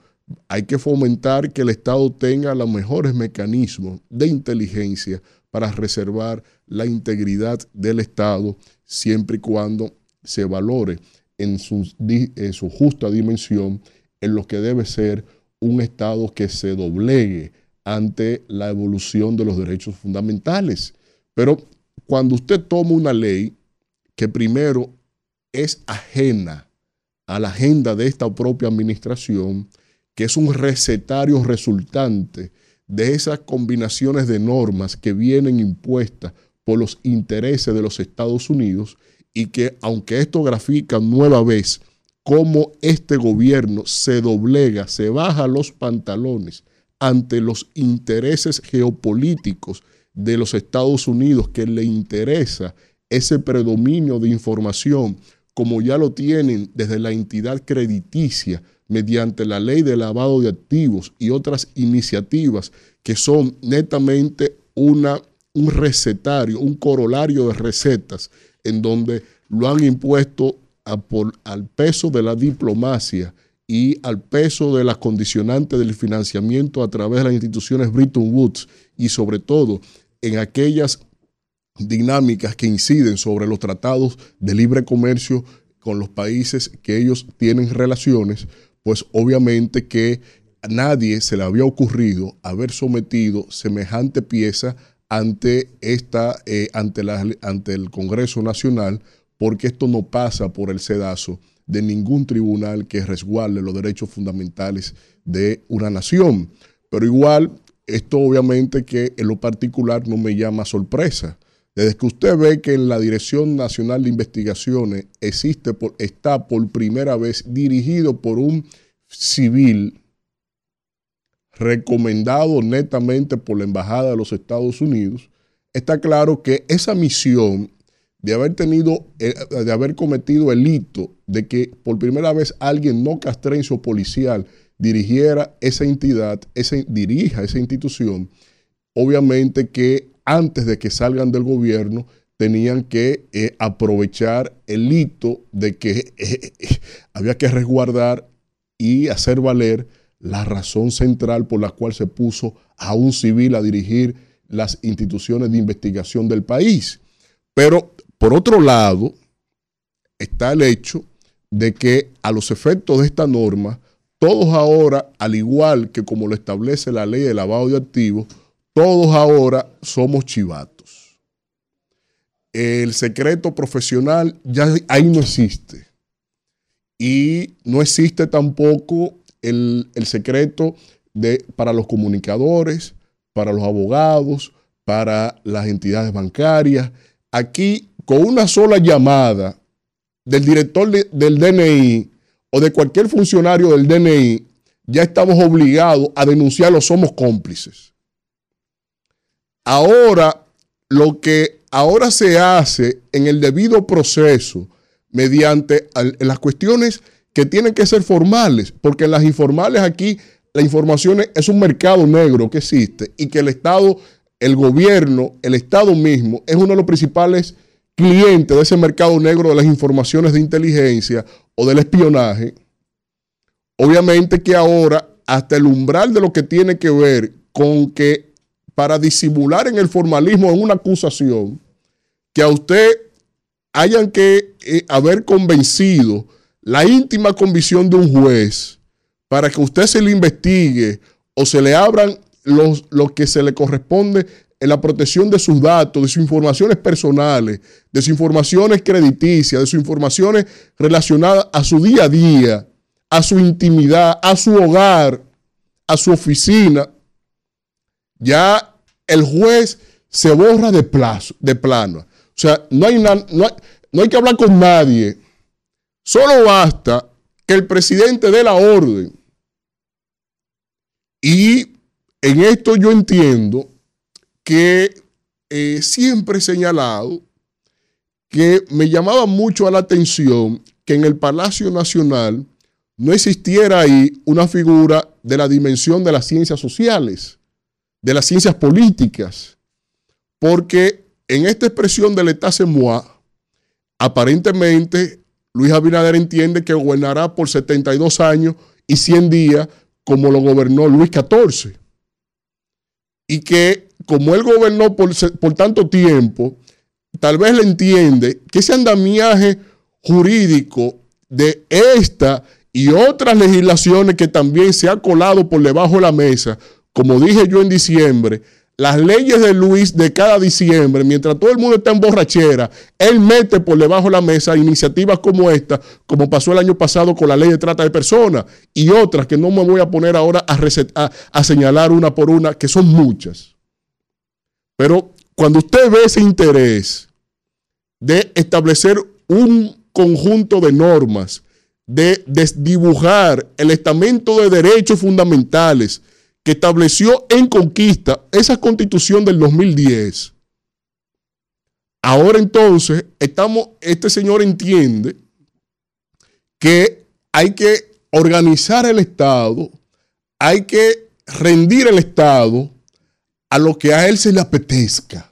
Hay que fomentar que el Estado tenga los mejores mecanismos de inteligencia para reservar la integridad del Estado siempre y cuando se valore en su, en su justa dimensión en lo que debe ser un Estado que se doblegue ante la evolución de los derechos fundamentales. Pero cuando usted toma una ley que primero es ajena a la agenda de esta propia administración, que es un recetario resultante de esas combinaciones de normas que vienen impuestas por los intereses de los Estados Unidos y que aunque esto grafica nueva vez cómo este gobierno se doblega, se baja los pantalones ante los intereses geopolíticos de los Estados Unidos que le interesa ese predominio de información, como ya lo tienen desde la entidad crediticia mediante la ley de lavado de activos y otras iniciativas que son netamente una, un recetario, un corolario de recetas en donde lo han impuesto al peso de la diplomacia y al peso de las condicionantes del financiamiento a través de las instituciones Bretton Woods y sobre todo en aquellas dinámicas que inciden sobre los tratados de libre comercio con los países que ellos tienen relaciones, pues obviamente que a nadie se le había ocurrido haber sometido semejante pieza ante, esta, eh, ante, ante el Congreso Nacional, porque esto no pasa por el sedazo de ningún tribunal que resguarde los derechos fundamentales de una nación. Pero igual, esto obviamente que en lo particular no me llama sorpresa. Desde que usted ve que en la Dirección Nacional de Investigaciones existe por, está por primera vez dirigido por un civil recomendado netamente por la Embajada de los Estados Unidos, está claro que esa misión de haber tenido, eh, de haber cometido el hito de que por primera vez alguien no castrense o policial dirigiera esa entidad, ese, dirija esa institución, obviamente que antes de que salgan del gobierno tenían que eh, aprovechar el hito de que eh, había que resguardar y hacer valer la razón central por la cual se puso a un civil a dirigir las instituciones de investigación del país. Pero por otro lado, está el hecho de que a los efectos de esta norma, todos ahora, al igual que como lo establece la ley de lavado de activos, todos ahora somos chivatos. El secreto profesional ya ahí no existe. Y no existe tampoco el, el secreto de, para los comunicadores, para los abogados, para las entidades bancarias. Aquí con una sola llamada del director del DNI o de cualquier funcionario del DNI, ya estamos obligados a denunciarlo, somos cómplices. Ahora, lo que ahora se hace en el debido proceso, mediante las cuestiones que tienen que ser formales, porque en las informales aquí la información es un mercado negro que existe y que el Estado, el gobierno, el Estado mismo es uno de los principales cliente de ese mercado negro de las informaciones de inteligencia o del espionaje, obviamente que ahora hasta el umbral de lo que tiene que ver con que para disimular en el formalismo en una acusación, que a usted hayan que eh, haber convencido la íntima convicción de un juez para que usted se le investigue o se le abran lo que se le corresponde en la protección de sus datos, de sus informaciones personales, de sus informaciones crediticias, de sus informaciones relacionadas a su día a día, a su intimidad, a su hogar, a su oficina, ya el juez se borra de, plazo, de plano. O sea, no hay, no, no hay que hablar con nadie. Solo basta que el presidente dé la orden. Y en esto yo entiendo que eh, siempre he señalado que me llamaba mucho la atención que en el Palacio Nacional no existiera ahí una figura de la dimensión de las ciencias sociales, de las ciencias políticas, porque en esta expresión del État moi, aparentemente Luis Abinader entiende que gobernará por 72 años y 100 días como lo gobernó Luis XIV. Y que como él gobernó por, por tanto tiempo, tal vez le entiende que ese andamiaje jurídico de esta y otras legislaciones que también se ha colado por debajo de la mesa, como dije yo en diciembre, las leyes de Luis de cada diciembre, mientras todo el mundo está en borrachera, él mete por debajo de la mesa iniciativas como esta, como pasó el año pasado con la ley de trata de personas y otras que no me voy a poner ahora a, a señalar una por una, que son muchas. Pero cuando usted ve ese interés de establecer un conjunto de normas, de desdibujar el estamento de derechos fundamentales estableció en conquista esa constitución del 2010. Ahora entonces, estamos, este señor entiende que hay que organizar el Estado, hay que rendir el Estado a lo que a él se le apetezca,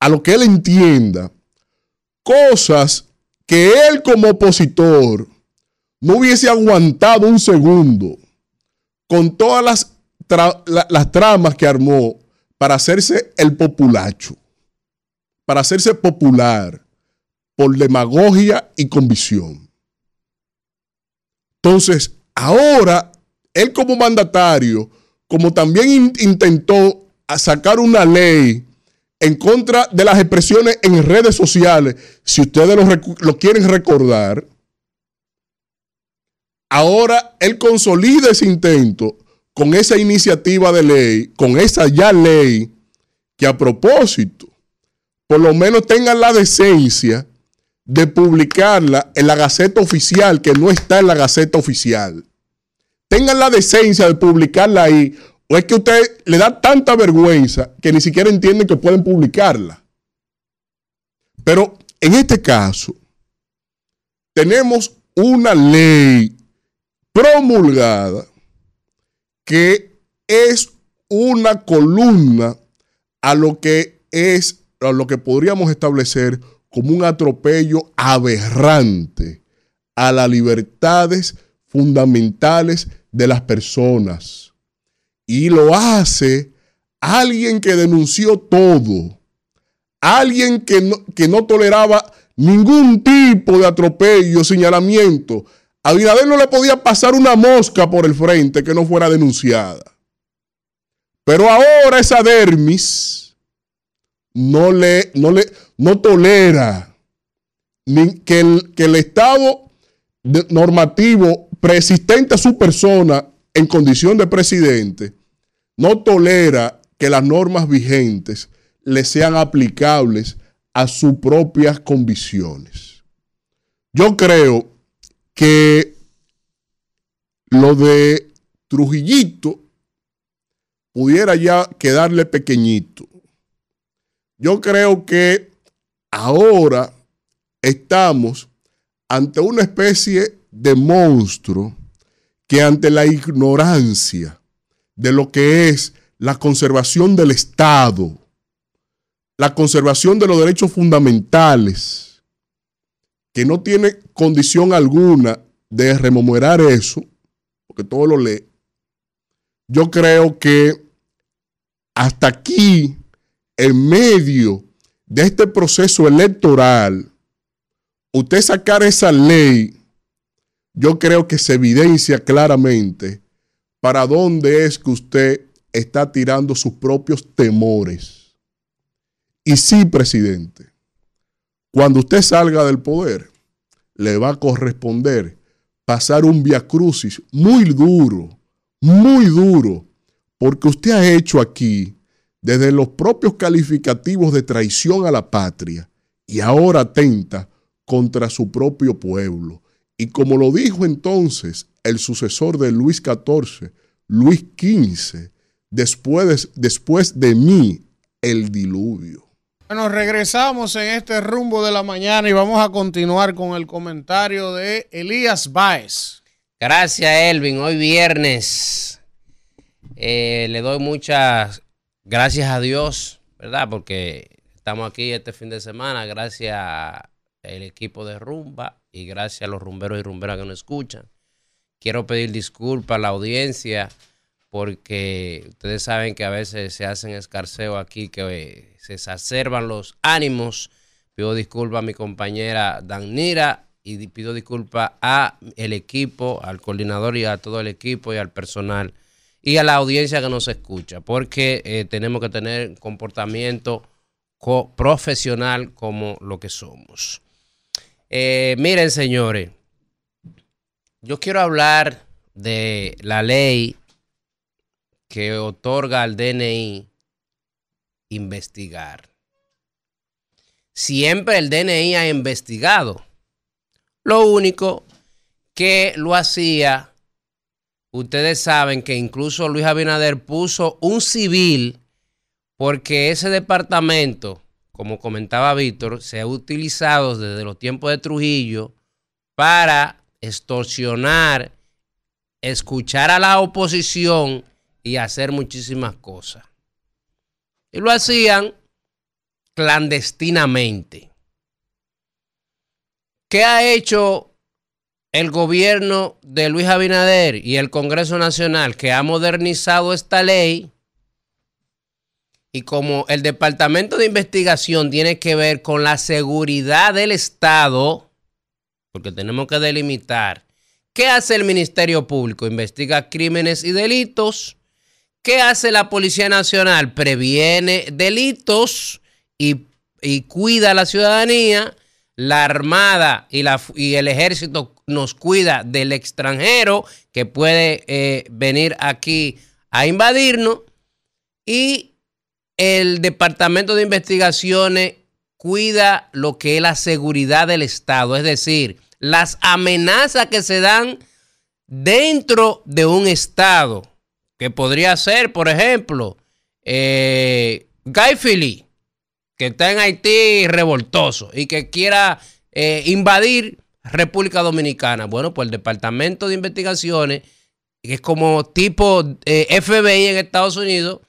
a lo que él entienda, cosas que él como opositor no hubiese aguantado un segundo con todas las, las tramas que armó para hacerse el populacho, para hacerse popular por demagogia y convicción. Entonces, ahora, él como mandatario, como también intentó sacar una ley en contra de las expresiones en redes sociales, si ustedes lo, quieren recordar, ahora él consolida ese intento con esa iniciativa de ley, con esa ya ley, que a propósito, por lo menos tengan la decencia de publicarla en la Gaceta Oficial, que no está en la Gaceta Oficial. Tengan la decencia de publicarla ahí, ¿O es que usted le da tanta vergüenza que ni siquiera entienden que pueden publicarla? Pero en este caso, tenemos una ley promulgada que es una columna a lo que es, a lo que podríamos establecer como un atropello aberrante a las libertades fundamentales de las personas y lo hace alguien que denunció todo, alguien que no, que no toleraba ningún tipo de atropello, señalamiento. Abinader no le podía pasar una mosca por el frente que no fuera denunciada. Pero ahora esa dermis no le, no le, no tolera ni que, el, que el Estado normativo preexistente a su persona en condición de presidente, no tolera que las normas vigentes le sean aplicables a sus propias convicciones. Yo creo que lo de Trujillito pudiera ya quedarle pequeñito. Yo creo que ahora estamos ante una especie de monstruo que ante la ignorancia de lo que es la conservación del Estado, la conservación de los derechos fundamentales, que no tiene condición alguna de rememorar eso, porque todo lo lee, yo creo que hasta aquí, en medio de este proceso electoral, usted sacar esa ley yo creo que se evidencia claramente para dónde es que usted está tirando sus propios temores. Y sí, presidente, cuando usted salga del poder, le va a corresponder pasar un viacrucis muy duro, muy duro, porque usted ha hecho aquí, desde los propios calificativos de traición a la patria, y ahora atenta contra su propio pueblo. Y como lo dijo entonces el sucesor de Luis XIV, Luis XV, después de, después de mí, el diluvio. Bueno, regresamos en este rumbo de la mañana y vamos a continuar con el comentario de Elías Baez. Gracias, Elvin. Hoy viernes. Eh, le doy muchas gracias a Dios, ¿verdad? Porque estamos aquí este fin de semana, gracias al equipo de Rumba y gracias a los rumberos y rumberas que nos escuchan. Quiero pedir disculpas a la audiencia porque ustedes saben que a veces se hacen escarceo aquí, que se exacerban los ánimos. Pido disculpas a mi compañera Danira y pido disculpas a el equipo, al coordinador y a todo el equipo y al personal y a la audiencia que nos escucha, porque eh, tenemos que tener comportamiento profesional como lo que somos. Eh, miren, señores, yo quiero hablar de la ley que otorga al DNI investigar. Siempre el DNI ha investigado. Lo único que lo hacía, ustedes saben que incluso Luis Abinader puso un civil porque ese departamento, como comentaba Víctor, se ha utilizado desde los tiempos de Trujillo para extorsionar, escuchar a la oposición y hacer muchísimas cosas. Y lo hacían clandestinamente. ¿Qué ha hecho el gobierno de Luis Abinader y el Congreso Nacional que ha modernizado esta ley? Y como el Departamento de Investigación tiene que ver con la seguridad del Estado, porque tenemos que delimitar, ¿qué hace el Ministerio Público? Investiga crímenes y delitos ¿Qué hace la Policía Nacional? Previene delitos y, cuida a la ciudadanía. La Armada y, la, y, el Ejército nos cuida del extranjero que puede eh, venir aquí a invadirnos. Y el Departamento de Investigaciones cuida lo que es la seguridad del Estado, es decir, las amenazas que se dan dentro de un Estado que podría ser, por ejemplo, eh, Guy Philly, que está en Haití revoltoso y que quiera eh, invadir República Dominicana. Bueno, pues el Departamento de Investigaciones, que es como tipo eh, FBI en Estados Unidos,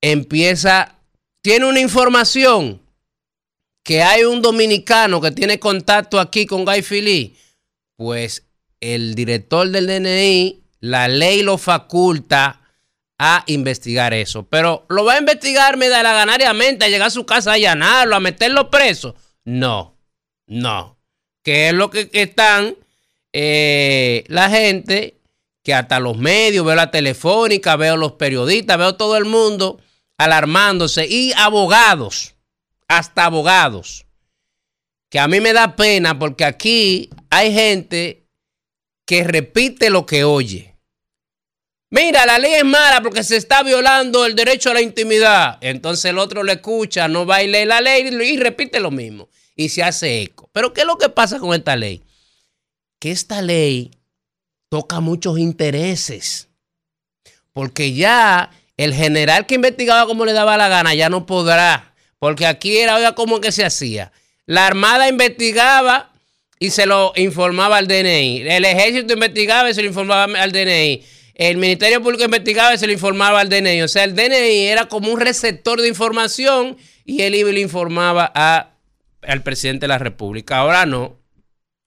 empieza, tiene una información que hay un dominicano que tiene contacto aquí con Guy Philly, pues el director del DNI la ley lo faculta a investigar eso. Pero lo va a investigar ganariamente, a llegar a su casa a allanarlo, a meterlo preso. No, no. Que es lo que, están eh, la gente, que hasta los medios, veo la telefónica, veo los periodistas, veo todo el mundo alarmándose y abogados, hasta abogados. Que a mí me da pena porque aquí hay gente que repite lo que oye. Mira, la ley es mala porque se está violando el derecho a la intimidad. Entonces el otro le escucha, no va la ley y repite lo mismo. Y se hace eco. Pero ¿qué es lo que pasa con esta ley? Que esta ley toca muchos intereses. Porque ya el general que investigaba como le daba la gana ya no podrá. Porque aquí era, oiga, cómo que se hacía. La Armada investigaba y se lo informaba al DNI. El ejército investigaba y se lo informaba al DNI el Ministerio Público investigaba y se lo informaba al DNI. O sea, el DNI era como un receptor de información y él iba y le informaba al presidente de la República. Ahora no.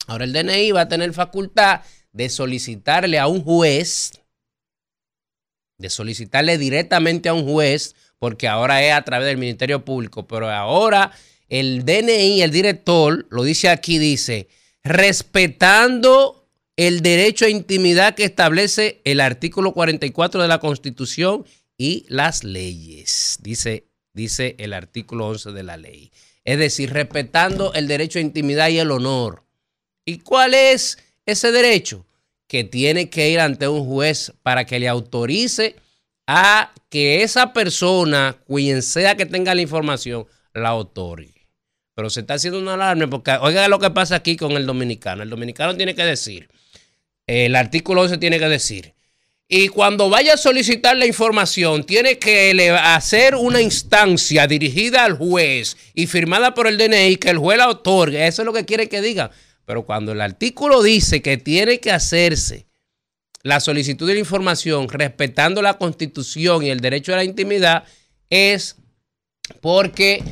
Ahora el DNI va a tener facultad de solicitarle a un juez, de solicitarle directamente a un juez, porque ahora es a través del Ministerio Público, pero ahora el DNI, el director, lo dice aquí, dice, respetando el derecho a intimidad que establece el artículo 44 de la Constitución y las leyes, dice, dice el artículo 11 de la ley. Es decir, respetando el derecho a intimidad y el honor. ¿Y cuál es ese derecho? Que tiene que ir ante un juez para que le autorice a que esa persona, quien sea que tenga la información, la otorgue. Pero se está haciendo un alarme porque, oiga lo que pasa aquí con el dominicano. El dominicano tiene que decir, el artículo 11 tiene que decir, y cuando vaya a solicitar la información, tiene que hacer una instancia dirigida al juez y firmada por el DNI que el juez la otorgue. Eso es lo que quiere que diga. Pero cuando el artículo dice que tiene que hacerse la solicitud de la información respetando la constitución y el derecho a la intimidad, es porque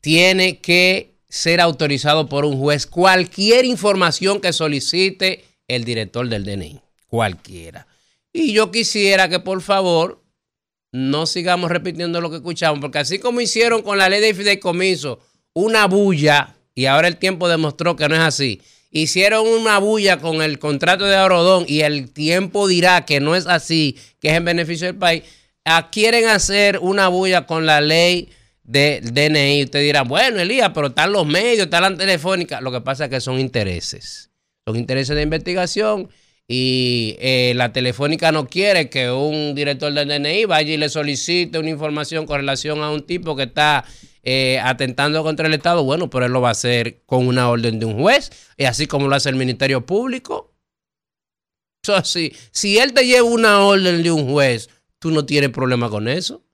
tiene que ser autorizado por un juez cualquier información que solicite el director del DNI. Cualquiera. Y yo quisiera que por favor no sigamos repitiendo lo que escuchamos, porque así como hicieron con la ley de fideicomiso una bulla, y ahora el tiempo demostró que no es así, hicieron una bulla con el contrato de Aurodón y el tiempo dirá que no es así, que es en beneficio del país, ah, quieren hacer una bulla con la ley del DNI. Usted dirá, bueno, Elías, pero están los medios, está la telefónica. Lo que pasa es que son intereses. Son intereses de investigación y eh, la telefónica no quiere que un director del DNI vaya y le solicite una información con relación a un tipo que está eh, atentando contra el Estado. Bueno, pero él lo va a hacer con una orden de un juez y así como lo hace el Ministerio Público. Eso así. Si él te lleva una orden de un juez, tú no tienes problema con eso.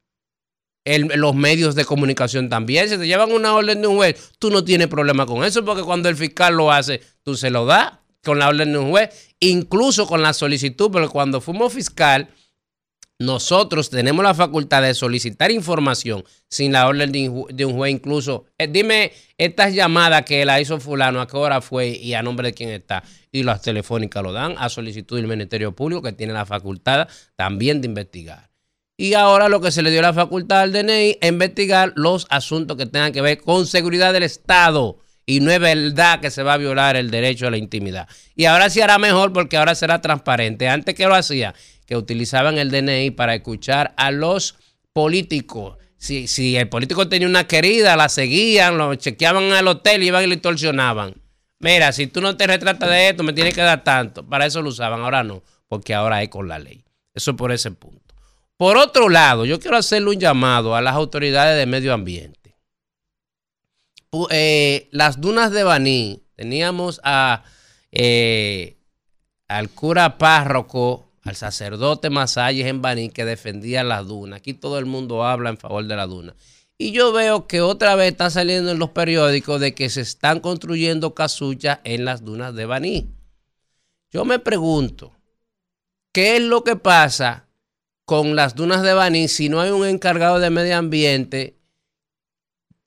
El- los medios de comunicación también. Si te llevan una orden de un juez, tú no tienes problema con eso, porque cuando el fiscal lo hace, tú se lo das con la orden de un juez, incluso con la solicitud, porque cuando fuimos fiscal, nosotros tenemos la facultad de solicitar información sin la orden de un juez, incluso. eh, dime estas llamadas que la hizo fulano, a qué hora fue y a nombre de quién está. Y las telefónicas lo dan a solicitud del Ministerio Público, que tiene la facultad también de investigar. Y ahora lo que se le dio la facultad al DNI es investigar los asuntos que tengan que ver con seguridad del Estado. Y no es verdad que se va a violar el derecho a la intimidad. Y ahora sí hará mejor porque ahora será transparente. Antes que lo hacía, que utilizaban el DNI para escuchar a los políticos. Si, si el político tenía una querida, la seguían, lo chequeaban al hotel, iban y le torsionaban. Mira, si tú no te retratas de esto, me tienes que dar tanto. Para eso lo usaban, ahora no, porque ahora hay con la ley. Eso por ese punto. Por otro lado, yo quiero hacerle un llamado a las autoridades de medio ambiente. Eh, las dunas de Baní, teníamos a, eh, al cura párroco, al sacerdote Masalles en Baní que defendía las dunas. Aquí todo el mundo habla en favor de la duna. Y yo veo que otra vez está saliendo en los periódicos de que se están construyendo casuchas en las dunas de Baní. Yo me pregunto, ¿qué es lo que pasa con las dunas de Baní si no hay un encargado de medio ambiente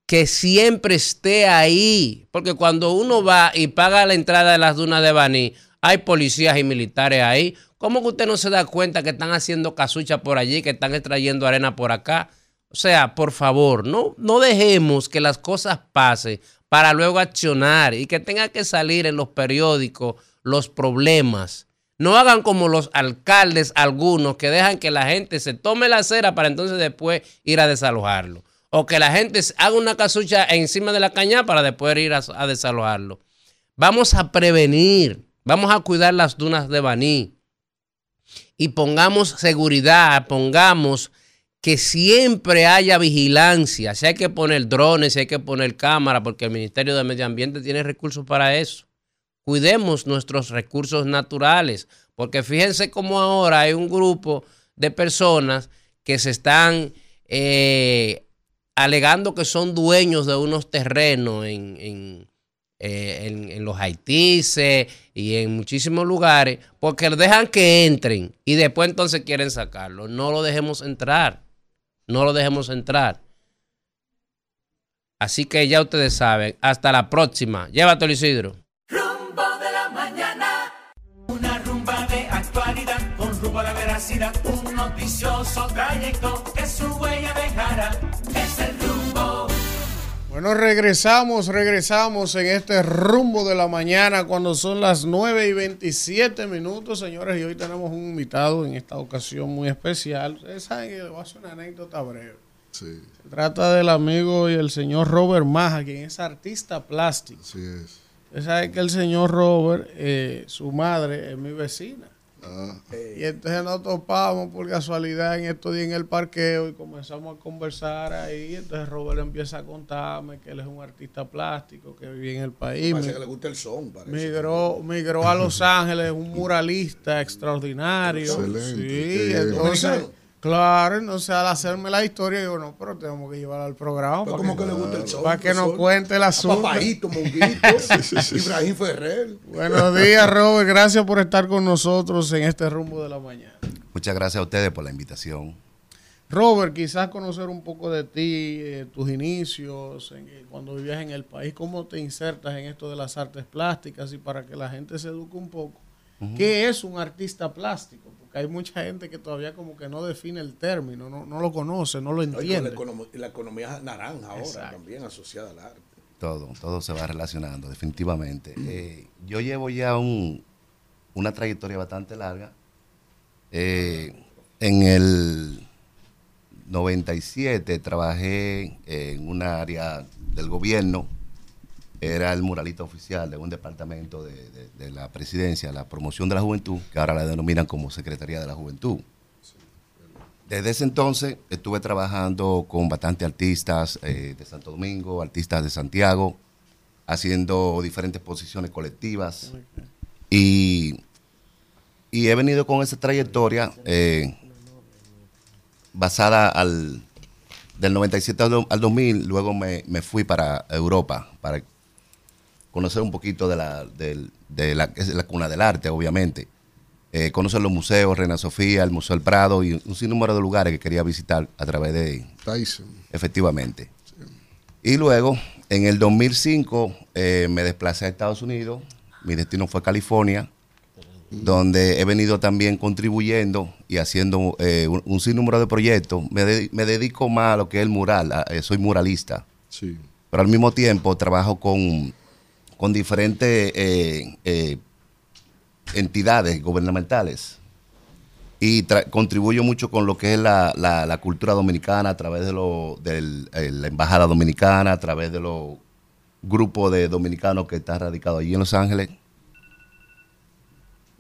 que siempre esté ahí? Porque cuando uno va y paga la entrada de las dunas de Baní, hay policías y militares ahí. ¿Cómo que usted no se da cuenta que están haciendo casucha por allí, que están extrayendo arena por acá? O sea, por favor, no, no dejemos que las cosas pasen para luego accionar y que tenga que salir en los periódicos los problemas. No hagan como los alcaldes algunos que dejan que la gente se tome la acera para entonces después ir a desalojarlo. O que la gente haga una casucha encima de la caña para después ir a, a desalojarlo. Vamos a prevenir, vamos a cuidar las dunas de Baní y pongamos seguridad, pongamos que siempre haya vigilancia. Si hay que poner drones, si hay que poner cámaras, porque el Ministerio de Medio Ambiente tiene recursos para eso. Cuidemos nuestros recursos naturales, porque fíjense cómo ahora hay un grupo de personas que se están eh, alegando que son dueños de unos terrenos en, en, eh, en- los Haitises y en muchísimos lugares, porque dejan que entren y después entonces quieren sacarlo. No lo dejemos entrar. No lo dejemos entrar. Así que ya ustedes saben. Hasta la próxima. Llévatelo, Isidro. Rumbo de la mañana. Una rumba de actualidad con rumbo a la veracidad. Un noticioso trayecto que su huella dejará. Es el rumbo. Bueno, regresamos, regresamos en este rumbo de la mañana cuando son las 9 y 27 minutos, señores, y hoy tenemos un invitado en esta ocasión muy especial. Ustedes saben que le voy a hacer una anécdota breve. Sí, Se trata del amigo y el señor Robert Maja, quien es artista plástico. sí es. Usted sabe que el señor Robert, eh, su madre es mi vecina. Y entonces nos topamos por casualidad en estos días en el parqueo y comenzamos a conversar ahí. Entonces Robert empieza a contarme que él es un artista plástico que vive en el país. Parece Mi- que le gusta el son. parece. Migró, migró a Los Ángeles, un muralista extraordinario. Excelente. Sí, entonces, Claro, entonces al hacerme la historia, digo, no, pero tenemos que llevarla al programa. Pero para como que le gusta el sol, Para que nos cuente el asunto. Papaíto, Monguito, Ibrahim Ferrer. Buenos días, Robert. Gracias por estar con nosotros en este rumbo de la mañana. Muchas gracias a ustedes por la invitación. Robert, quizás conocer un poco de ti, eh, tus inicios, en- eh, cuando vivías en el país, cómo te insertas en esto de las artes plásticas y para que la gente se eduque un poco. ¿Qué es un artista plástico? Porque hay mucha gente que todavía como que no define el término, no, no lo conoce, no lo entiende. la, econom- la economía naranja ahora Exacto. también asociada al arte. Todo, todo se va relacionando, definitivamente. Eh, yo llevo ya un- una trayectoria bastante larga. Eh, en el 97 trabajé en un área del gobierno. Era el muralista oficial de un departamento de, la presidencia, la promoción de la juventud, que ahora la denominan como Secretaría de la Juventud. Desde ese entonces estuve trabajando con bastantes artistas eh, de Santo Domingo, artistas de Santiago, haciendo diferentes posiciones colectivas. Y, y he venido con esa trayectoria eh, basada al, del 97 al, do- al 2000. Luego me, me fui para Europa para conocer un poquito de la, de la, es la cuna del arte, obviamente. Eh, conocer los museos, Reina Sofía, el Museo del Prado y un sinnúmero de lugares que quería visitar a través de... Tyson. Efectivamente. Y luego, en el 2005, eh, me desplacé a Estados Unidos. Mi destino fue California, donde he venido también contribuyendo y haciendo eh, un, un sinnúmero de proyectos. Me, de- me dedico más a lo que es el mural. a- soy muralista. Sí. Pero al mismo tiempo trabajo con, con diferentes eh, eh, entidades gubernamentales y contribuyo mucho con lo que es la, la- cultura dominicana a través de lo, eh, la embajada dominicana, a través de los grupos de dominicanos que están radicados allí en Los Ángeles.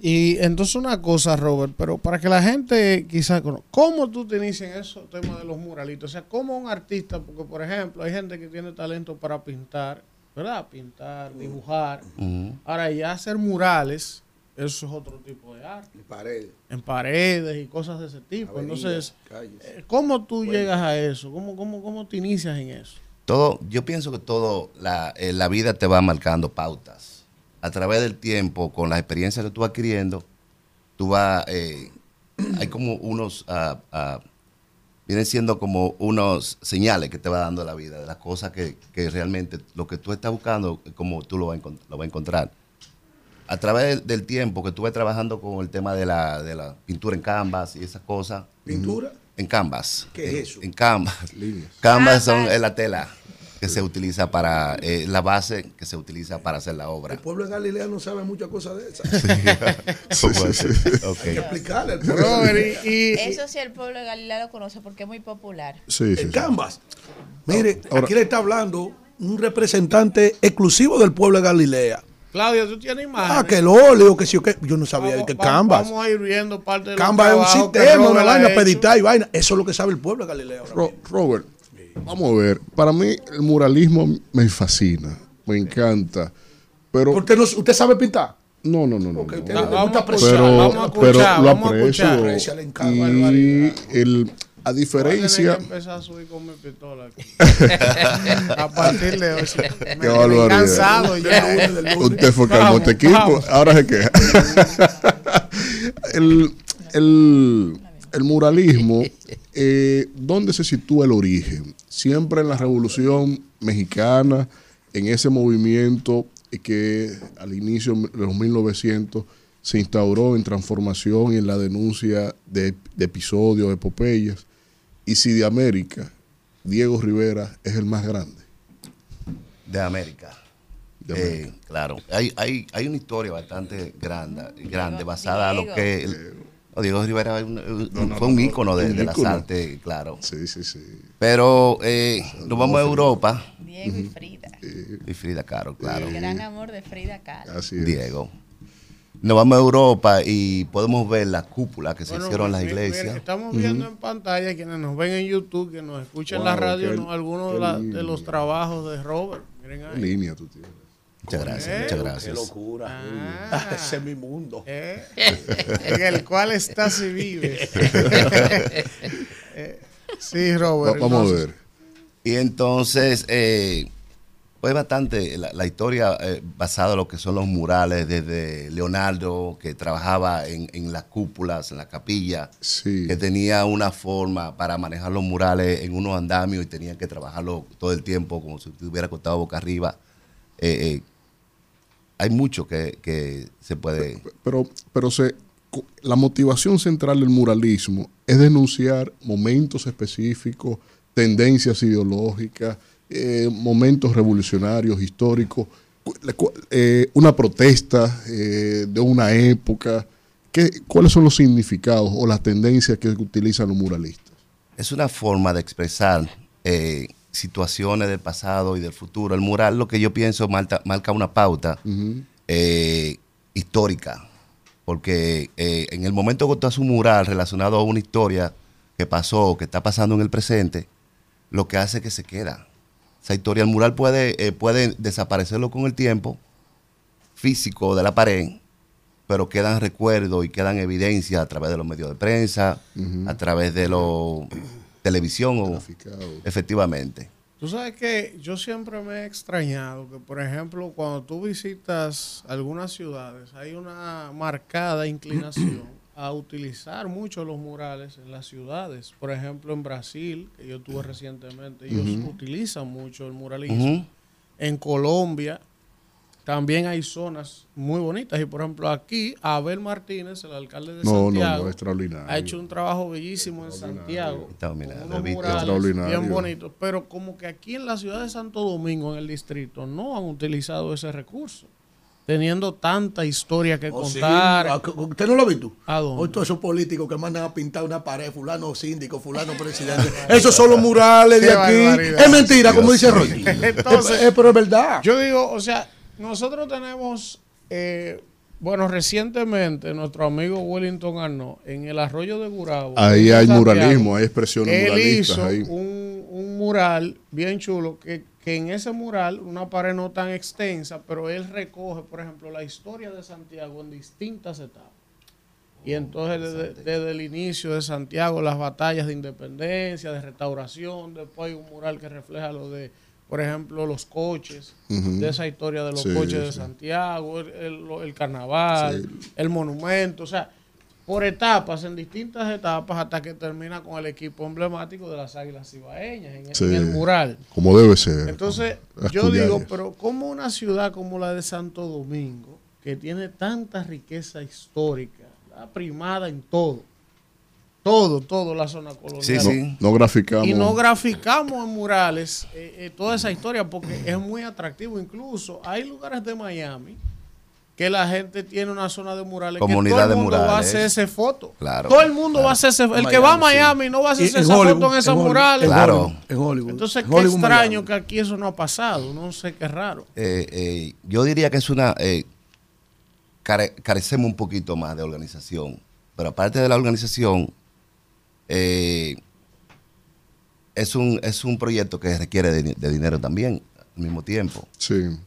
Y entonces una cosa, Robert, pero para que la gente quizás conozca, ¿cómo tú te inicias en esos temas de los muralitos? O sea, ¿cómo un artista? Porque, por ejemplo, hay gente que tiene talento para pintar, ¿verdad? Pintar, dibujar. Ujú. Ahora, ya hacer murales, eso es otro tipo de arte. En paredes. En paredes y cosas de ese tipo. Entonces, calles. eh, ¿cómo tú llegas a eso? ¿Cómo, cómo, ¿Cómo te inicias en eso? Todo, yo pienso que todo, la, eh, la vida te va marcando pautas. A través del tiempo, con las experiencias que tú vas adquiriendo, tú vas, eh, hay como unos, ah, ah, vienen siendo como unos señales que te va dando la vida, de las cosas que, que realmente lo que tú estás buscando, como tú lo vas a, encont- lo vas a encontrar. A través del, tiempo que estuve trabajando con el tema de la, de la pintura en canvas y esas cosas. ¿Pintura? En canvas. ¿Qué es En- eso? En canvas. Canvas son es la tela que se utiliza para, eh, la base que se utiliza para hacer la obra. El pueblo de Galilea no sabe muchas cosas de esas. ¿Cómo así? Ok. Hay que explicarle al pueblo. Robert, y, y- Eso sí el pueblo de Galilea lo conoce porque es muy popular. Sí, sí, El sí. Canvas. Mire, Ahora- aquí le está hablando un representante exclusivo del pueblo de Galilea. Claudia, tú tienes imágenes. Ah, que el óleo, que sí o qué. Yo no sabía que Va- Canvas. Vamos a ir viendo parte de Canvas es un que sistema, una vaina hecho. para editar y vaina. Eso es lo que sabe el pueblo de Galilea ahora Ro- mismo. Robert, vamos a ver. Para mí el muralismo me fascina, me encanta. Pero ¿Usted, no, ¿Usted sabe pintar? no, no, no, no. Porque no. usted Ah, vamos gusta a apreciar. pero, vamos a escuchar, pero lo vamos a aprecio. escuchar. El encargo, y el, a Voy a diferencia. tener que empezar a subir con mi pistola aquí. a partir de hoy. Qué me cansado ya. Usted fue calmó Vamos, este equipo, vamos. ahora se queja. el, el, el muralismo, eh, ¿dónde se sitúa el origen? Siempre en la Revolución Mexicana, en ese movimiento que al inicio de los 1900 se instauró en transformación y en la denuncia de, de episodios, epopeyas. Y si de América, Diego Rivera es el más grande. De América. De Eh, América. claro. Hay, hay, hay una historia bastante grande, grande basada a lo que... el- Diego Rivera es un- un- No, no, fue un no, ícono de, de las artes, claro. Sí, sí, sí. Pero eh, nos vamos a Europa. Diego y Frida. Y Frida Caro, claro. El gran amor de Frida Kahlo. Así es. Diego. nos vamos a Europa y podemos ver las cúpulas que se Bueno, hicieron en las iglesias. mira, estamos viendo en pantalla, quienes nos ven en YouTube, que nos escuchan en la radio, qué- ¿no? algunos de, la- los trabajos de Robert. Miren ¿Qué ahí. línea tú tienes? Muchas gracias, muchas Qué gracias. locura. Ah. Ese es mi mundo. Eh, en el cual estás y vives. Eh, sí, Robert. Va- vamos a ver. Y entonces, eh, pues bastante la, la historia eh, basada en lo que son los murales, desde Leonardo, que trabajaba en, en las cúpulas, en la capilla, Sí. que tenía una forma para manejar los murales en unos andamios y tenía que trabajarlo todo el tiempo como si estuviera acostado boca arriba. Eh, eh, hay mucho que, que se puede... Pero, pero se, la motivación central del muralismo es denunciar momentos específicos, tendencias ideológicas, eh, momentos revolucionarios, históricos, eh, una protesta eh, de una época. ¿Qué, ¿Cuáles son los significados o las tendencias que utilizan los muralistas? Es una forma de expresar situaciones del pasado y del futuro. El mural, lo que yo pienso, marca, marca una pauta eh, histórica. Porque eh, en el momento que tú haces un mural relacionado a una historia que pasó, que está pasando en el presente, lo que hace es que se queda. Esa historia, el mural puede, eh, puede desaparecerlo con el tiempo físico de la pared, pero quedan recuerdos y quedan evidencias a través de los medios de prensa, a través de la televisión, o, efectivamente. Tú sabes que yo siempre me he extrañado que, por ejemplo, cuando tú visitas algunas ciudades, hay una marcada inclinación a utilizar mucho los murales en las ciudades. Por ejemplo, en Brasil, que yo estuve recientemente, ellos utilizan mucho el muralismo. En Colombia también hay zonas muy bonitas. Y, por ejemplo, aquí, Abel Martínez, el alcalde de No, no, Santiago, no, extraordinario. ha hecho un trabajo bellísimo en Santiago Está, mira, con lo he unos visto. murales Extraordinario. bien bonitos, pero como que aquí en la ciudad de Santo Domingo, en el distrito, no han utilizado ese recurso, teniendo tanta historia que Oh, sí. contar. Ah, que- ¿Usted no lo ha visto? ¿A dónde? Hoy todos esos políticos que mandan a pintar una pared, fulano síndico, fulano presidente. Esos son los murales de aquí. barbaridad. Es mentira, como dice Roy. Entonces, Eh, pero es verdad. Yo digo, o sea, nosotros tenemos, eh, bueno, recientemente nuestro amigo Wellington Arnaud, en el arroyo de Gurabo. Ahí hay Santiago, muralismo, hay expresiones él muralistas hizo ahí. Un, un mural bien chulo que, que en ese mural, una pared no tan extensa, pero él recoge, por ejemplo, la historia de Santiago en distintas etapas. Y entonces desde, desde el inicio de Santiago, las batallas de independencia, de restauración, después hay un mural que refleja lo de, por ejemplo, los coches, de esa historia de los Sí, coches de sí. Santiago, el, el- carnaval, el monumento, o sea, por etapas, en distintas etapas, hasta que termina con el equipo emblemático de las Águilas Cibaeñas en, el mural. Como debe ser. Entonces, yo digo, pero como una ciudad como la de Santo Domingo, que tiene tanta riqueza histórica, la primada en todo, todo, todo la zona colonial. No, no graficamos. Y no graficamos en murales eh, eh, toda esa historia porque es muy atractivo. Incluso hay lugares de Miami que la gente tiene una zona de murales Comunidad que todo el mundo va a murales. hacer ese foto. Claro, todo el mundo claro. va a hacer ese El que va a Miami, no va a hacer esa Hollywood, foto en Hollywood, murales. en Claro. Hollywood, en Hollywood. Entonces, En qué Hollywood, extraño Miami. que aquí eso no ha pasado. No sé qué raro. Eh, eh, yo diría que es una... eh, care- carecemos un poquito más de organización. Pero aparte de la organización, eh, es, un, es un proyecto que requiere de, de dinero también al mismo tiempo. Sí.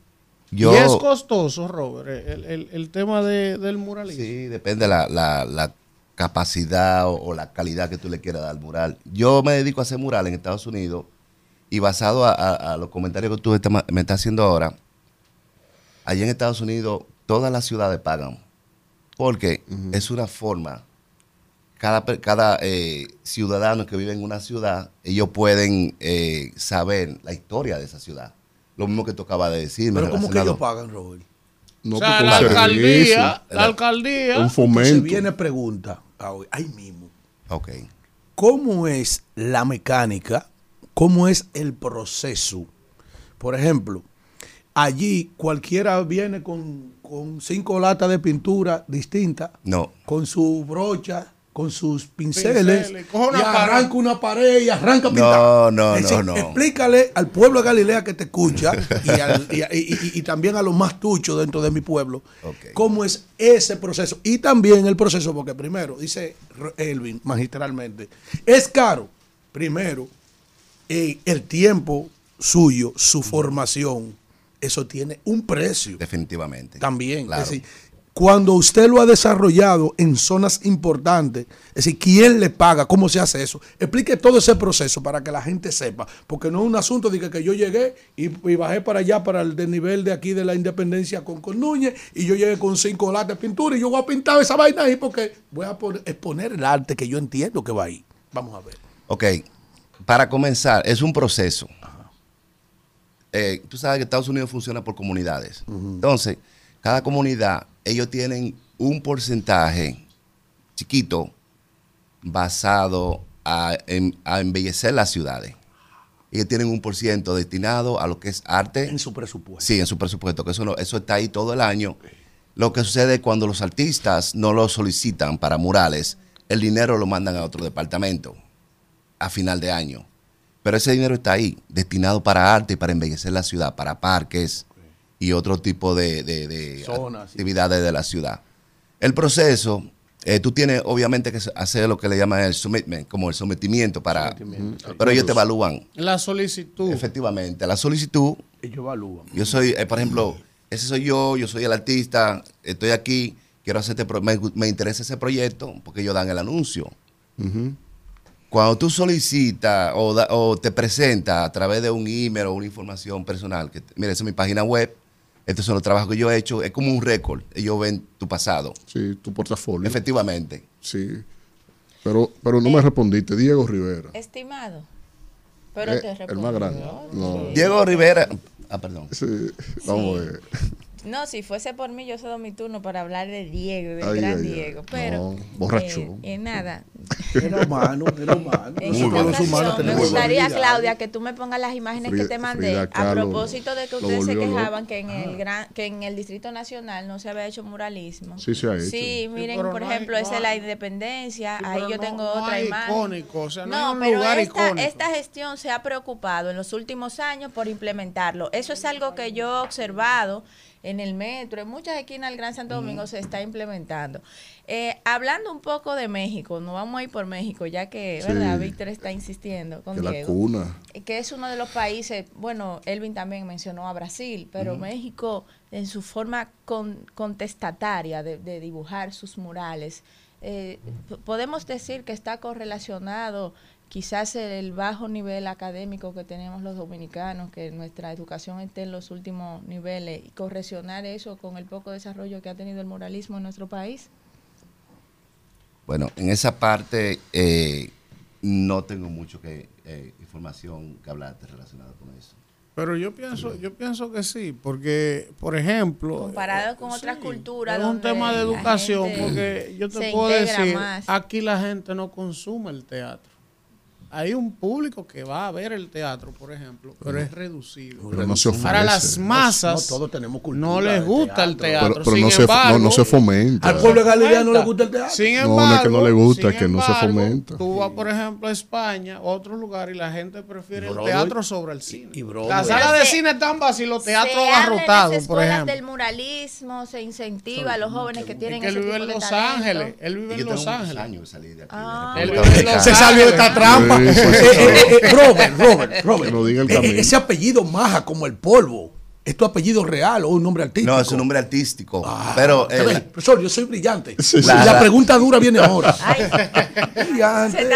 Yo, y es costoso, Robert, el, el- el tema de- del muralismo. Sí, depende la, la, la capacidad o, o la calidad que tú le quieras dar al mural. Yo me dedico a hacer mural en Estados Unidos y basado a, a- a los comentarios que tú me estás haciendo ahora, allá en Estados Unidos todas las ciudades pagan porque es una forma. Cada, cada eh, ciudadano que vive en una ciudad, ellos pueden eh, saber la historia de esa ciudad. Lo mismo que tú acabas de decirme. Pero ¿cómo que ellos pagan, Robert? No, o sea, la alcaldía, la alcaldía. Un fomento. viene pregunta, ah, hoy, ahí mismo. Ok. ¿Cómo es la mecánica? ¿Cómo es el proceso? Por ejemplo, allí cualquiera viene con, con cinco latas de pintura distintas, No. con su brocha con sus pinceles, Pinceles, coge una y pared. arranca una pared y arranca a No, pintar. no, decir, no, no. Explícale al pueblo de Galilea que te escucha y, al- y- y- y- y también a los más tuchos dentro de mi pueblo cómo es ese proceso. Y también el proceso, porque primero, dice Elvin magistralmente, es caro, primero, eh, el tiempo suyo, su formación, eso tiene un precio. Definitivamente. También. Claro. Es decir, cuando usted lo ha desarrollado en zonas importantes, es decir, ¿quién le paga? ¿Cómo se hace eso? Explique todo ese proceso para que la gente sepa, porque no es un asunto de que, que yo llegué y, y bajé para allá, para el desnivel de aquí de la independencia con, con Núñez, y yo llegué con cinco latas de pintura y yo voy a pintar esa vaina ahí porque voy a poner- exponer el arte que yo entiendo que va ahí. Vamos a ver. Ok, para comenzar, es un proceso. Eh, tú sabes que Estados Unidos funciona por comunidades. Entonces, cada comunidad, ellos tienen un porcentaje chiquito basado a, en- a embellecer las ciudades. Ellos tienen un por ciento destinado a lo que es arte. En su presupuesto. Sí, en su presupuesto, que eso, no- eso está ahí todo el año. Lo que sucede cuando los artistas no lo solicitan para murales, el dinero lo mandan a otro departamento a final de año. Pero ese dinero está ahí, destinado para arte y para embellecer la ciudad, para parques y otro tipo de, de- de Zonas, sí. actividades de la ciudad. El proceso, eh, tú tienes obviamente que hacer lo que le llaman el submitment, como el sometimiento para... Sometimiento. Pero ellos te evalúan. La solicitud. Efectivamente, la solicitud Ellos evalúan. yo soy, eh, por ejemplo, ese soy yo, yo soy el artista, estoy aquí, quiero hacer este pro- me, me interesa ese proyecto porque ellos dan el anuncio. Cuando tú solicitas o, da- o te presentas a través de un email o una información personal, que mira, esa es mi página web, estos son los trabajos que yo he hecho, es como un récord, ellos ven tu pasado. Sí, tu portafolio. Efectivamente. Sí. Pero, pero no me respondiste. Diego Rivera. Estimado. Pero Eh, te el más grande. No. Diego Rivera, ah, perdón. Sí, vamos a ver. No, si fuese por mí, yo cedo mi turno para hablar de Diego, del Ay, gran ay, ay. Diego. Pero, No, borracho. eh, eh, nada. Era humano, era humano. En esta ocasión, me gustaría. Claudia, que tú me pongas las imágenes que te mandé Frida a propósito de que ustedes se loco. quejaban que en el gran, que en el Distrito Nacional no se había hecho muralismo. Sí, se ha hecho. Sí, miren, por no hay- ejemplo, no esa es hay- la independencia. Sí, Ahí yo no- tengo no otra hay imagen. icónico, o sea, no no, hay un pero lugar esta, icónico. esta gestión se ha preocupado en los últimos años por implementarlo. Eso es algo que yo he observado en el metro, en muchas esquinas del Gran Santo Domingo se está implementando. Eh, hablando un poco de México, nos vamos a ir por México, ya que, Sí. ¿verdad? Víctor está insistiendo con Que la Diego. cuna. Que es uno de los países, bueno, Elvin también mencionó a Brasil, pero. México en su forma con- contestataria de, de dibujar sus murales, eh, podemos decir que está correlacionado quizás el bajo nivel académico que tenemos los dominicanos, que nuestra educación esté en los últimos niveles y correlacionar eso con el poco desarrollo que ha tenido el muralismo en nuestro país. Bueno, en esa parte eh, no tengo mucho que eh, información que hablarte relacionada con eso. Pero yo pienso, yo pienso que sí, porque, por ejemplo, Comparado con otras culturas. es un tema de educación, porque yo te puedo decir, más. aquí la gente no consume el teatro. Hay un público que va a ver el teatro, por ejemplo, pero es reducido. Pero no se Para ofrece. las masas, No, todos tenemos cultura no les gusta el teatro. Pero, pero Sin no, se, embargo, no, no se fomenta. Al pueblo de Galilea no le gusta el teatro. Sin embargo, no es que no le gusta, que no se fomenta. Tú vas, por ejemplo, a España, a otro lugar, y la gente prefiere el teatro sobre el cine. Broadway. Las salas de cine están vacías, los teatros abarrotados, por escuelas ejemplo. del muralismo, se incentiva a los jóvenes que tienen que él ese vive en Los. Ángeles. Él vive Y en Los Ángeles. Él vive en Se salió de esta trampa. Eh, sí. eh, eh, Robert, Robert, Robert. Que no diga el camino. Ese apellido maja como el polvo. ¿Es tu apellido real o un nombre artístico? No, es un nombre artístico. Ah, pero ¿te eh, profesor, yo soy brillante. Sí, Y sí. la, La- la- pregunta dura viene ahora. Ay, Brillante.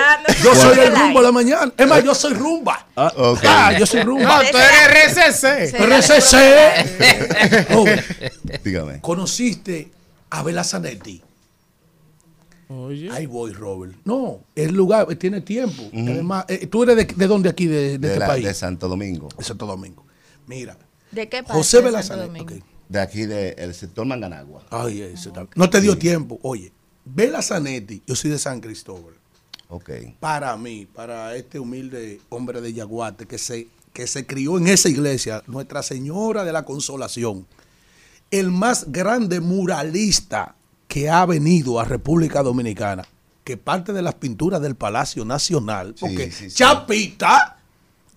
Yo soy el rumbo de la mañana. Es más, yo soy rumba. Ah, ok. Ah, yo soy rumba. No, tú eres RCC. RCC. Robert, dígame. ¿conociste a Bela Zanetti? Oye. Ahí voy, Robert. No, el lugar eh, tiene tiempo. Además, eh, ¿tú eres de, de dónde aquí, de, de De, este la- país? de Santo Domingo. De Santo Domingo. Mira, ¿De qué parte José ok. De aquí, del sector Manganagua. Ay, ese tal- No te dio tiempo. Oye, Bela Zanetti, yo soy de San Cristóbal. Ok. Para mí, para este humilde hombre de Yaguate que se, que se crió en esa iglesia, Nuestra Señora de la Consolación, el más grande muralista que ha venido a República Dominicana, que parte de las pinturas del Palacio Nacional, porque sí, sí. Chapita,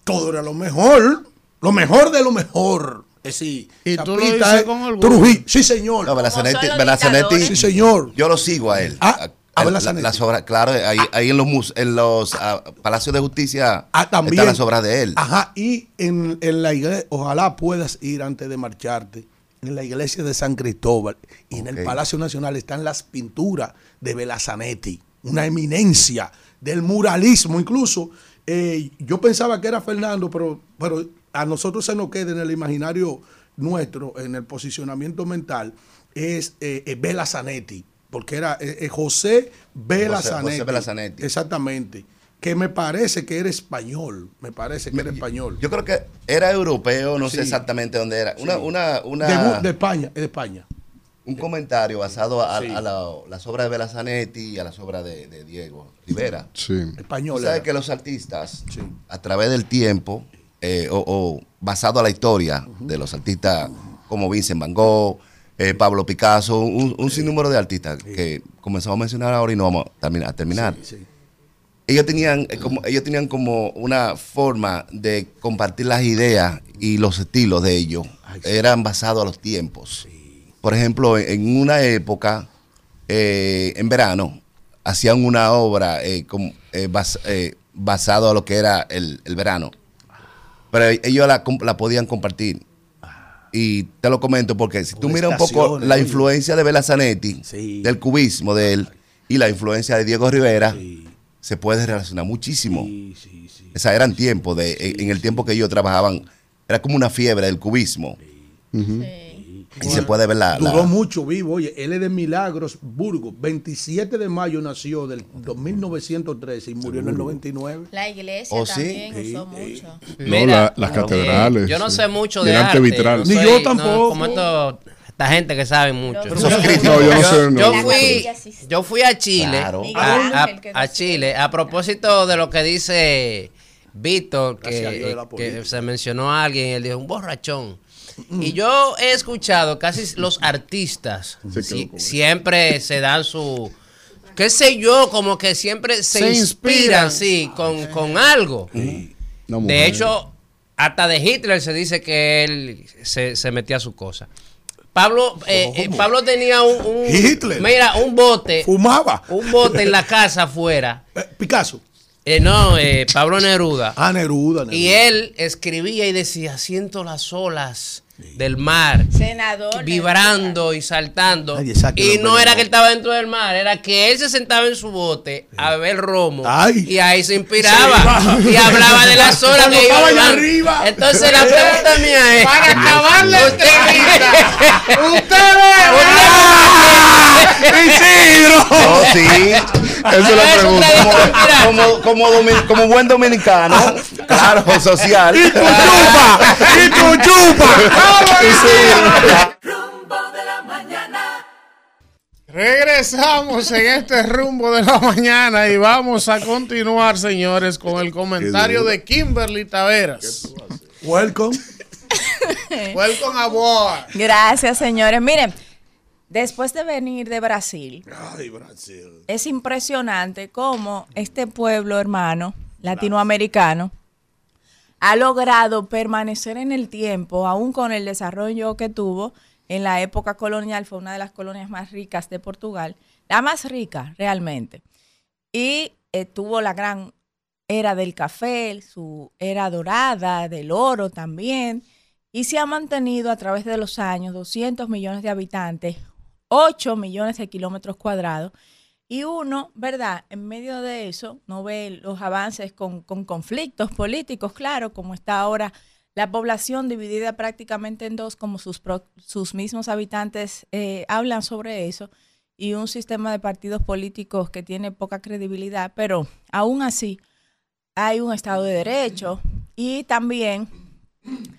todo era lo mejor, lo mejor de lo mejor. Es decir, Y tú lo Chapita dices es con orgullo. Trujillo. Sí, señor. No, Belazanetti. Sí, señor. yo lo sigo a él. Ah, a A- la- las obras, claro, ahí, ahí en los mus- en los ah, palacios de justicia Ah, también. están las obras de él. Ajá, y en, en la iglesia, ojalá puedas ir antes de marcharte, en la iglesia de San Cristóbal y en el. Palacio Nacional están las pinturas de Belazanetti, una eminencia del muralismo. Incluso eh, yo pensaba que era Fernando, pero, pero a nosotros se nos queda en el imaginario nuestro, en el posicionamiento mental, es eh, eh, Bela Zanetti, porque era eh, eh, José Bela José- José Zanetti. Bela Zanetti. Exactamente. Que me parece que era español. Me parece que era español. Yo creo que era europeo, no Sí. sé exactamente dónde era. Una, Sí. una, una, de, de España, es de España. un comentario basado a, Sí. a la- las obras de Belazanetti y a las obras de, de Diego Rivera. Sí. Español. Sabes que los artistas, Sí. a través del tiempo, eh, o, o basado a la historia de los artistas como Vincent Van Gogh, eh, Pablo Picasso, un, un sinnúmero de artistas que comenzamos a mencionar ahora y no vamos a terminar. A terminar. Sí, sí. Ellos tenían, eh, como, ellos tenían como una forma de compartir las ideas y los estilos de ellos. Eran basados a los tiempos. Por ejemplo, en- una época, eh, en verano, hacían una obra eh, como, eh, bas- eh, basado a lo que era el, el verano. Pero ellos la, podían compartir. Y te lo comento porque si tú Con miras un poco la influencia de Bela Zanetti, Sí. del cubismo de él, y la influencia de Diego Rivera, Sí. Se puede relacionar muchísimo. Sí, sí, sí. O sea, eran tiempos, de, en, el tiempo que ellos trabajaban, era como una fiebre del cubismo. Y se puede ver la... la- Duró mucho vivo. Oye, él es de Milagros, Burgos. 27 de mayo nació del 1913 y murió en el 99. La iglesia ¿Oh, sí? también Sí, usó sí. mucho. No, Mira, la- las eh, catedrales. yo no sé mucho de arte. vitral. no Ni soy- yo no, tampoco. como esto- esta gente que sabe mucho. No, yo no sé. no. Yo La fui, yo fui a Chile, Claro. A. Chile, a propósito de lo que dice Víctor, que, la que política. se mencionó a alguien, él dijo, un borrachón. Y yo he escuchado casi los artistas si- siempre se dan su, qué sé yo, como que siempre se, Se inspiran, inspiran. sí, con, con algo. De hecho, hasta de Hitler se dice que él se, se metía a su cosa. Pablo, eh, eh, Pablo tenía un, un- Hitler. mira, un bote, Fumaba. un bote en la casa afuera. Eh, Picasso. Eh, no, eh, Pablo Neruda. Ah, Neruda. Neruda. Y él escribía y decía, siento las olas del mar Senador. vibrando y saltando. Y no era que él estaba dentro del mar, era que él se sentaba en su bote a beber romo Ay. y ahí se inspiraba y hablaba de las olas Cuando que iban. arriba. Entonces la pregunta mía es Para acabar la Usted- Isidro. No, sí. Esa es la Eso pregunta. Como, como, como, domi- como buen dominicano, claro, social. ¡Chupa! ¡Y tu chupa! Rumbo de la mañana. Regresamos en este rumbo de la mañana y vamos a continuar, señores, con el comentario de Kimberly Taveras. Welcome. Welcome aboard. Gracias, señores. Miren, después de venir de Brasil, Ay, Brasil. es impresionante cómo este pueblo hermano latinoamericano ha logrado permanecer en el tiempo, aún con el desarrollo que tuvo en la época colonial, fue una de las colonias más ricas de Portugal, la más rica realmente. Y eh, tuvo la gran era del café, su era dorada, del oro también, y se ha mantenido a través de los años 200 millones de habitantes, 8 millones de kilómetros cuadrados, y uno, ¿verdad? En medio de eso, no ve los avances con, con conflictos políticos, claro, como está ahora la población dividida prácticamente en dos, como sus, pro- sus mismos habitantes eh, hablan sobre eso, y un sistema de partidos políticos que tiene poca credibilidad, pero aún así hay un Estado de Derecho y también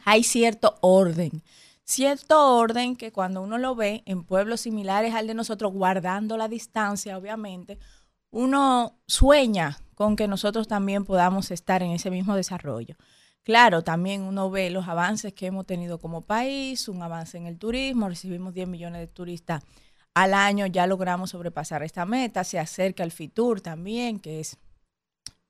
hay cierto orden. Cierto orden que cuando uno lo ve en pueblos similares al de nosotros, guardando la distancia, obviamente, uno sueña con que nosotros también podamos estar en ese mismo desarrollo. Claro, también uno ve los avances que hemos tenido como país, un avance en el turismo, recibimos 10 millones de turistas al año ya logramos sobrepasar esta meta. Se acerca el FITUR también, que es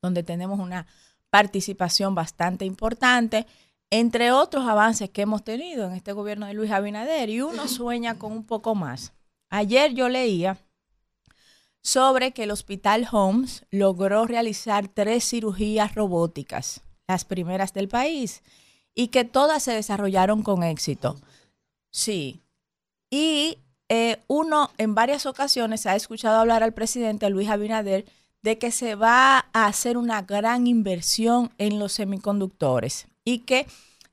donde tenemos una participación bastante importante, entre otros avances que hemos tenido en este gobierno de Luis Abinader, y uno sueña con un poco más. Ayer yo leía sobre que el Hospital Homes logró realizar tres cirugías robóticas, las primeras del país, y que todas se desarrollaron con éxito. Sí. Y eh, uno en varias ocasiones ha escuchado hablar al presidente Luis Abinader de que se va a hacer una gran inversión en los semiconductores y que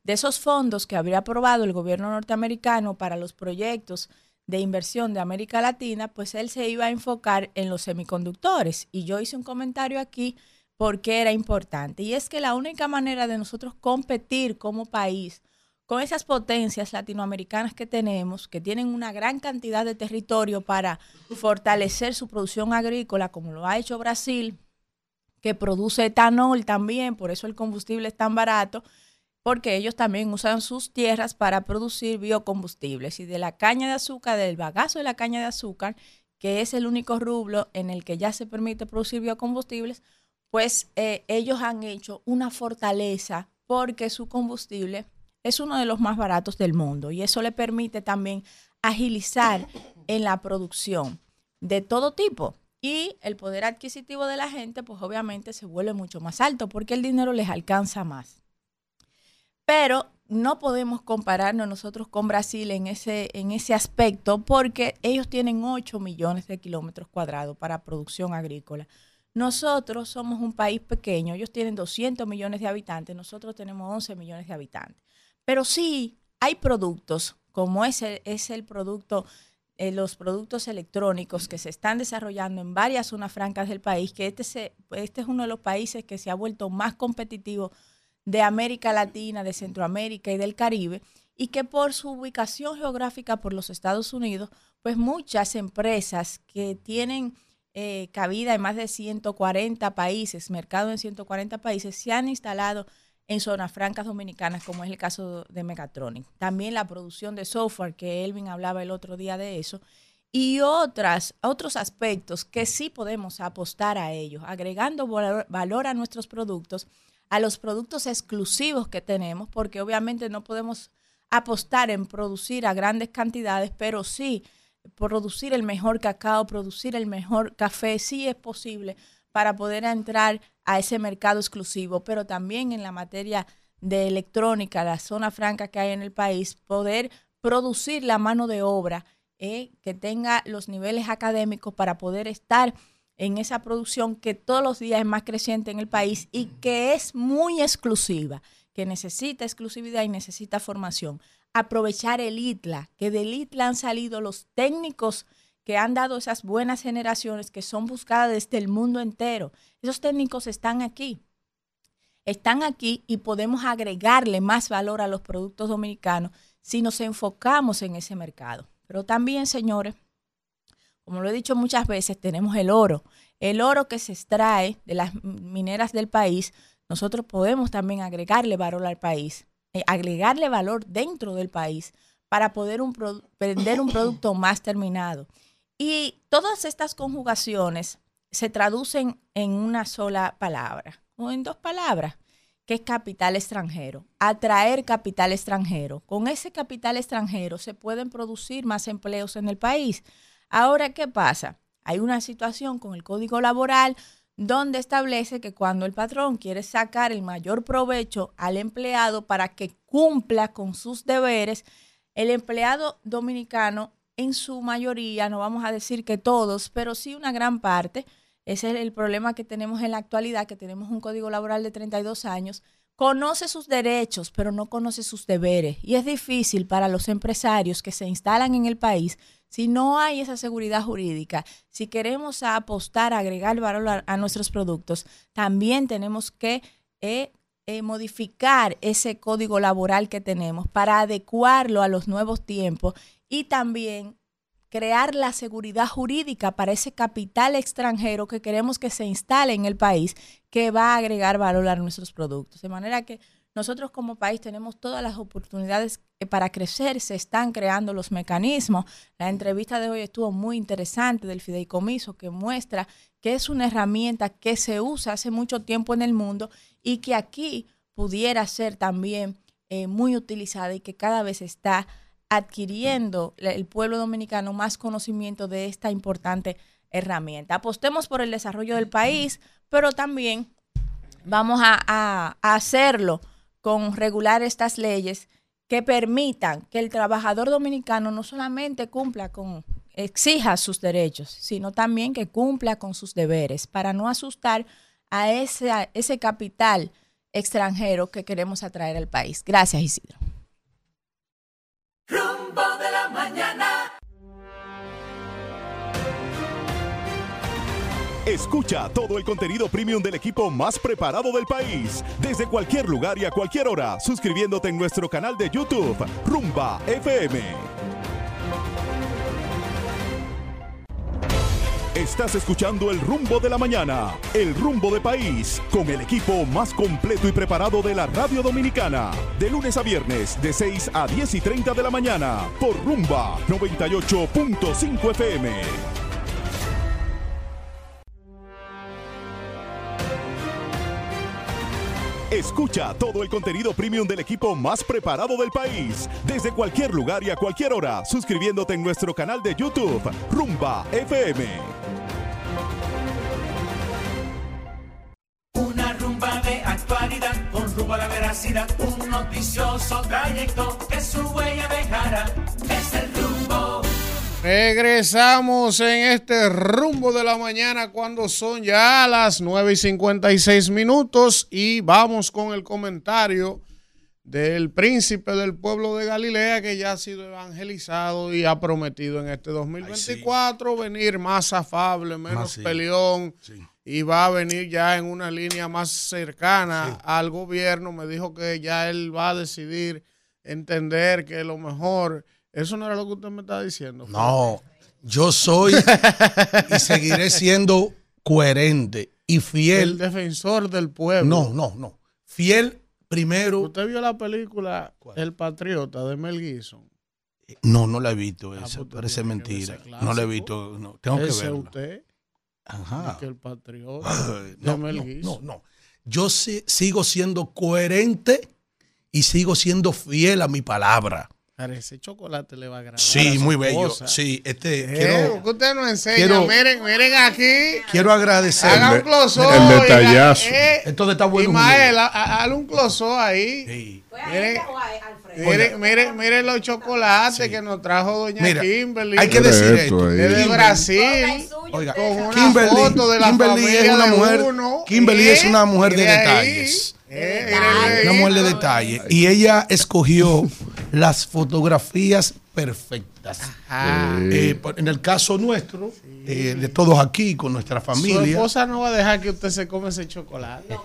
de esos fondos que habría aprobado el gobierno norteamericano para los proyectos de inversión de América Latina, pues él se iba a enfocar en los semiconductores. Y yo hice un comentario aquí porque era importante. Y es que la única manera de nosotros competir como país con esas potencias latinoamericanas que tenemos, que tienen una gran cantidad de territorio para fortalecer su producción agrícola, como lo ha hecho Brasil, que produce etanol también, por eso el combustible es tan barato, porque ellos también usan sus tierras para producir biocombustibles. Y de la caña de azúcar, del bagazo de la caña de azúcar, que es el único rublo en el que ya se permite producir biocombustibles, pues eh, ellos han hecho una fortaleza porque su combustible es uno de los más baratos del mundo y eso le permite también agilizar en la producción de todo tipo. Y el poder adquisitivo de la gente, pues obviamente se vuelve mucho más alto porque el dinero les alcanza más. Pero no podemos compararnos nosotros con Brasil en ese, en ese aspecto porque ellos tienen 8 millones de kilómetros cuadrados para producción agrícola. Nosotros somos un país pequeño, ellos tienen 200 millones de habitantes, nosotros tenemos 11 millones de habitantes. Pero sí hay productos, como es el, es el producto, eh, los productos electrónicos que se están desarrollando en varias zonas francas del país, que este, se, este es uno de los países que se ha vuelto más competitivo de América Latina, de Centroamérica y del Caribe, y que por su ubicación geográfica por los Estados Unidos, pues muchas empresas que tienen eh, cabida en más de 140 países, mercado en 140 países, se han instalado en zonas francas dominicanas, como es el caso de Megatronic. También la producción de software, que Elvin hablaba el otro día de eso, y otras, otros aspectos que sí podemos apostar a ellos, agregando valor a nuestros productos a los productos exclusivos que tenemos, porque obviamente no podemos apostar en producir a grandes cantidades, pero sí producir el mejor cacao, producir el mejor café, sí es posible para poder entrar a ese mercado exclusivo, pero también en la materia de electrónica, la zona franca que hay en el país, poder producir la mano de obra eh, que tenga los niveles académicos para poder estar en esa producción que todos los días es más creciente en el país y que es muy exclusiva, que necesita exclusividad y necesita formación. Aprovechar el ITLA, que del ITLA han salido los técnicos que han dado esas buenas generaciones que son buscadas desde el mundo entero. Esos técnicos están aquí. Están aquí y podemos agregarle más valor a los productos dominicanos si nos enfocamos en ese mercado. Pero también, señores, como lo he dicho muchas veces, tenemos el oro. El oro que se extrae de las mineras del país, nosotros podemos también agregarle valor al país, eh, agregarle valor dentro del país para poder vender un producto más terminado. Y todas estas conjugaciones se traducen en una sola palabra o en dos palabras, que es capital extranjero. Atraer capital extranjero. Con ese capital extranjero se pueden producir más empleos en el país. Ahora, ¿qué pasa? Hay una situación con el Código Laboral donde establece que cuando el patrón quiere sacar el mayor provecho al empleado para que cumpla con sus deberes, el empleado dominicano en su mayoría, no vamos a decir que todos, pero sí una gran parte, ese es el problema que tenemos en la actualidad, que tenemos un código laboral de 32 años, conoce sus derechos, pero no conoce sus deberes. Y es difícil para los empresarios que se instalan en el país si no hay esa seguridad jurídica, si queremos apostar, agregar valor a, nuestros productos, también tenemos que eh, eh, modificar ese código laboral que tenemos para adecuarlo a los nuevos tiempos y también crear la seguridad jurídica para ese capital extranjero que queremos que se instale en el país, que va a agregar valor a nuestros productos. De manera que nosotros como país tenemos todas las oportunidades eh, para crecer, se están creando los mecanismos. La entrevista de hoy estuvo muy interesante del fideicomiso que muestra que es una herramienta que se usa hace mucho tiempo en el mundo y que aquí pudiera ser también eh, muy utilizada y que cada vez está adquiriendo el pueblo dominicano más conocimiento de esta importante herramienta. Apostemos por el desarrollo del país, pero también vamos a, a hacerlo con regular estas leyes que permitan que el trabajador dominicano no solamente cumpla con, exija sus derechos, sino también que cumpla con sus deberes, para no asustar a ese, a ese capital extranjero que queremos atraer al país. Gracias, Isidro. Escucha todo el contenido premium del equipo más preparado del país, desde cualquier lugar y a cualquier hora, suscribiéndote en nuestro canal de YouTube, Rumba FM. Estás escuchando el rumbo de la mañana, el rumbo de país, con el equipo más completo y preparado de la radio dominicana. De lunes a viernes, de 6 a 10 y 30 de la mañana, por Rumba 98.5 FM. Escucha todo el contenido premium del equipo más preparado del país, desde cualquier lugar y a cualquier hora, suscribiéndote en nuestro canal de YouTube, Rumba FM. Una rumba de actualidad con rumbo a la veracidad, un noticioso trayecto que su huella dejará. Es el rumbo. Regresamos en este rumbo de la mañana cuando son ya las 9 y 56 minutos y vamos con el comentario del príncipe del pueblo de Galilea que ya ha sido evangelizado y ha prometido en este 2024 venir más afable, menos Más sí. peleón y va a venir ya en una línea más cercana al gobierno. Me dijo que ya él va a decidir entender que lo mejor... Eso no era lo que usted me estaba diciendo. No, yo soy y seguiré siendo coherente y fiel. El defensor del pueblo. No, no, no. Fiel primero. ¿Usted vio la película El Patriota de Mel Gibson? No, no la he visto esa. pues Parece ver mentira. No la he visto. No, tengo que verla. usted. Ajá. Que el Patriota Ay, de no, Mel no, Gibson. no, no. Yo si- sigo siendo coherente y sigo siendo fiel a mi palabra. Ese chocolate le va a agradar. Sí, muy bello. Sí, este Eh, quiero, que usted nos enseña. quiero- miren, miren aquí. quiero agradecer. Haga un close-up. el detallazo. eh, Esto está bueno. Ismael, ha- ha- hazle un close-up ahí. Miren, miren, miren, miren los chocolates que nos trajo doña Mira, Kimberly. hay que decir Esto. Desde Brasil. Oiga, con una Kimberly, foto de la Kimberly es familia una de mujer. uno. Kimberly ¿Eh? es una mujer de detalles. Eh, Una mujer de detalle. Y ella escogió las fotografías perfectas. Eh, en el caso nuestro, eh, de todos aquí, con nuestra Su familia, esposa no va a dejar que usted se come ese chocolate.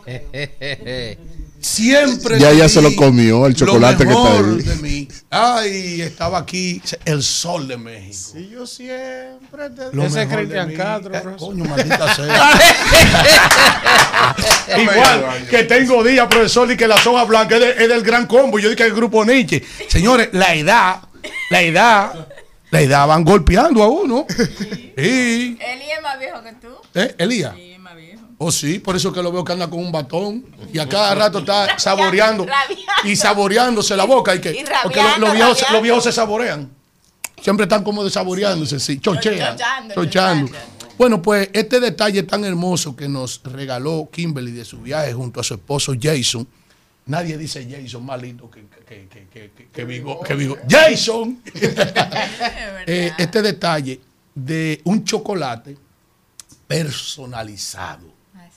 siempre. Ya ella se lo comió, el chocolate lo que está ahí. de mí. Ay, estaba aquí el sol de México. Y yo siempre te Lo Ese es mejor de Cristian mí. Castro. Eh, profesor. coño, maldita sea. Igual que tengo días, profesor, y que la soja blanca es, de- es del gran combo. Yo dije que el grupo Nietzsche. Señores, la edad, la edad, la edad van golpeando a uno. Sí. Eli es más viejo que tú. ¿Eh, Elías? Sí, es más viejo. Oh, sí, por eso que lo veo que anda con un batón y a cada rato está saboreando y saboreándose la boca. Y que, Y porque los, viejos, los viejos se saborean. Siempre están como desaboreándose, sí, chochean, Chochando, chochando. chochando. Bueno, pues este detalle tan hermoso que nos regaló Kimberly de su viaje junto a su esposo Jason. Nadie dice Jason más lindo que, que, que, que, que, Vigo- que Vigo. Jason. Eh, este detalle de un chocolate personalizado.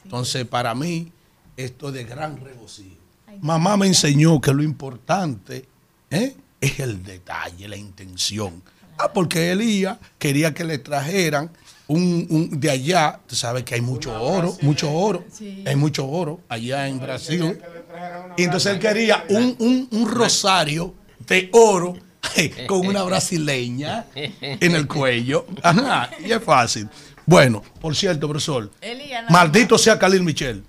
Entonces, para mí, esto es de gran regocijo. Mamá me enseñó que lo importante ¿eh? es el detalle, la intención. Ah, porque Elías quería que le trajeran un, un- de allá, tú sabes que hay mucho oro, mucho oro, hay mucho oro allá en Brasil. Y entonces él quería un, un- un rosario de oro con una brasileña en el cuello. Ajá, y es fácil. Bueno, por cierto, profesor, maldito sea Khalil Michel.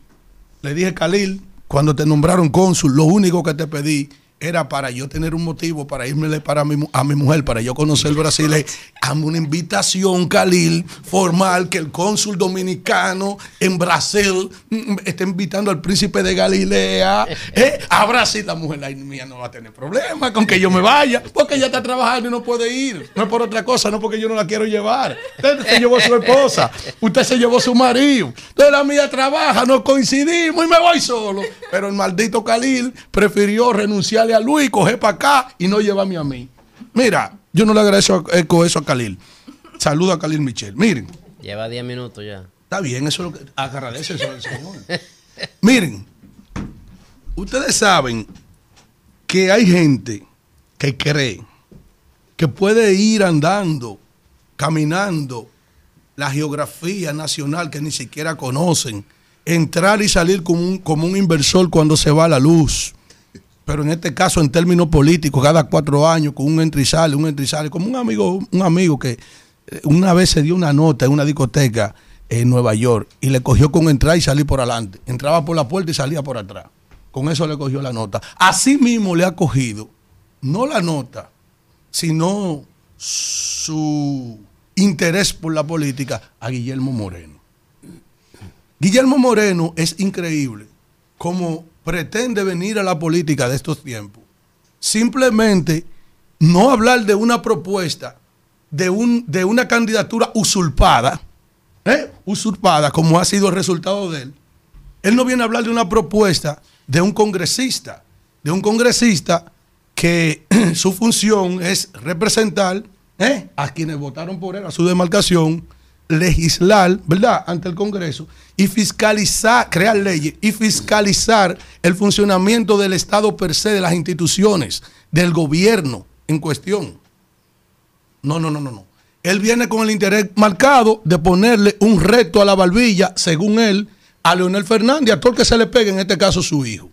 Le dije Khalil, cuando te nombraron cónsul, lo único que te pedí era para yo tener un motivo para irme para mi, a mi mujer, para yo conocer Brasil. Hazme una invitación, Khalil, formal, que el cónsul dominicano en Brasil mm, esté invitando al príncipe de Galilea eh, a Brasil. La mujer la mía no va a tener problema con que yo me vaya, porque ella está trabajando y no puede ir. No es por otra cosa, no porque yo no la quiero llevar. Usted se llevó su esposa, usted se llevó su marido. Entonces la mía trabaja, no coincidimos y me voy solo. Pero el maldito Khalil prefirió renunciarle a Luis, coger para acá y no llevarme a mí. Mira, yo no le agradezco eso a Khalil. Saludo a Khalil Michel. Miren. Lleva 10 minutos ya. Está bien, eso es lo que agradece eso al Señor. Miren, ustedes saben que hay gente que cree que puede ir andando, caminando la geografía nacional que ni siquiera conocen, entrar y salir como un, como un inversor cuando se va la luz pero en este caso en términos políticos, cada cuatro años con un entrizale, un entrizale, como un amigo, un amigo que eh, una vez se dio una nota en una discoteca en Nueva York y le cogió con entrar y salir por adelante. Entraba por la puerta y salía por atrás. Con eso le cogió la nota. Así mismo le ha cogido, no la nota, sino su interés por la política a Guillermo Moreno. Guillermo Moreno es increíble como pretende venir a la política de estos tiempos. Simplemente no hablar de una propuesta, de, un, de una candidatura usurpada, ¿eh? usurpada, como ha sido el resultado de él. Él no viene a hablar de una propuesta de un congresista, de un congresista que su función es representar ¿eh? a quienes votaron por él, a su demarcación, legislar, ¿verdad?, ante el Congreso y fiscalizar, crear leyes y fiscalizar el funcionamiento del Estado per se, de las instituciones, del gobierno en cuestión. No, no, no, no, no. Él viene con el interés marcado de ponerle un reto a la barbilla, según él, a Leonel Fernández, a todo el que se le pegue, en este caso su hijo,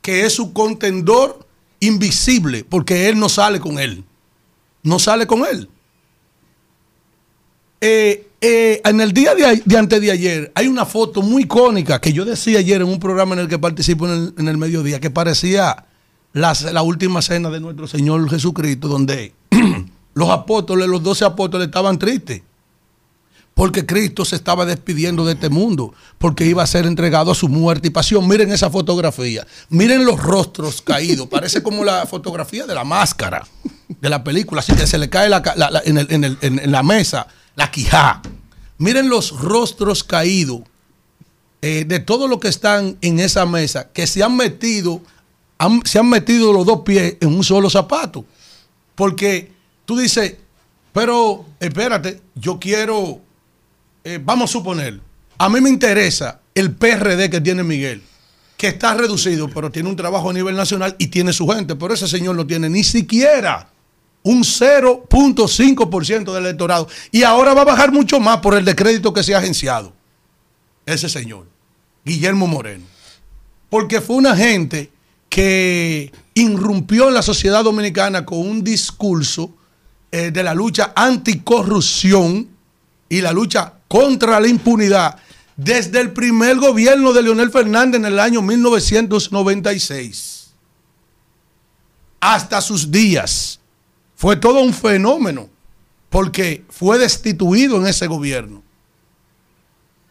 que es su contendor invisible, porque él no sale con él. No sale con él. Eh, eh, en el día de, antes de ayer hay una foto muy icónica que yo decía ayer en un programa en el que participo en el, mediodía que parecía la, última cena de nuestro Señor Jesucristo donde los apóstoles, los doce apóstoles estaban tristes porque Cristo se estaba despidiendo de este mundo, porque iba a ser entregado a su muerte y pasión. Miren esa fotografía, miren los rostros caídos, parece como la fotografía de la máscara de la película, así que se le cae en la mesa la quijá. Miren los rostros caídos eh, de todos los que están en esa mesa, que se han metido, se han metido los dos pies en un solo zapato. Porque tú dices, pero espérate, yo quiero, eh, vamos a suponer, a mí me interesa el PRD que tiene Miguel, que está reducido, pero tiene un trabajo a nivel nacional y tiene su gente, pero ese señor no tiene ni siquiera un 0.5% del electorado. Y ahora va a bajar mucho más por el decrédito que se ha agenciado. Ese señor, Guillermo Moreno. Porque fue una gente que irrumpió en la sociedad dominicana con un discurso eh, de la lucha anticorrupción y la lucha contra la impunidad desde el primer gobierno de Leonel Fernández en el año 1996 hasta sus días. Fue todo un fenómeno porque fue destituido en ese gobierno.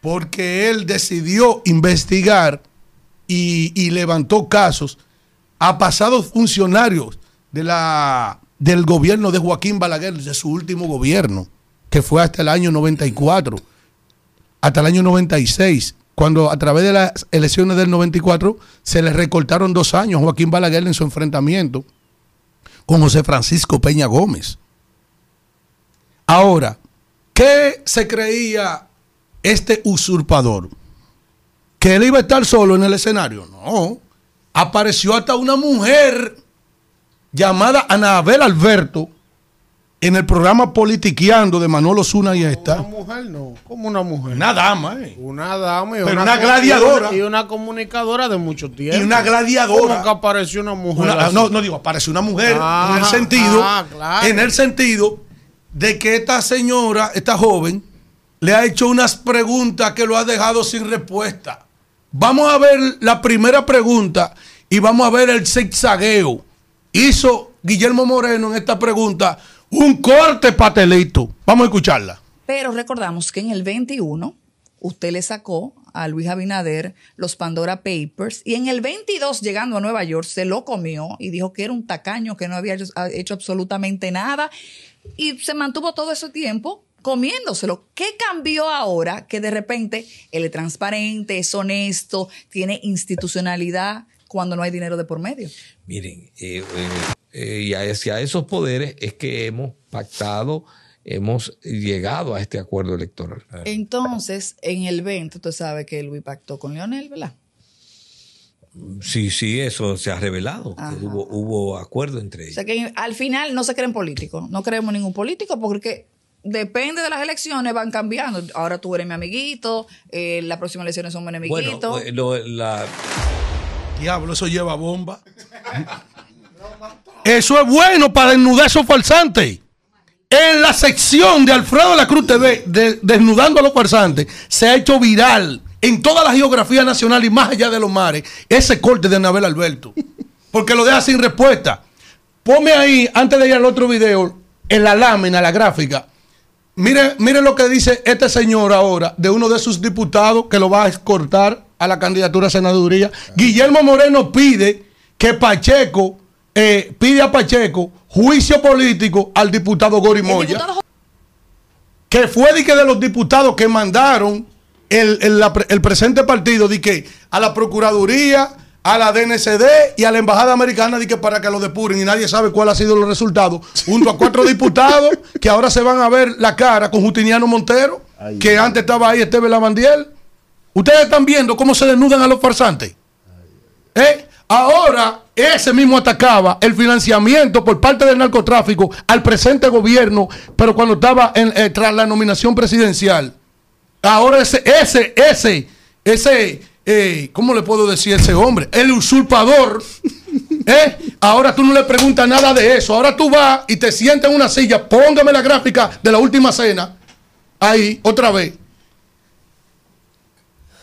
Porque él decidió investigar y, levantó casos a pasados funcionarios de la, del gobierno de Joaquín Balaguer, de su último gobierno, que fue hasta el año 94, hasta el año 96, cuando a través de las elecciones del 94 se le recortaron dos años a Joaquín Balaguer en su enfrentamiento con José Francisco Peña Gómez. Ahora, ¿qué se creía este usurpador? ¿Que él iba a estar solo en el escenario? No. Apareció hasta una mujer llamada Anabel Alberto en el programa Politiqueando de Manolo Zuna y esta. Una mujer no, como una mujer. Una dama, eh. Una dama y Pero una, gladiadora. Y una comunicadora de mucho tiempo. Y una gladiadora. ¿Cómo que apareció una mujer? no, no digo, apareció una mujer en el sentido, ah, en el sentido de que esta señora, esta joven, le ha hecho unas preguntas que lo ha dejado sin respuesta. Vamos a ver la primera pregunta y vamos a ver el zigzagueo. Hizo Guillermo Moreno en esta pregunta un corte patelito. Vamos a escucharla. Pero recordamos que en el 21 usted le sacó a Luis Abinader los Pandora Papers y en el 22 llegando a Nueva York se lo comió y dijo que era un tacaño que no había hecho, absolutamente nada y se mantuvo todo ese tiempo comiéndoselo. ¿Qué cambió ahora que de repente él es transparente, es honesto, tiene institucionalidad cuando no hay dinero de por medio? Miren, eh, eh, eh, y hacia esos poderes es que hemos pactado, hemos llegado a este acuerdo electoral. Entonces, en el 20, usted sabe que Luis pactó con Leonel, ¿verdad? Sí, sí, eso se ha revelado. que hubo, hubo acuerdo entre O ellos. sea que al final no se creen políticos, no creemos ningún político porque depende de las elecciones, van cambiando. Ahora tú eres mi amiguito, eh, las próximas elecciones son mi amiguito. Bueno, eh, lo- la, Diablo, eso lleva bomba. Eso es bueno para desnudar esos farsantes. En la sección de Alfredo la Cruz TV, de- desnudando a los farsantes, se ha hecho viral en toda la geografía nacional y más allá de los mares ese corte de Anabel Alberto. Porque lo deja sin respuesta. Ponme ahí, antes de ir al otro video, en la lámina, la gráfica. Mire, mire lo que dice este señor ahora de uno de sus diputados que lo va a escortar a la candidatura a senaduría. Guillermo Moreno pide que Pacheco, eh, pide a Pacheco juicio político al diputado Gori Moya. Que fue de, que de los diputados que mandaron el, el- la el presente partido de que a la Procuraduría, a la DNCD y a la Embajada Americana de que para que lo depuren y nadie sabe cuál ha sido los resultados, junto a cuatro diputados que ahora se van a ver la cara con Justiniano Montero, que antes estaba ahí Esteve Lavandiel. Ustedes están viendo cómo se desnudan a los farsantes. ¿Eh? Ahora, ese mismo atacaba el financiamiento por parte del narcotráfico al presente gobierno, pero cuando estaba eh, tras la nominación presidencial. Ahora ese, ese, ese, ese, eh, ¿cómo le puedo decir ese hombre? El usurpador. ¿eh? Ahora tú no le preguntas nada de eso. Ahora tú vas y te sientas en una silla. Póngame la gráfica de la última cena. Ahí, otra vez.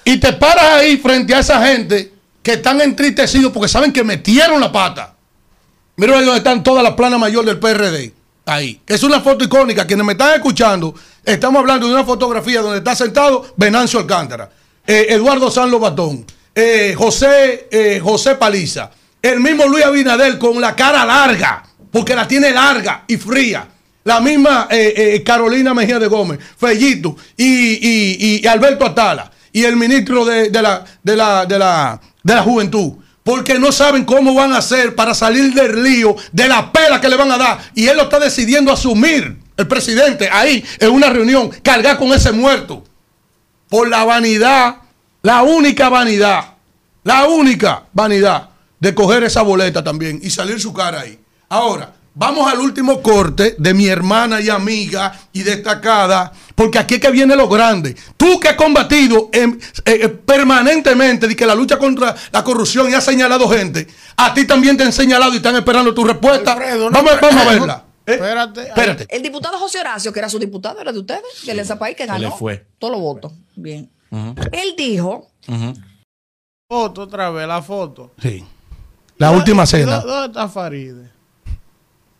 Y te paras ahí frente a esa gente que están entristecidos porque saben que metieron la pata. Mira ahí donde están todas las planas mayor del PRD. Ahí. Es una foto icónica. Quienes me están escuchando, estamos hablando de una fotografía donde está sentado Venancio Alcántara, eh, Eduardo San Lobatón, eh, José, eh, José Paliza, el mismo Luis Abinader con la cara larga, porque la tiene larga y fría. La misma eh, Carolina Mejía de Gómez, Fellito y, y- y Alberto Atala y el ministro de, de la, de, la, de, la, de la Juventud. Porque no saben cómo van a hacer para salir del lío, de la pela que le van a dar. Y él lo está decidiendo asumir, el presidente, ahí en una reunión, cargar con ese muerto. Por la vanidad, la única vanidad, la única vanidad de coger esa boleta también y salir su cara ahí. Ahora, vamos al último corte de mi hermana y amiga y destacada, porque aquí es que viene lo grande. Tú que has combatido eh, eh, permanentemente de que la lucha contra la corrupción y has señalado gente, a ti también te han señalado y están esperando tu respuesta. vamos, vamos a verla. ¿Eh? Espérate. Espérate. El diputado José Horacio, que era su diputado, era de ustedes, del ese país que le ganó. fue. Todos los votos. Bien. Él dijo Foto otra vez, la foto. Sí. La última ¿Y cena. dó- ¿Dónde está Faride?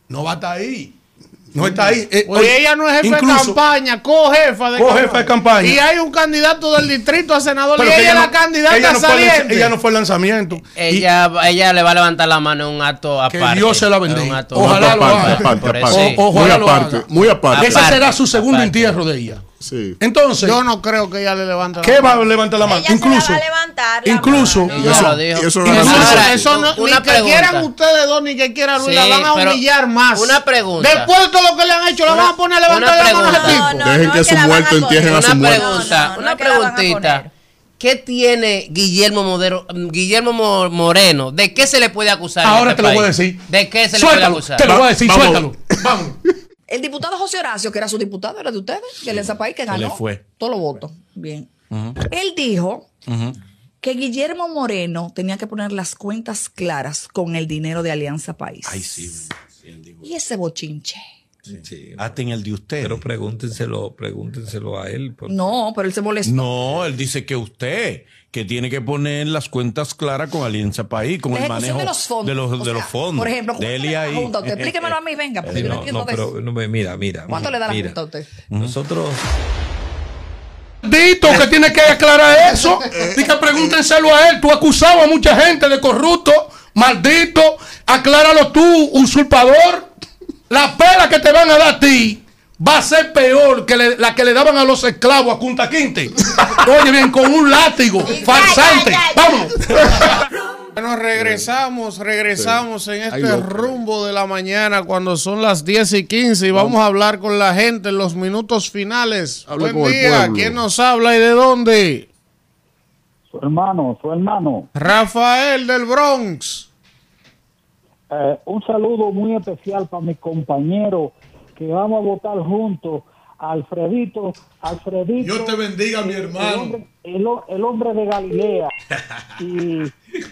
No va a estar ahí. No está ahí. Eh, Pues oye, ella no es jefe de campaña, co-jefa de Co-jefa de campaña. Y hay un candidato del distrito a senador Pero y que ella es no- la candidata ella no fue saliente. ella no fue al lanzamiento. Ella, ella le va a levantar la mano en un acto aparte. Dios se la En bendiga. un acto Ojalá lo aparte, haga. por Aparte, eso. aparte. Sí. O- ojalá lo aparte, haga. muy aparte. Ese será su segundo entierro de ella. Sí. Entonces, Yo no creo que ella le levante la ¿qué va a mano. levantar la mano? Ella se la Incluso, va a levantar. la incluso, mano. Y eso- y eso Eso. Ahora, eso no, una ni que pregunta. quieran ustedes dos, ni que quiera Luis, Sí, la van a humillar más. una pregunta. Después de todo lo que le han hecho, la Una- van a poner a levantar la mano a ese pregunta. tipo. No, Dejen no que su muerto entierren a su Una muerto. pregunta, No, no, una preguntita. ¿Qué tiene Guillermo, Modero- Guillermo Mo- Moreno? ¿De qué se le puede acusar? en ahora este te lo voy a decir. ¿De qué se le puede acusar? te lo voy a decir, Vamos. suéltalo. Vamos. El diputado José Horacio, que era su diputado, era de ustedes, del ese país que ganó. le fue. Todos los votos. Bien. Él dijo que Guillermo Moreno tenía que poner las cuentas claras con el dinero de Alianza País. Ay, sí. Y ese bochinche. Hasta en el de usted. Pero pregúntenselo, pregúntenselo a él. porque- No, pero él se molestó. No, él dice que usted, que tiene que poner las cuentas claras con Alianza País, con La el manejo de los fondos. de los, O de sea, los fondos. Por ejemplo, ¿cuánto le da ahí. la Junta a usted? Explíquemelo a mí, venga, porque Sí, yo no no, entiendo no, de pero no me- mira, mira. ¿Cuánto le da la mira. Junta a usted? Nosotros Dito que tiene que aclarar eso. Y que pregúntenselo a él. Tú acusabas a mucha gente de corrupto, maldito. Acláralo tú, usurpador. La pela que te van a dar a ti va a ser peor que le- la que le daban a los esclavos a Punta Quinte. Oye, bien, con un látigo, farsante. Vámonos. Bueno, regresamos, regresamos en este rumbo de la mañana cuando son las 10 y 15 y vamos a hablar con la gente en los minutos finales. Buen día. ¿quién nos habla y de dónde? Su hermano, su hermano. Rafael del Bronx. Eh, un saludo muy especial para mi compañero que vamos a votar juntos. Alfredito, Alfredito. Dios te bendiga, mi el hermano. hombre- El, ho- el hombre de Galilea. Y,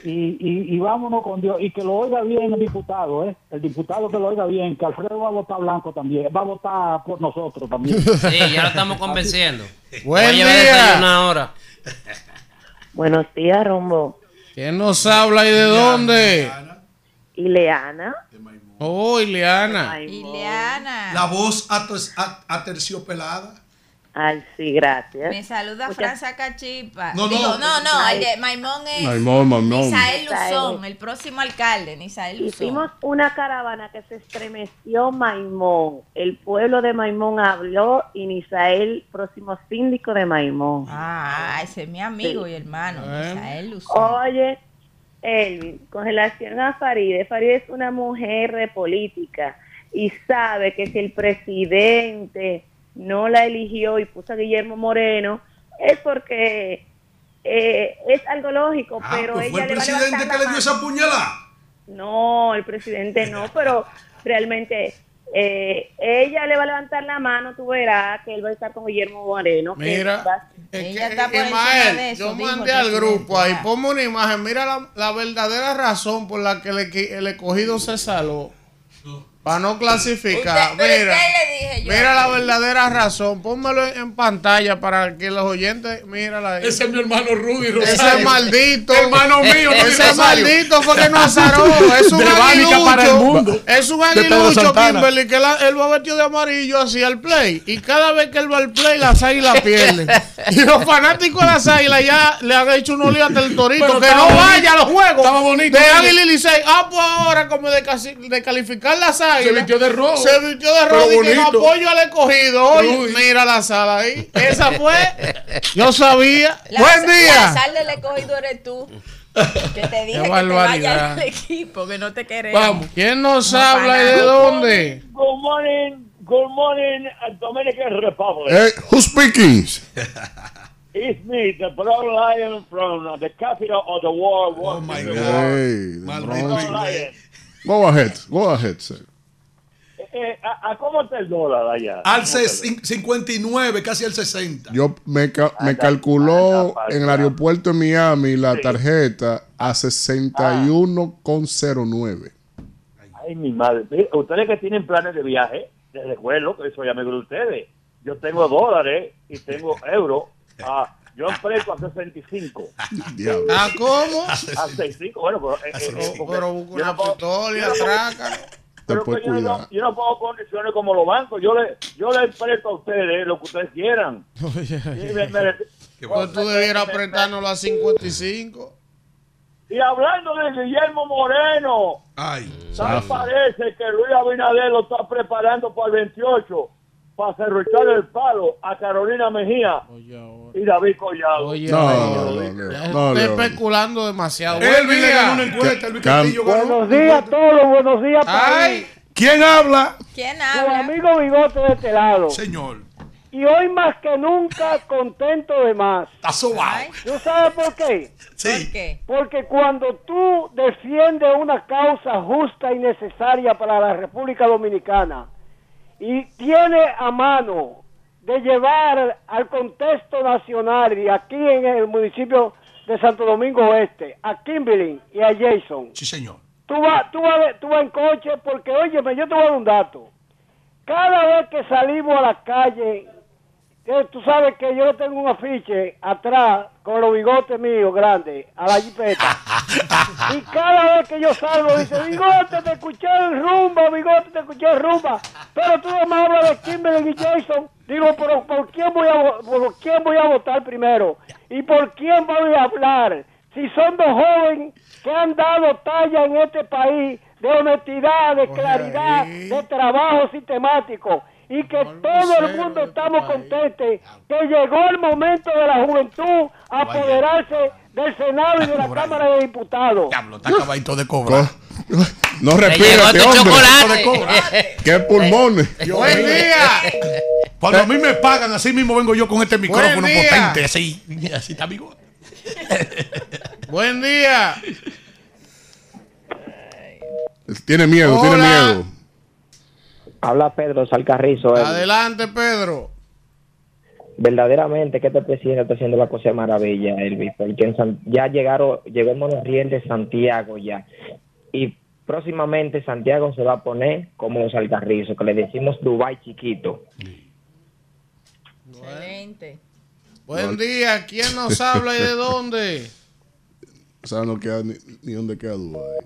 y, y, y vámonos con Dios. Y que lo oiga bien el diputado, ¿eh? El diputado que lo oiga bien, que Alfredo va a votar blanco también. Va a votar por nosotros también. Sí, ya lo estamos convenciendo. Buen día. desayuno ahora. Buenos días, Rumbo. ¿Quién nos habla y de dónde? Ileana. Oh, Ileana. Ileana. La voz aterciopelada. Ay, sí, gracias. Me saluda Muchas- Francia Cachipa. No, no. Digo, no, no, Ay. el de Maimón es Maimón, Maimón. Nisael. Luzón, el próximo alcalde, Nisael Luzón. Hicimos una caravana que se estremeció Maimón. El pueblo de Maimón habló y Nisael, próximo síndico de Maimón. Ah, ese es mi amigo Sí. y hermano, Nisael Luzón. Oye, Elvin, con relación a Faride, Faride es una mujer de política y sabe que si el presidente no la eligió y puso a Guillermo Moreno, es porque eh, es algo lógico, Ah, pero pues ella fue el le va a presidente que le dio esa puñalada. No, el presidente no, pero realmente eh, ella le va a levantar la mano, tú verás que él va a estar con Guillermo Moreno. que Mira, Ella está por encima Ismael, de eso, yo mandé al grupo ahí, ponme una imagen, mira la, la verdadera razón por la que el, el escogido se saló. Para no clasificar. Usted- mira, usted le dije yo. mira la verdadera razón. Pónmelo en, en pantalla para que los oyentes. Mírala ahí. Ese es mi hermano Rudy Ese Rosario. maldito. Hermano mío, Rudy Ese Rosario. maldito fue que no azaró. Es un De aguilucho. para el mundo. Es un aguilucho. Kimberly, que la- él va vestido de amarillo hacia el play. Y cada vez que él va al play, las águilas pierden. Y los fanáticos de las águilas ya le han hecho unos líos hasta el torito. Pero que no bonito. vaya a los juegos. Estaba bonito, De. Águila y Licey. Ah, pues ahora, como de, casi- de calificar las águilas. Vistió de rojo. Se vistió de Pero rojo y que apoyo al escogido. Oye, Uy. mira la sala ahí. Esa fue. Yo sabía. La- Buen día. La sal del escogido eres tú. Que te dije que te vayas al equipo, que no te queremos. Vamos. ¿Quién nos No, habla y de dónde? Good morning, good morning, Dominican Republic. Hey, who's speaking? It's me, the Brown Lion from the capital of the world. Oh my Hey, the Brown Bronx. Lion. Go ahead, go ahead, sir. Eh, ¿a, a cómo está el dólar allá? Al ses- 59, casi al 60. Yo me, ca- me calculó en el aeropuerto de Miami la tarjeta a 61,09. Ay, mi madre. Ustedes que tienen planes de viaje, les recuerdo que eso ya me de ustedes. Yo tengo dólares y tengo euros. Ah, yo empresto a 65. ¿Ah, cómo? A 65, bueno, pero... eh, eh, eh, porque Pero una pistola y yo no puedo- atraca. Pero que yo, no, yo no pongo condiciones como los bancos. Yo le, yo le presto a ustedes lo que ustedes quieran. Y me- me- Pues tú debieras apretárnoslo a 55. Y hablando de Guillermo Moreno, Ay. ¿sabes? parece que Luis Abinader lo está preparando para el 28 para cerruchar el palo a Carolina Mejía y David Collado. Oye, No, oye, no, no, oye. no, Ya no, estoy no. especulando demasiado. Buen le ganó una encuesta. Castillo ganó Buenos días a todos, buenos días, Ay. ¿Quién habla? ¿Quién habla? amigo Bigote de este lado. Señor. Y hoy más que nunca contento de más. Está sobado. ¿Tú sabes por qué? Sí. ¿Por qué? Porque cuando tú defiendes una causa justa y necesaria para la República Dominicana y tienes a mano de llevar al contexto nacional y aquí en el municipio de Santo Domingo Oeste a Kimberly y a Jason, Sí, señor. tú vas, tú vas, tú vas en coche porque, óyeme, yo te voy a dar un dato. cada vez que salimos a la calle, que tú sabes que yo tengo un afiche atrás con los bigotes míos grandes a la jipeta. y cada vez que yo salgo dice, bigote, te escuché en rumba, bigote, te escuché en rumba. Pero tú no me hablas de Kimberly y Jason. Digo, pero ¿por quién voy a, por quién voy a votar primero? ¿Y por quién voy a hablar? Si son dos jóvenes que han dado talla en este país de honestidad, de claridad, de trabajo sistemático y que todo el mundo estamos contentos que llegó el momento de la juventud a apoderarse del Senado y de la Cámara de Diputados. Está acabadito de cobrar. No respira este tu hombre. Qué pulmones. Buen día. Cuando a mí me pagan, así mismo vengo yo con este micrófono potente, así, así está amigo. Buen día. Tiene miedo, tiene miedo. Habla Pedro Salcarrizo. eh. Adelante, Pedro. Verdaderamente que este presidente está haciendo la cosa de maravilla, Elvis, porque en San- ya llegaron, llegó el monorriel de Santiago ya. Y próximamente Santiago se va a poner como los Alcarrizos, que le decimos Dubai chiquito. Excelente. Buen día. ¿Quién nos habla y de dónde? O sea, no queda ni, ni dónde queda Dubái.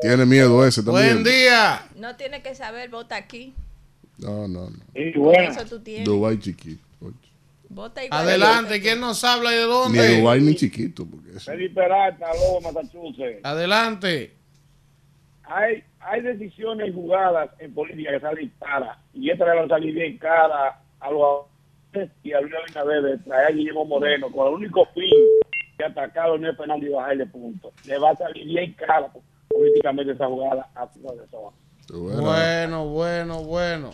Tiene miedo ese también. Buen día. No tiene que saber, vota aquí. No, no, no. Eso tú tienes. Dubái chiquito. Vota igual. Adelante. ¿Quién nos habla y de Ni dónde? Dubái ni chiquito. Porque eso- Felipe Peralta, Lobo, Massachusetts. Adelante. Hay, hay decisiones y jugadas en política que salen cara y esta le va a salir bien cara a los y a Luis Abinader de traer a Guillermo Moreno con el único fin de atacar a Leonel Fernández y bajarle puntos. Le va a salir bien cara políticamente esa jugada a su de Bueno, bueno, bueno.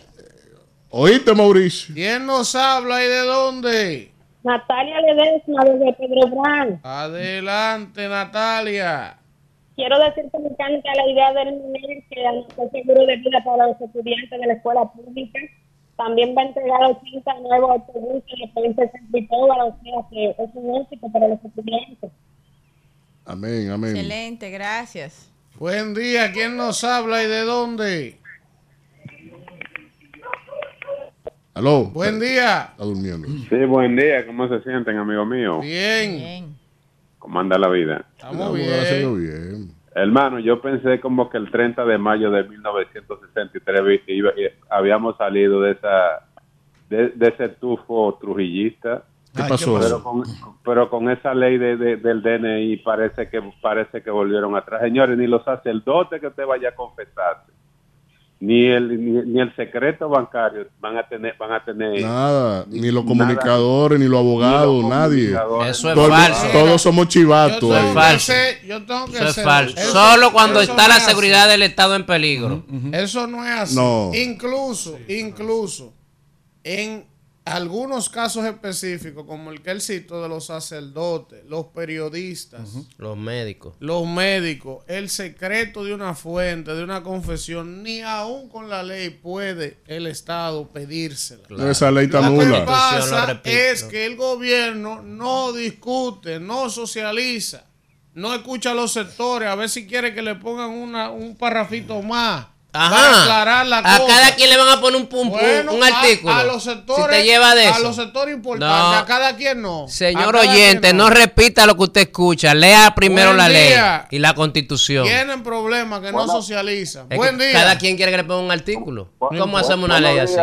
¿Oíste, Mauricio? ¿Quién nos habla y de dónde? Natalia Ledesma desde Pedro Brán. Adelante, Natalia. Quiero decir que me encanta la idea del MINER que anunció seguro de vida para los estudiantes de la escuela pública. También va a entregar 80 nuevos autobuses en la provincia de San Cristóbal, o sea que es un éxito para los estudiantes. Amén, amén. Excelente, gracias. Buen día. ¿Quién nos habla y de dónde? Aló. Buen día. Está durmiendo. Sí, buen día, ¿cómo se sienten, amigo mío? Bien. ¿Cómo anda la vida? Estamos bien. bien. Hermano, yo pensé como que el 30 de mayo de 1963 vi que iba- habíamos salido de esa de, de ese tufo trujillista. ¿Qué pasó? Pero con, pero con esa ley de, de- del DNI parece que parece que volvieron atrás. Señores, ni los sacerdotes que usted vaya a confesarse, ni el ni, ni el secreto bancario van a tener van a tener Nada, ni los comunicadores, ni los abogados, nadie. Eso es Todo- falso. Todos somos chivatos. Yo ahí. tengo que ser- yo tengo que Eso es falso. eso- Solo cuando está no la es seguridad así. del Estado en peligro. Eso no es así. No. Incluso, incluso, en algunos casos específicos, como el que él citó de los sacerdotes, los periodistas, Los médicos. los médicos, el secreto de una fuente, de una confesión, ni aún con la ley puede el Estado pedírsela. Esa ley está Lo que nula. pasa es que el gobierno no discute, no socializa, no escucha a los sectores, a ver si quiere que le pongan una, un parrafito más. Ajá. Para aclarar la a cosa. cada quien le van a poner un, pum, pum, Bueno, un a- artículo. A, los sectores. si te lleva de A los sectores importantes. No. A cada quien no. Señor oyente, no. repita lo que usted escucha. Lea primero Buen la día. ley y la constitución. Tienen problemas que no socializan. Es Buen que día. Cada quien quiere que le ponga un artículo. ¿Cómo Bueno, hacemos una ley así?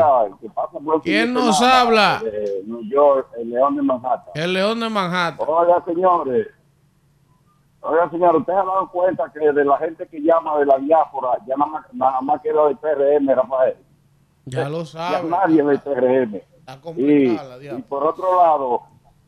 ¿Quién nos habla? De New York, el León de Manhattan. El León de Manhattan. Oiga, señores. Oiga, señor, ¿ustedes han dado cuenta que de la gente que llama de la diáspora, ya nada más, nada más queda del PRM, Rafael? Ya lo Ya saben. nadie del PRM. Está Y, complicada la y diabla. por otro lado,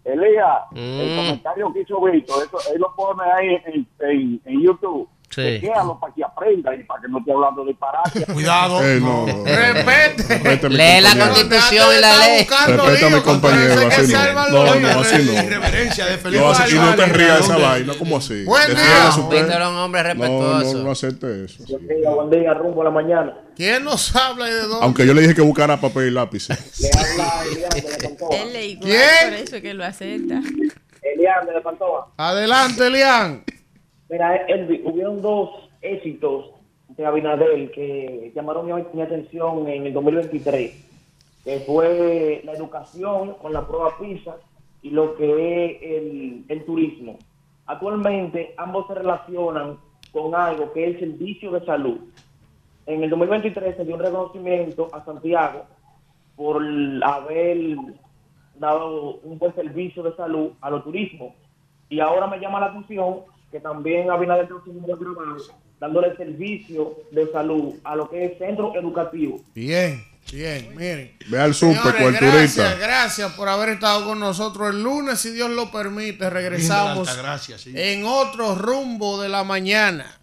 Elías, el Mm. comentario que hizo Víctor, eso, él lo pone ahí en, en, en YouTube. Sí. Para que aprenda y para que no esté hablando de disparate. Cuidado. Eh, no. Respete. Respete Lee la compañero. constitución y la ley. Respeta a mi compañero, así no. No, no, así no. Irreverencia de Felipe No, así- y no te rías de esa vaina, ¿cómo así? Buen día. Víctor un hombre No, respetuoso. no, no acepte eso. Buen día, buen día, rumbo a la mañana. ¿Quién nos habla y de dónde? Aunque yo le dije que buscara papel y lápiz. Le habla Elian de Pantoja. Él le por eso es que lo acepta. Elian de Pantoja. Adelante, Elian. Mira, Elvi, hubieron dos éxitos de Abinader que llamaron mi, mi atención en el 2023, que fue la educación con la prueba PISA y lo que es el, el turismo. Actualmente ambos se relacionan con algo que es el servicio de salud. En el 2023 se dio un reconocimiento a Santiago por haber dado un buen servicio de salud a los turismos. Y ahora me llama la atención que también Abinader está haciendo un buen trabajo dándole servicio de salud a lo que es centro educativo. Bien, bien, miren. Ve al súper, Señores, culturista. gracias, gracias por haber estado con nosotros el lunes, si Dios lo permite, regresamos Altagracia, sí. en otro rumbo de la mañana.